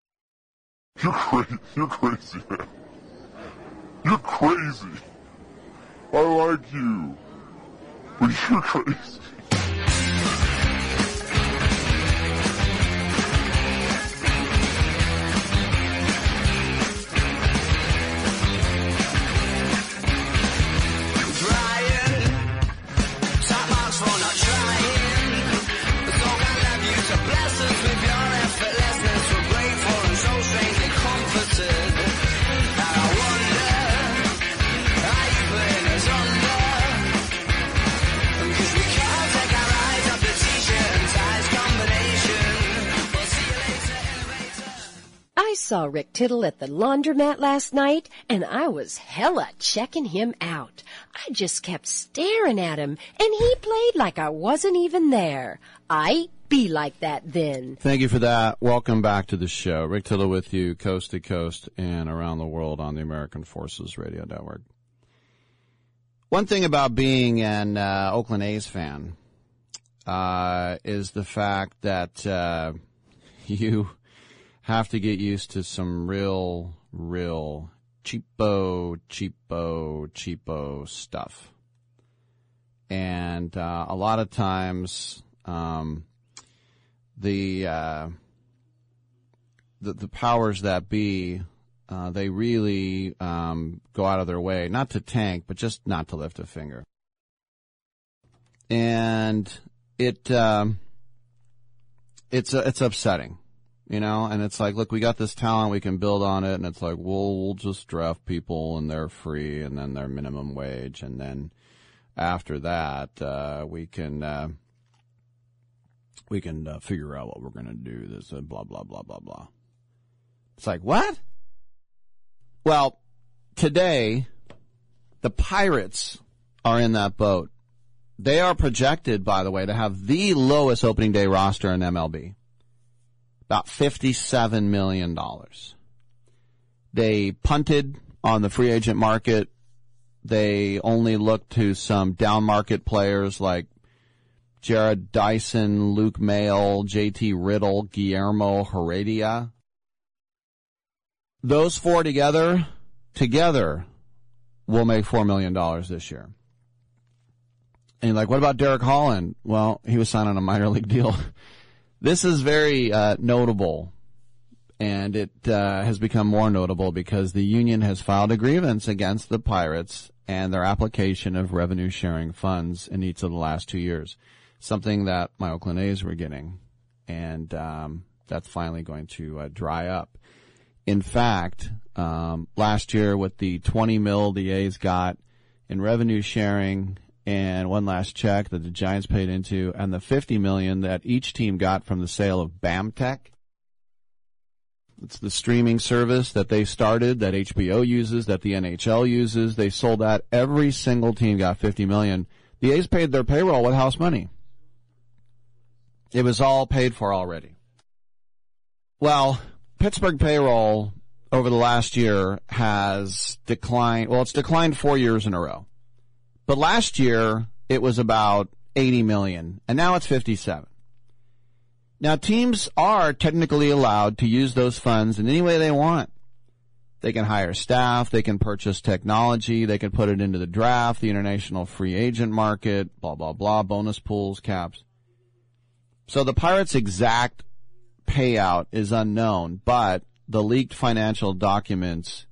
You're crazy. You're crazy, man. You're crazy. I like you. But you're crazy. Saw Rick Tittle at the laundromat last night, and I was hella checking him out. I just kept staring at him, and he played like I wasn't even there. I be like that then. Thank you for that. Welcome back to the show. Rick Tittle with you, coast to coast and around the world on the American Forces Radio Network. One thing about being an uh, Oakland A's fan uh, is the fact that uh, you have to get used to some real, real cheapo, cheapo, cheapo stuff. And uh, a lot of times, um, the, uh, the the powers that be, uh, they really um, go out of their way, not to tank, but just not to lift a finger. And it um, it's uh, it's upsetting you know, and it's like, look, we got this talent, we can build on it, and it's like, well, we'll just draft people and they're free, and then they're minimum wage, and then after that, uh, we can uh, we can uh, figure out what we're to do. This uh, blah blah blah blah blah. It's like what? Well, today, the Pirates are in that boat. They are projected, by the way, to have the lowest opening day roster in MLB about $57 million. They punted on the free agent market. They only looked to some down market players like Jarrod Dyson, Luke Maile, JT Riddle, Guillermo Heredia. Those four together, together, will make $4 million this year. And you're like, what about Derek Holland? Well, he was signed on a minor league deal. This is very uh, notable, and it uh, has become more notable because the union has filed a grievance against the Pirates and their application of revenue sharing funds in each of the last two years, something that my Oakland A's were getting, and um, that's finally going to uh, dry up. In fact, um, last year with the 20 mil the A's got in revenue sharing and one last check that the Giants paid into, and the 50 million that each team got from the sale of BAMTech. It's the streaming service that they started, that HBO uses, that the NHL uses. They sold that. Every single team got 50 million. The A's paid their payroll with house money. It was all paid for already. Well, Pittsburgh payroll over the last year has declined. Well, it's declined four years in a row. But last year it was about 80 million and now it's 57. Now teams are technically allowed to use those funds in any way they want. They can hire staff, they can purchase technology, they can put it into the draft, the international free agent market, blah, blah, blah, bonus pools, caps. So the Pirates' exact payout is unknown, but the leaked financial documents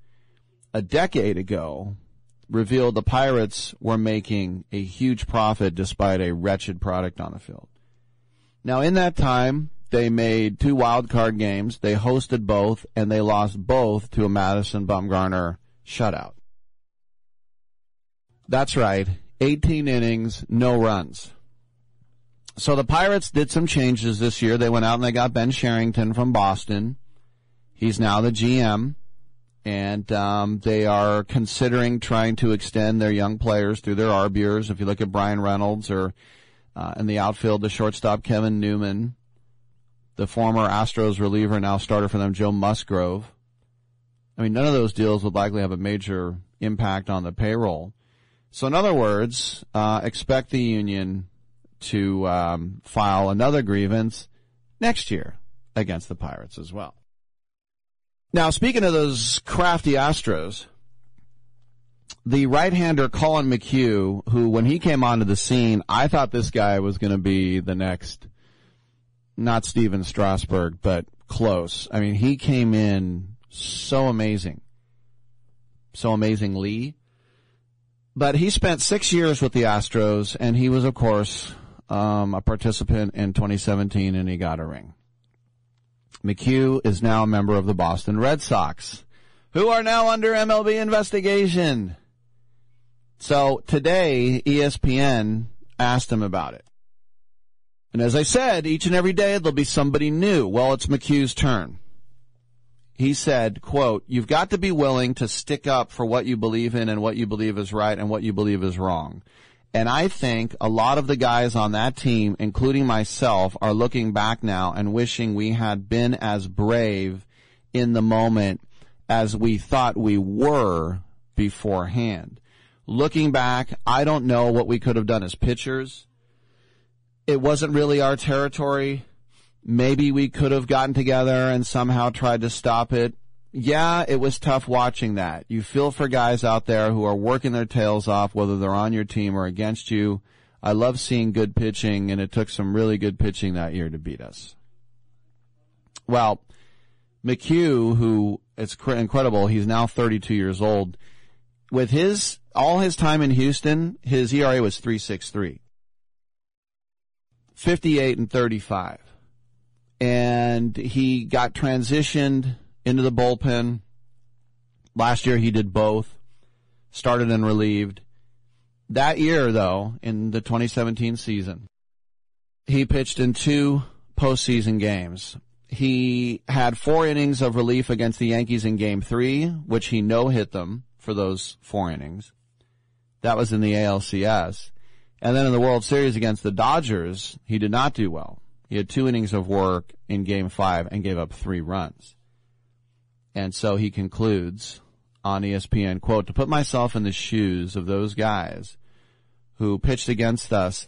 a decade ago revealed the Pirates were making a huge profit despite a wretched product on the field. Now, in that time, they made two wild card games. They hosted both, and they lost both to a Madison Bumgarner shutout. That's right. 18 innings, no runs. So the Pirates did some changes this year. They went out and they got Ben Cherington from Boston. He's now the GM, and um, they are considering trying to extend their young players through their arb. If you look at Bryan Reynolds or uh, in the outfield, the shortstop Kevin Newman, the former Astros reliever, now starter for them, Joe Musgrove. I mean, none of those deals would likely have a major impact on the payroll. So, in other words, uh, expect the union to um, file another grievance next year against the Pirates as well. Now, speaking of those crafty Astros, the right-hander Collin McHugh, who when he came onto the scene, I thought this guy was going to be the next, not Stephen Strasburg, but close. I mean, he came in so amazing, so amazingly. But he spent six years with the Astros, and he was, of course, um, a participant in 2017, and he got a ring. McHugh is now a member of the Boston Red Sox, who are now under MLB investigation. So today, ESPN asked him about it. And as I said, each and every day there'll be somebody new. Well, it's McHugh's turn. He said, quote, you've got to be willing to stick up for what you believe in and what you believe is right and what you believe is wrong. And I think a lot of the guys on that team, including myself, are looking back now and wishing we had been as brave in the moment as we thought we were beforehand. Looking back, I don't know what we could have done as pitchers. It wasn't really our territory. Maybe we could have gotten together and somehow tried to stop it yeah, it was tough watching that. You feel for guys out there who are working their tails off, whether they're on your team or against you. I love seeing good pitching, and it took some really good pitching that year to beat us. Well, McHugh, who it's incredible, he's now 32 years old. With his all his time in Houston, his ERA was 3.63, 58 and 35, and he got transitioned into the bullpen. Last year he did both, started and relieved. That year, though, in the 2017 season, he pitched in two postseason games. He had four innings of relief against the Yankees in game three, which he no hit them for those four innings. That was in the ALCS. And then in the World Series against the Dodgers, he did not do well. He had two innings of work in game five and gave up three runs. And so he concludes on ESPN, quote, to put myself in the shoes of those guys who pitched against us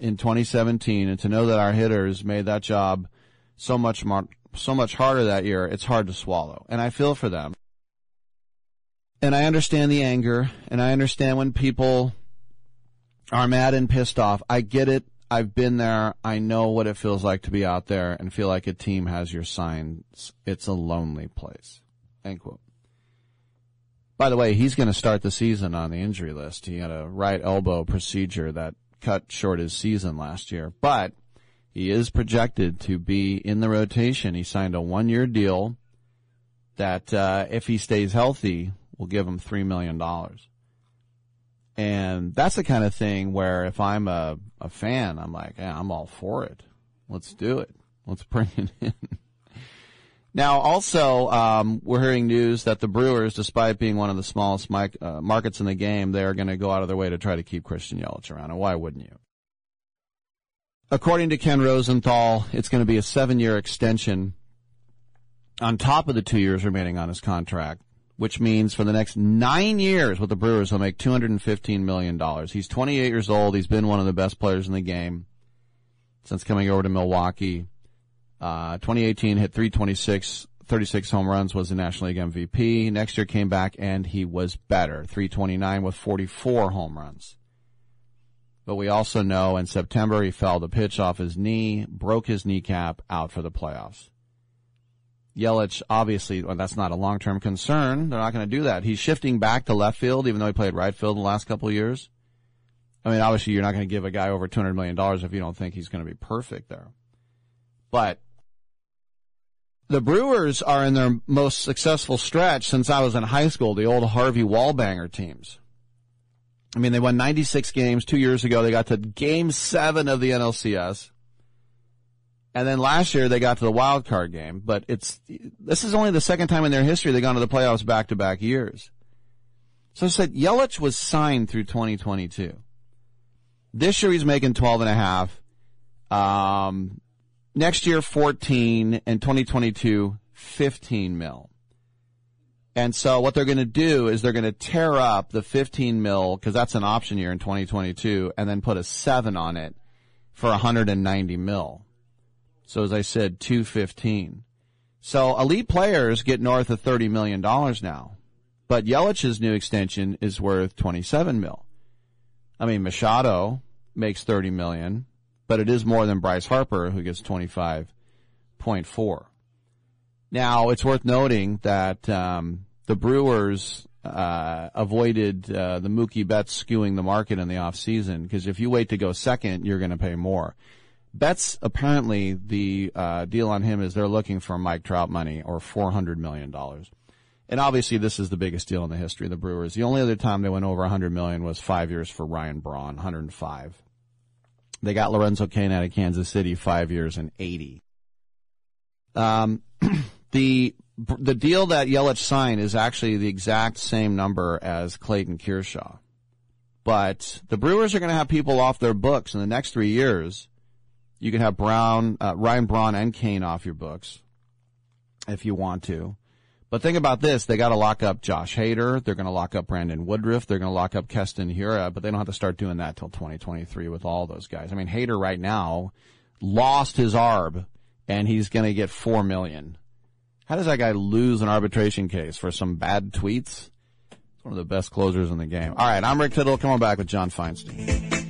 in 2017 and to know that our hitters made that job so much more, so much harder that year, it's hard to swallow. And I feel for them. And I understand the anger and I understand when people are mad and pissed off. I get it. I've been there. I know what it feels like to be out there and feel like a team has your signs. It's a lonely place. End quote. By the way, he's going to start the season on the injury list. He had a right elbow procedure that cut short his season last year, but he is projected to be in the rotation. He signed a one year deal that, uh, if he stays healthy, will give him $3 million. And that's the kind of thing where if I'm a, a fan, I'm like, yeah, I'm all for it. Let's do it. Let's bring it in. Now, also, um, we're hearing news that the Brewers, despite being one of the smallest uh, markets in the game, they are going to go out of their way to try to keep Christian Yelich around. And why wouldn't you? According to Ken Rosenthal, it's going to be a seven-year extension on top of the two years remaining on his contract, which means for the next nine years with the Brewers, he'll make $215 million. He's 28 years old. He's been one of the best players in the game since coming over to Milwaukee. Uh, 2018 hit 326, 36 home runs, was the National League MVP. Next year came back and he was better. 329 with 44 home runs. But we also know in September he fell to pitch off his knee, broke his kneecap, out for the playoffs. Yelich, obviously, well, that's not a long-term concern. They're not going to do that. He's shifting back to left field, even though he played right field in the last couple of years. I mean, obviously, you're not going to give a guy over $200 million if you don't think he's going to be perfect there. But the Brewers are in their most successful stretch since I was in high school, the old Harvey Wallbanger teams. I mean, they won 96 games two years ago. They got to game seven of the NLCS. And then last year they got to the wild card game, but it's, this is only the second time in their history they've gone to the playoffs back to back years. So I said Yelich was signed through 2022. This year he's making 12 and a half. Um, next year 14 and 2022 15 mil. And so what they're going to do is they're going to tear up the 15 mil because that's an option year in 2022 and then put a seven on it for 190 mil. So as I said, 215. So elite players get north of $30 million now. But Yelich's new extension is worth 27 mil. I mean, Machado makes 30 million, but it is more than Bryce Harper, who gets 25.4. Now, it's worth noting that um, the Brewers uh, avoided uh, the Mookie Betts skewing the market in the offseason because if you wait to go second, you're going to pay more. Betts apparently the uh, deal on him is they're looking for Mike Trout money or four hundred million dollars, and obviously this is the biggest deal in the history of the Brewers. The only other time they went over a hundred million was five years for Ryan Braun, 105. They got Lorenzo Cain out of Kansas City, five years and 80. Um, the the deal that Yelich signed is actually the exact same number as Clayton Kershaw, but the Brewers are going to have people off their books in the next three years you can have Braun, uh, Ryan Braun and Cain off your books if you want to. But think about this. They got to lock up Josh Hader. They're going to lock up Brandon Woodruff. They're going to lock up Keston Hiura, but they don't have to start doing that till 2023 with all those guys. I mean, Hader right now lost his ARB and he's going to get four million. How does that guy lose an arbitration case for some bad tweets? It's one of the best closers in the game. All right. I'm Rick Tittle. Come on back with John Feinstein.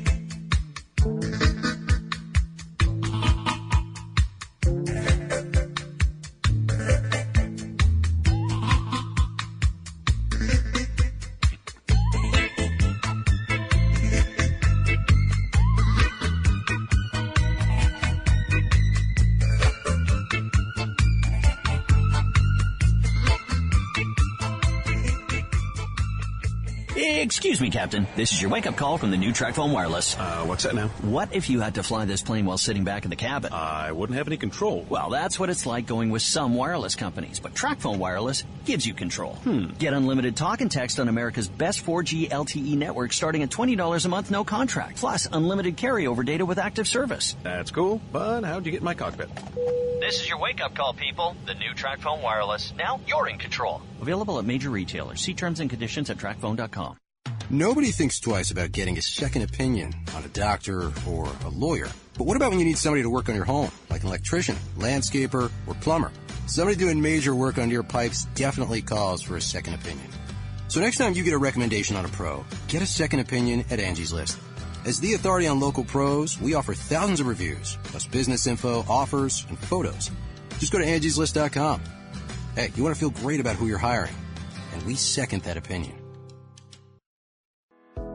Excuse me, Captain. This is your wake-up call from the new TracFone Wireless. Uh, what's that now? What if you had to fly this plane while sitting back in the cabin? I wouldn't have any control. Well, that's what it's like going with some wireless companies, but TracFone Wireless gives you control. Hmm. Get unlimited talk and text on America's best 4G LTE network starting at $20 a month, no contract. Plus, unlimited carryover data with active service. That's cool, but how'd you get in my cockpit? This is your wake-up call, people. The new TracFone Wireless. Now you're in control. Available at major retailers. See terms and conditions at TracFone.com. Nobody thinks twice about getting a second opinion on a doctor or a lawyer. But what about when you need somebody to work on your home, like an electrician, landscaper, or plumber? Somebody doing major work on your pipes definitely calls for a second opinion. So next time you get a recommendation on a pro, get a second opinion at Angie's List. As the authority on local pros, we offer thousands of reviews, plus business info, offers, and photos. Just go to angieslist.com. Hey, you want to feel great about who you're hiring, and we second that opinion.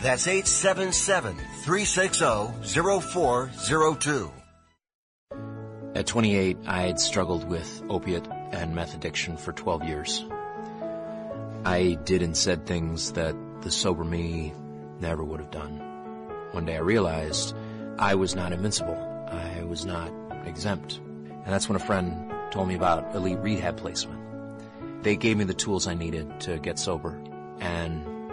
That's 877-360-0402. At 28, I had struggled with opiate and meth addiction for 12 years. I did and said things that the sober me never would have done. One day I realized I was not invincible. I was not exempt. And that's when a friend told me about elite rehab placement. They gave me the tools I needed to get sober, and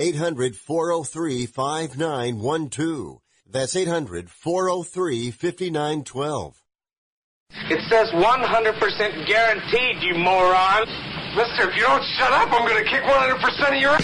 800-403-5912. That's 800-403-5912. It says 100% guaranteed, you moron. Mister, if you don't shut up, I'm going to kick 100% of your...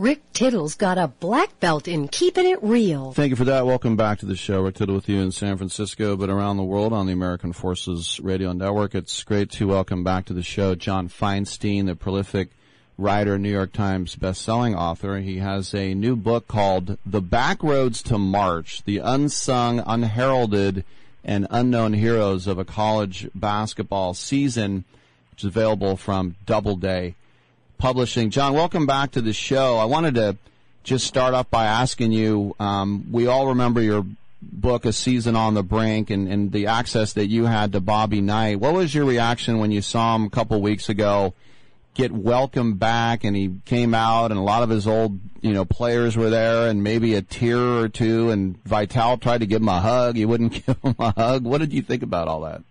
Rick Tittle's got a black belt in keeping it real. Thank you for that. Welcome back to the show. Rick Tittle with you in San Francisco, but around the world on the American Forces Radio Network. It's great to welcome back to the show John Feinstein, the prolific writer, New York Times best-selling author. He has a new book called The Back Roads to March, the unsung, unheralded, and unknown heroes of a college basketball season, which is available from Doubleday Publishing. John, welcome back to the show. I wanted to just start off by asking you, um, we all remember your book, A Season on the Brink, and, and the access that you had to Bobby Knight. What was your reaction when you saw him a couple weeks ago get welcomed back and he came out and a lot of his old, you know, players were there and maybe a tear or two and Vitale tried to give him a hug. He wouldn't give him a hug. What did you think about all that?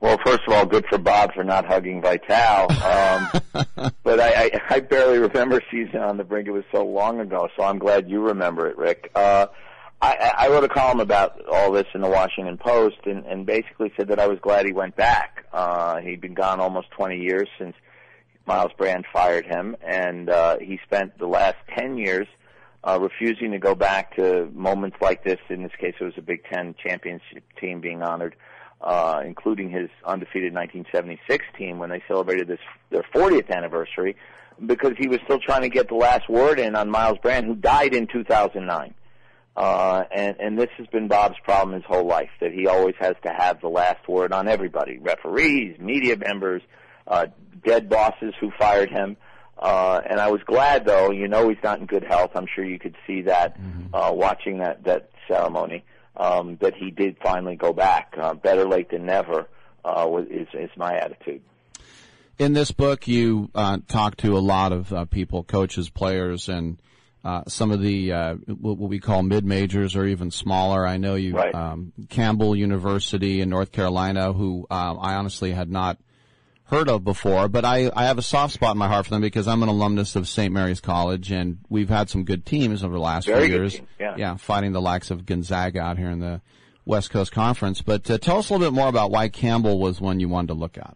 Well, first of all, good for Bob for not hugging Vitale. Um, but I, I, I barely remember season on the brink. It was so long ago, so I'm glad you remember it, Rick. Uh, I, I wrote a column about all this in the Washington Post, and, and basically said that I was glad he went back. Uh, he'd been gone almost 20 years since Myles Brand fired him, and uh, he spent the last 10 years uh, refusing to go back to moments like this. In this case, it was a Big Ten championship team being honored uh, including his undefeated 1976 team when they celebrated this their 40th anniversary, because he was still trying to get the last word in on Myles Brand, who died in 2009. Uh, and, and this has been Bob's problem his whole life, that he always has to have the last word on everybody. Referees, media members, uh, dead bosses who fired him. Uh, and I was glad though, you know he's not in good health. I'm sure you could see that, uh, watching that, that ceremony, um, that he did finally go back. Uh, better late than never, uh, is, is my attitude. In this book, you uh, talk to a lot of uh, people, coaches, players, and uh, some of the uh, what we call mid majors or even smaller. I know you, um, Campbell University in North Carolina, who I honestly had not heard of before, but I, I have a soft spot in my heart for them because I'm an alumnus of St. Mary's College, and we've had some good teams over the last Very few years. team, yeah. yeah, fighting the likes of Gonzaga out here in the West Coast Conference. But uh, tell us a little bit more about why Campbell was one you wanted to look at.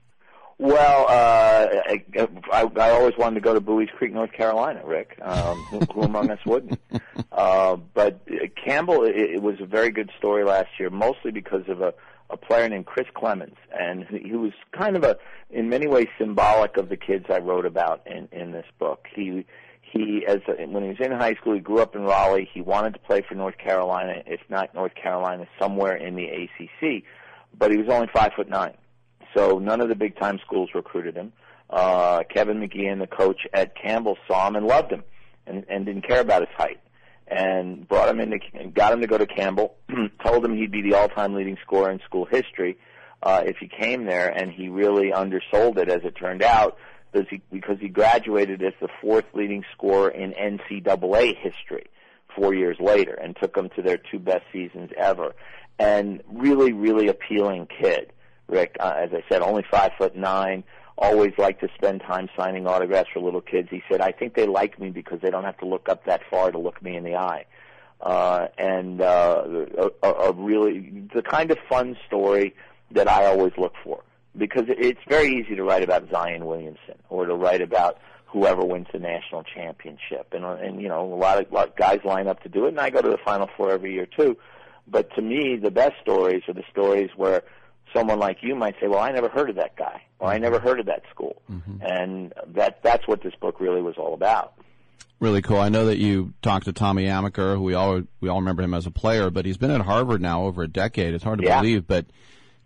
Well, uh, I, I, I always wanted to go to Buies Creek, North Carolina, Rick. Um, who, who among us wouldn't? Uh, but uh, Campbell, it, it was a very good story last year, mostly because of a, a player named Chris Clemons, and he was kind of a, in many ways, symbolic of the kids I wrote about in in this book. He he as a, when he was in high school, he grew up in Raleigh. He wanted to play for North Carolina, if not North Carolina, somewhere in the ACC, but he was only five foot nine, so none of the big time schools recruited him. Uh, Kevin McGeehan, the coach at Campbell, saw him and loved him, and, and didn't care about his height and brought him in, to, got him to go to Campbell. told him he'd be the all-time leading scorer in school history uh, if he came there, and he really undersold it, as it turned out, because he, because he graduated as the fourth leading scorer in NCAA history four years later, and took them to their two best seasons ever. And really, really appealing kid, Rick. Uh, as I said, only five foot nine always like to spend time signing autographs for little kids. He said, I think they like me because they don't have to look up that far to look me in the eye. Uh, and uh, a, a really the kind of fun story that I always look for because it's very easy to write about Zion Williamson or to write about whoever wins the national championship and and you know a lot of, lot of guys line up to do it and I go to the final four every year too but to me the best stories are the stories where someone like you might say, "Well, I never heard of that guy, or I never heard of that school," Mm-hmm. and that that's what this book really was all about. Really cool. I know that you talked to Tommy Amaker, who we all we all remember him as a player, but he's been at Harvard now over a decade. It's hard to Yeah. believe, but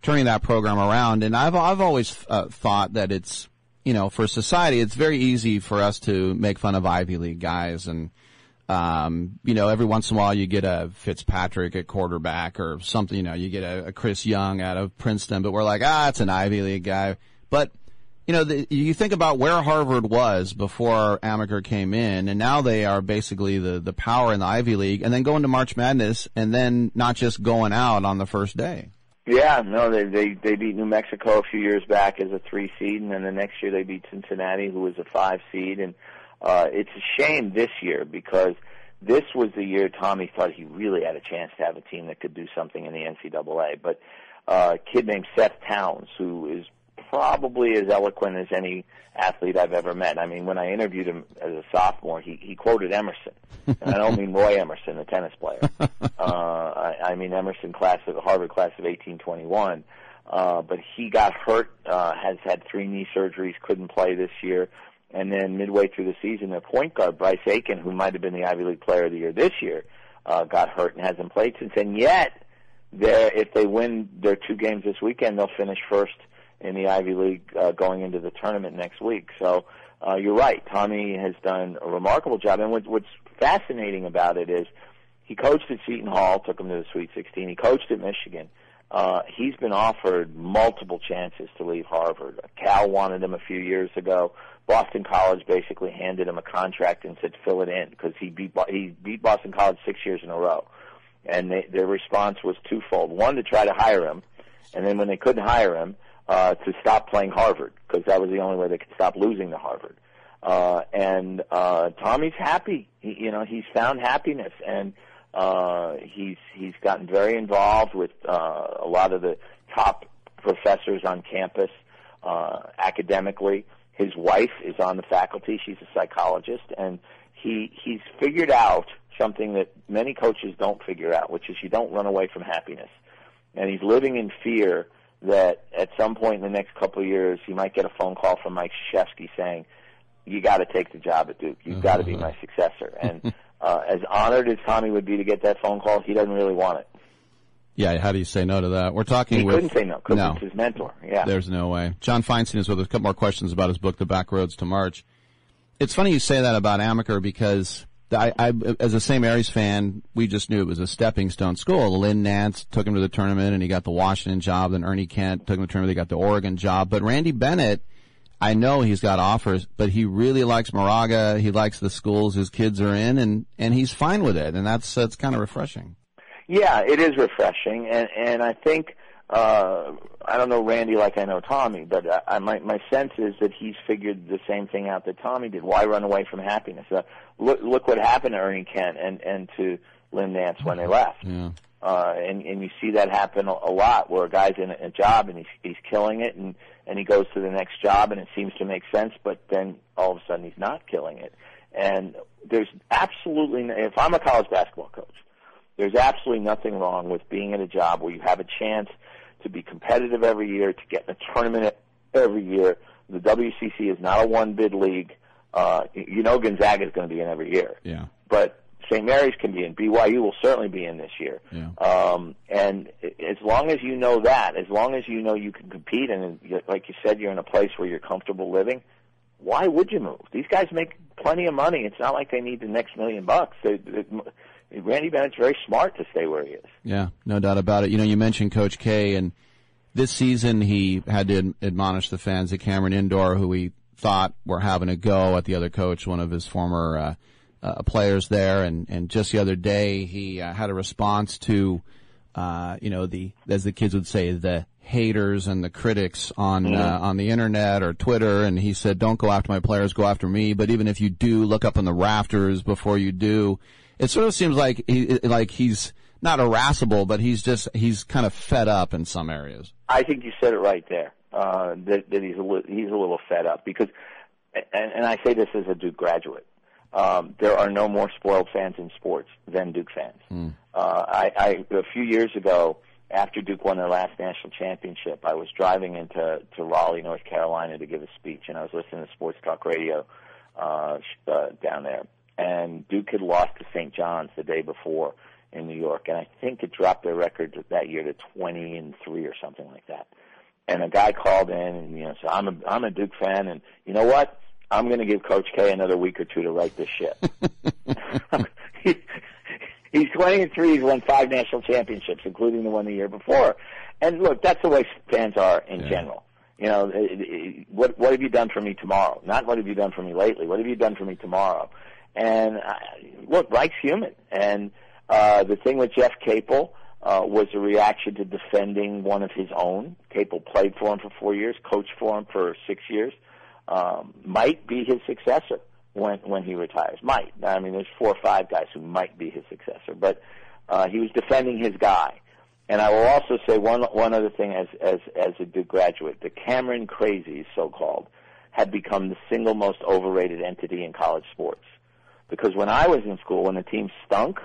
turning that program around, and I've I've always uh, thought that it's you know for society, it's very easy for us to make fun of Ivy League guys and. Um, you know, every once in a while you get a Fitzpatrick at quarterback or something, you know, you get a, a Chris Young out of Princeton, but we're like, ah, it's an Ivy League guy. But, you know, the, you think about where Harvard was before Amaker came in, and now they are basically the, the power in the Ivy League, and then going to March Madness, and then not just going out on the first day. Yeah, no, they they they beat New Mexico a few years back as a three seed, and then the next year they beat Cincinnati, who was a five seed, and uh, it's a shame this year because this was the year Tommy thought he really had a chance to have a team that could do something in the NCAA. But uh, a kid named Seth Towns, who is probably as eloquent as any athlete I've ever met. I mean, when I interviewed him as a sophomore, he, he quoted Emerson, and I don't mean Roy Emerson, the tennis player. Uh, I, I mean Emerson class of the Harvard class of 1821. Uh, but he got hurt, uh, has had three knee surgeries, couldn't play this year. And then midway through the season, their point guard, Bryce Aiken, who might have been the Ivy League player of the year this year, uh, got hurt and hasn't played since. And yet, they're, if they win their two games this weekend, they'll finish first in the Ivy League uh, going into the tournament next week. So uh, you're right. Tommy has done a remarkable job. And what, what's fascinating about it is he coached at Seton Hall, took him to the Sweet 16. He coached at Michigan. Uh, he's been offered multiple chances to leave Harvard. Cal wanted him a few years ago. Boston College basically handed him a contract and said fill it in because he beat he beat Boston College six years in a row, and they, their response was twofold: one to try to hire him, and then when they couldn't hire him, uh, to stop playing Harvard because that was the only way they could stop losing to Harvard. Uh, and uh, Tommy's happy. He, you know, he's found happiness, and uh, he's he's gotten very involved with uh, a lot of the top professors on campus uh, academically. His wife is on the faculty; she's a psychologist, and he he's figured out something that many coaches don't figure out, which is you don't run away from happiness. And he's living in fear that at some point in the next couple of years he might get a phone call from Mike Krzyzewski saying, "You got to take the job at Duke. You've got to be my successor." And uh, as honored as Tommy would be to get that phone call, he doesn't really want it. Yeah, how do you say no to that? We're talking He with couldn't say no because no. it's his mentor. Yeah. There's no way. John Feinstein is with us. A couple more questions about his book, The Back Roads to March. It's funny you say that about Amaker because I, I, as a St. Mary's fan, we just knew it was a stepping stone school. Lynn Nance took him to the tournament and he got the Washington job. Then Ernie Kent took him to the tournament. He got the Oregon job. But Randy Bennett, I know he's got offers, but he really likes Moraga. He likes the schools his kids are in and, and he's fine with it. And that's, that's kind of refreshing. Yeah, it is refreshing, and and I think uh, I don't know Randy like I know Tommy, but I, I, my my sense is that he's figured the same thing out that Tommy did. Why run away from happiness? Uh, look look what happened to Ernie Kent and and to Lynn Nance when they left. Yeah. Uh, and and you see that happen a, a lot where a guy's in a, a job and he's he's killing it and and he goes to the next job and it seems to make sense, but then all of a sudden he's not killing it. And there's absolutely if I'm a college basketball coach, there's absolutely nothing wrong with being in a job where you have a chance to be competitive every year, to get in a tournament every year. The WCC is not a one bid league. Uh, you know Gonzaga is going to be in every year, Yeah. but St. Mary's can be in. BYU will certainly be in this year. Yeah. Um, and as long as you know that, as long as you know you can compete, and like you said, you're in a place where you're comfortable living, why would you move? These guys make plenty of money. It's not like they need the next million bucks. They, they, Randy Bennett's very smart to stay where he is. Yeah, no doubt about it. You know, you mentioned Coach K, and this season he had to admonish the fans at Cameron Indoor, who he thought were having a go at the other coach, one of his former uh, uh, players there. And, and just the other day, he uh, had a response to, uh, you know, the as the kids would say, the haters and the critics on Mhm. uh, on the internet or Twitter. And he said, "Don't go after my players, go after me." But even if you do, look up in the rafters before you do. It sort of seems like he like he's not irascible, but he's just he's kind of fed up in some areas. I think you said it right there. Uh, that, that he's a li- he's a little fed up because, and, and I say this as a Duke graduate. Um, there are no more spoiled fans in sports than Duke fans. Uh, I, I a few years ago, after Duke won their last national championship, I was driving into to Raleigh, North Carolina, to give a speech, and I was listening to sports talk radio uh, uh, down there. And Duke had lost to St. John's the day before in New York, and I think it dropped their record that year to 20 and three or something like that. And a guy called in, and you know, so I'm a I'm a Duke fan, and you know what? I'm going to give Coach K another week or two to write this shit. He's 20 and three. He's won five national championships, including the one the year before. And look, that's the way fans are in general. You know, it- it- what what have you done for me tomorrow? Not what have you done for me lately. What have you done for me tomorrow? And uh, look, Mike's human. And uh, the thing with Jeff Capel uh, was a reaction to defending one of his own. Capel played for him for four years, coached for him for six years. Um, might be his successor when when he retires. Might. I mean, there's four or five guys who might be his successor, but uh, he was defending his guy. And I will also say one one other thing as as as a Duke graduate, the Cameron Crazies, so called, had become the single most overrated entity in college sports. Because when I was in school, when the team stunk,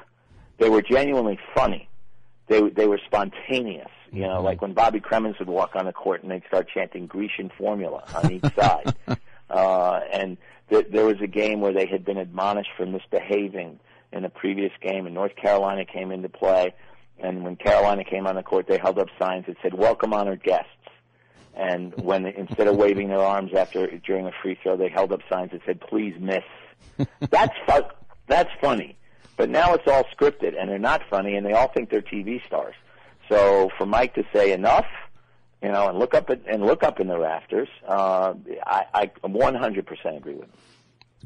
they were genuinely funny. They they were spontaneous. You know, like when Bobby Cremins would walk on the court and they'd start chanting Grecian formula on each side. Uh, and th- there was a game where they had been admonished for misbehaving in a previous game, and North Carolina came into play. And when Carolina came on the court, they held up signs that said "Welcome, honored guests." And when instead of waving their arms after during a free throw, they held up signs that said "Please miss." That's fu- that's funny. But now it's all scripted, and they're not funny, and they all think they're TV stars. So for Mike to say enough, you know, and look up at, and look up in the rafters, uh, I, I 100% agree with him.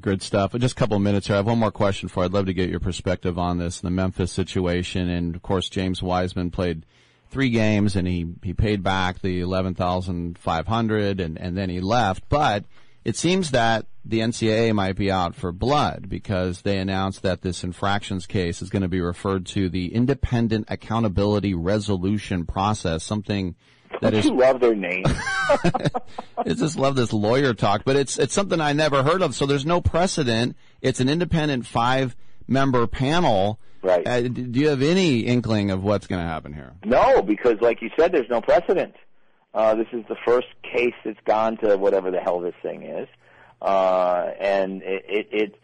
Good stuff. Just a couple of minutes here. I have one more question for. you. I'd love to get your perspective on this, the Memphis situation, and of course James Wiseman played three games and he he paid back the eleven thousand five hundred and and then he left. But it seems that the NCAA might be out for blood because they announced that this infractions case is going to be referred to the Independent Accountability Resolution Process, something that Don't is you love their name? I just love this lawyer talk, but it's it's something I never heard of. So there's no precedent. It's an independent five member panel. Right. Uh, do you have any inkling of what's going to happen here? No, because like you said, there's no precedent. Uh, this is the first case that's gone to whatever the hell this thing is, uh, and it, it, it,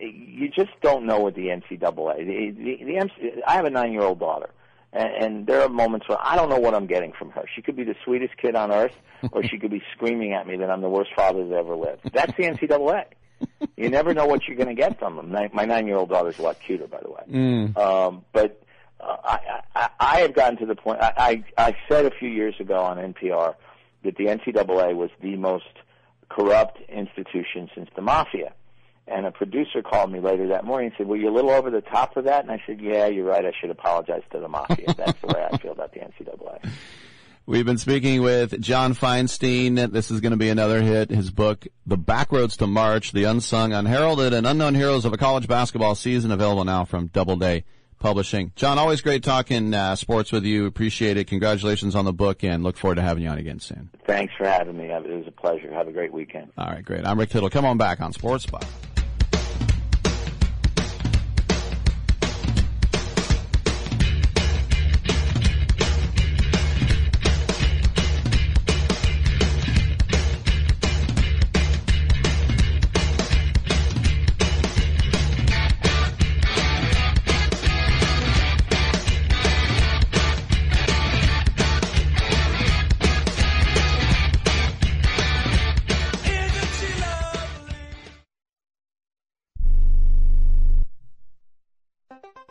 you just don't know what the NCAA. The, the, the MC, I have a nine-year-old daughter, and, and there are moments where I don't know what I'm getting from her. She could be the sweetest kid on earth, or she could be screaming at me that I'm the worst father that ever lived. That's the NCAA. You never know what you're going to get from them. My, nine-year-old daughter's a lot cuter, by the way. Mm. Um, but uh, I, I, I have gotten to the point. I, I, I said a few years ago on NPR that the NCAA was the most corrupt institution since the mafia. And a producer called me later that morning and said, "Well, you're a little over the top for that." And I said, "Yeah, you're right. I should apologize to the mafia. That's the way I feel about the NCAA." We've been speaking with John Feinstein. This is going to be another hit. His book, The Backroads to March, The Unsung, Unheralded, and Unknown Heroes of a College Basketball Season, available now from Doubleday Publishing. John, always great talking uh, sports with you. Appreciate it. Congratulations on the book, and look forward to having you on again soon. Thanks for having me. It was a pleasure. Have a great weekend. All right, great. I'm Rick Tittle. Come on back on Sports Spot.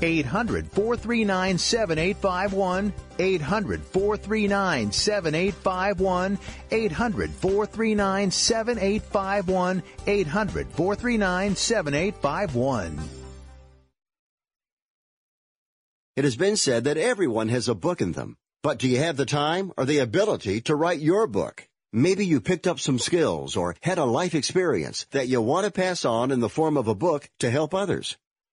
800 439 7851. 800 439 7851. 800 439 7851. 800 439 7851. It has been said that everyone has a book in them. But do you have the time or the ability to write your book? Maybe you picked up some skills or had a life experience that you want to pass on in the form of a book to help others.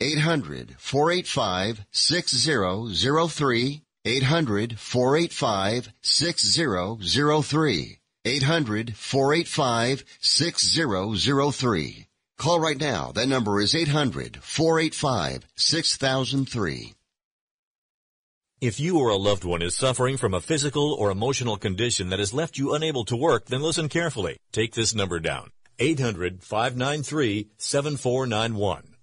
800-485-6003. 800-485-6003. 800-485-6003. Call right now. That number is 800-485-6003. If you or a loved one is suffering from a physical or emotional condition that has left you unable to work, then listen carefully. Take this number down. 800-593-7491.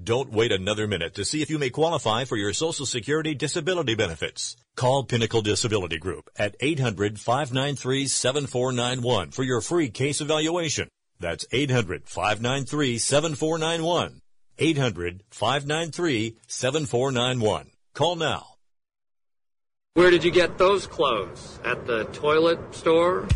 Don't wait another minute to see if you may qualify for your Social Security disability benefits. Call Pinnacle Disability Group at 800-593-7491 for your free case evaluation. That's 800-593-7491. 800-593-7491. Call now. Where did you get those clothes? At the toilet store?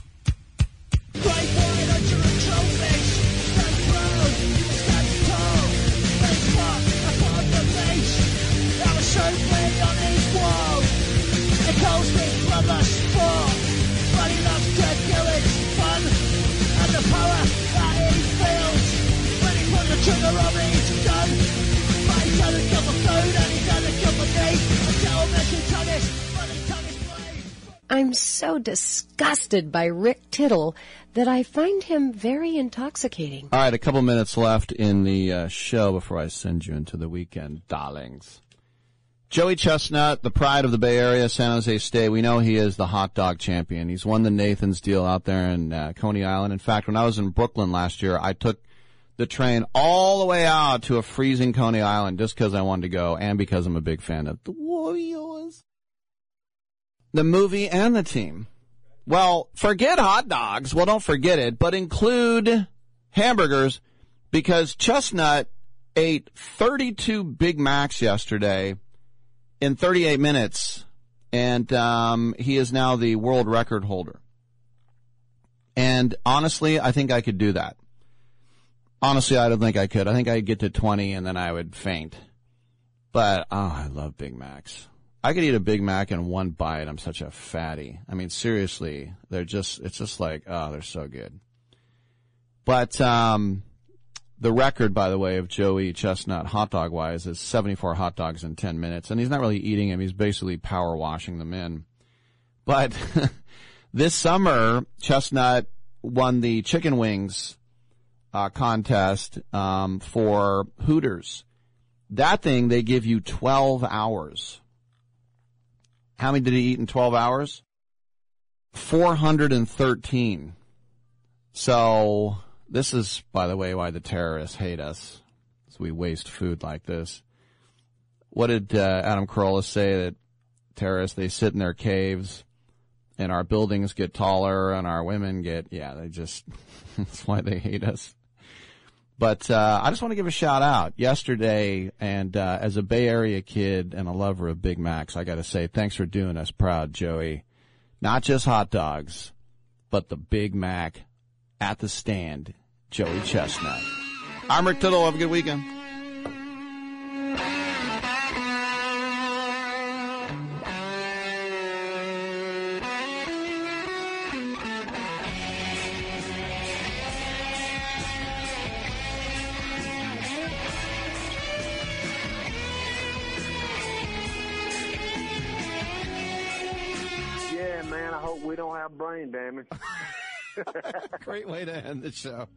I'm so disgusted by Rick Tittle that I find him very intoxicating. All right, a couple minutes left in the uh, show before I send you into the weekend, darlings. Joey Chestnut, the pride of the Bay Area, San Jose State. We know he is the hot dog champion. He's won the Nathan's deal out there in uh, Coney Island. In fact, when I was in Brooklyn last year, I took the train all the way out to a freezing Coney Island just because I wanted to go and because I'm a big fan of the Warriors. The movie and the team. Well, forget hot dogs. Well, don't forget it, but include hamburgers because Chestnut ate 32 Big Macs yesterday in 38 minutes, and um, he is now the world record holder. And honestly, I think I could do that. Honestly, I don't think I could. I think I'd get to 20 and then I would faint. But, oh, I love Big Macs. I could eat a Big Mac in one bite. I'm such a fatty. I mean, seriously, they're just, it's just like, oh, they're so good. But, um, the record, by the way, of Joey Chestnut hot dog wise is 74 hot dogs in 10 minutes. And he's not really eating them. He's basically power washing them in. But this summer, Chestnut won the chicken wings uh, contest um, for Hooters That thing, they give you 12 hours. How many did he eat in 12 hours? 413. So, this is, by the way, why the terrorists hate us. As we waste food like this. What did uh, Adam Carolla say that terrorists, they sit in their caves and our buildings get taller and our women get, yeah, they just, that's why they hate us. But uh, I just want to give a shout out yesterday, and uh, as a Bay Area kid and a lover of Big Macs, I got to say thanks for doing us proud, Joey. Not just hot dogs, but the Big Mac at the stand, Joey Chestnut. I'm Rick Tittle. Have a good weekend. Brain damage. Great way to end the show.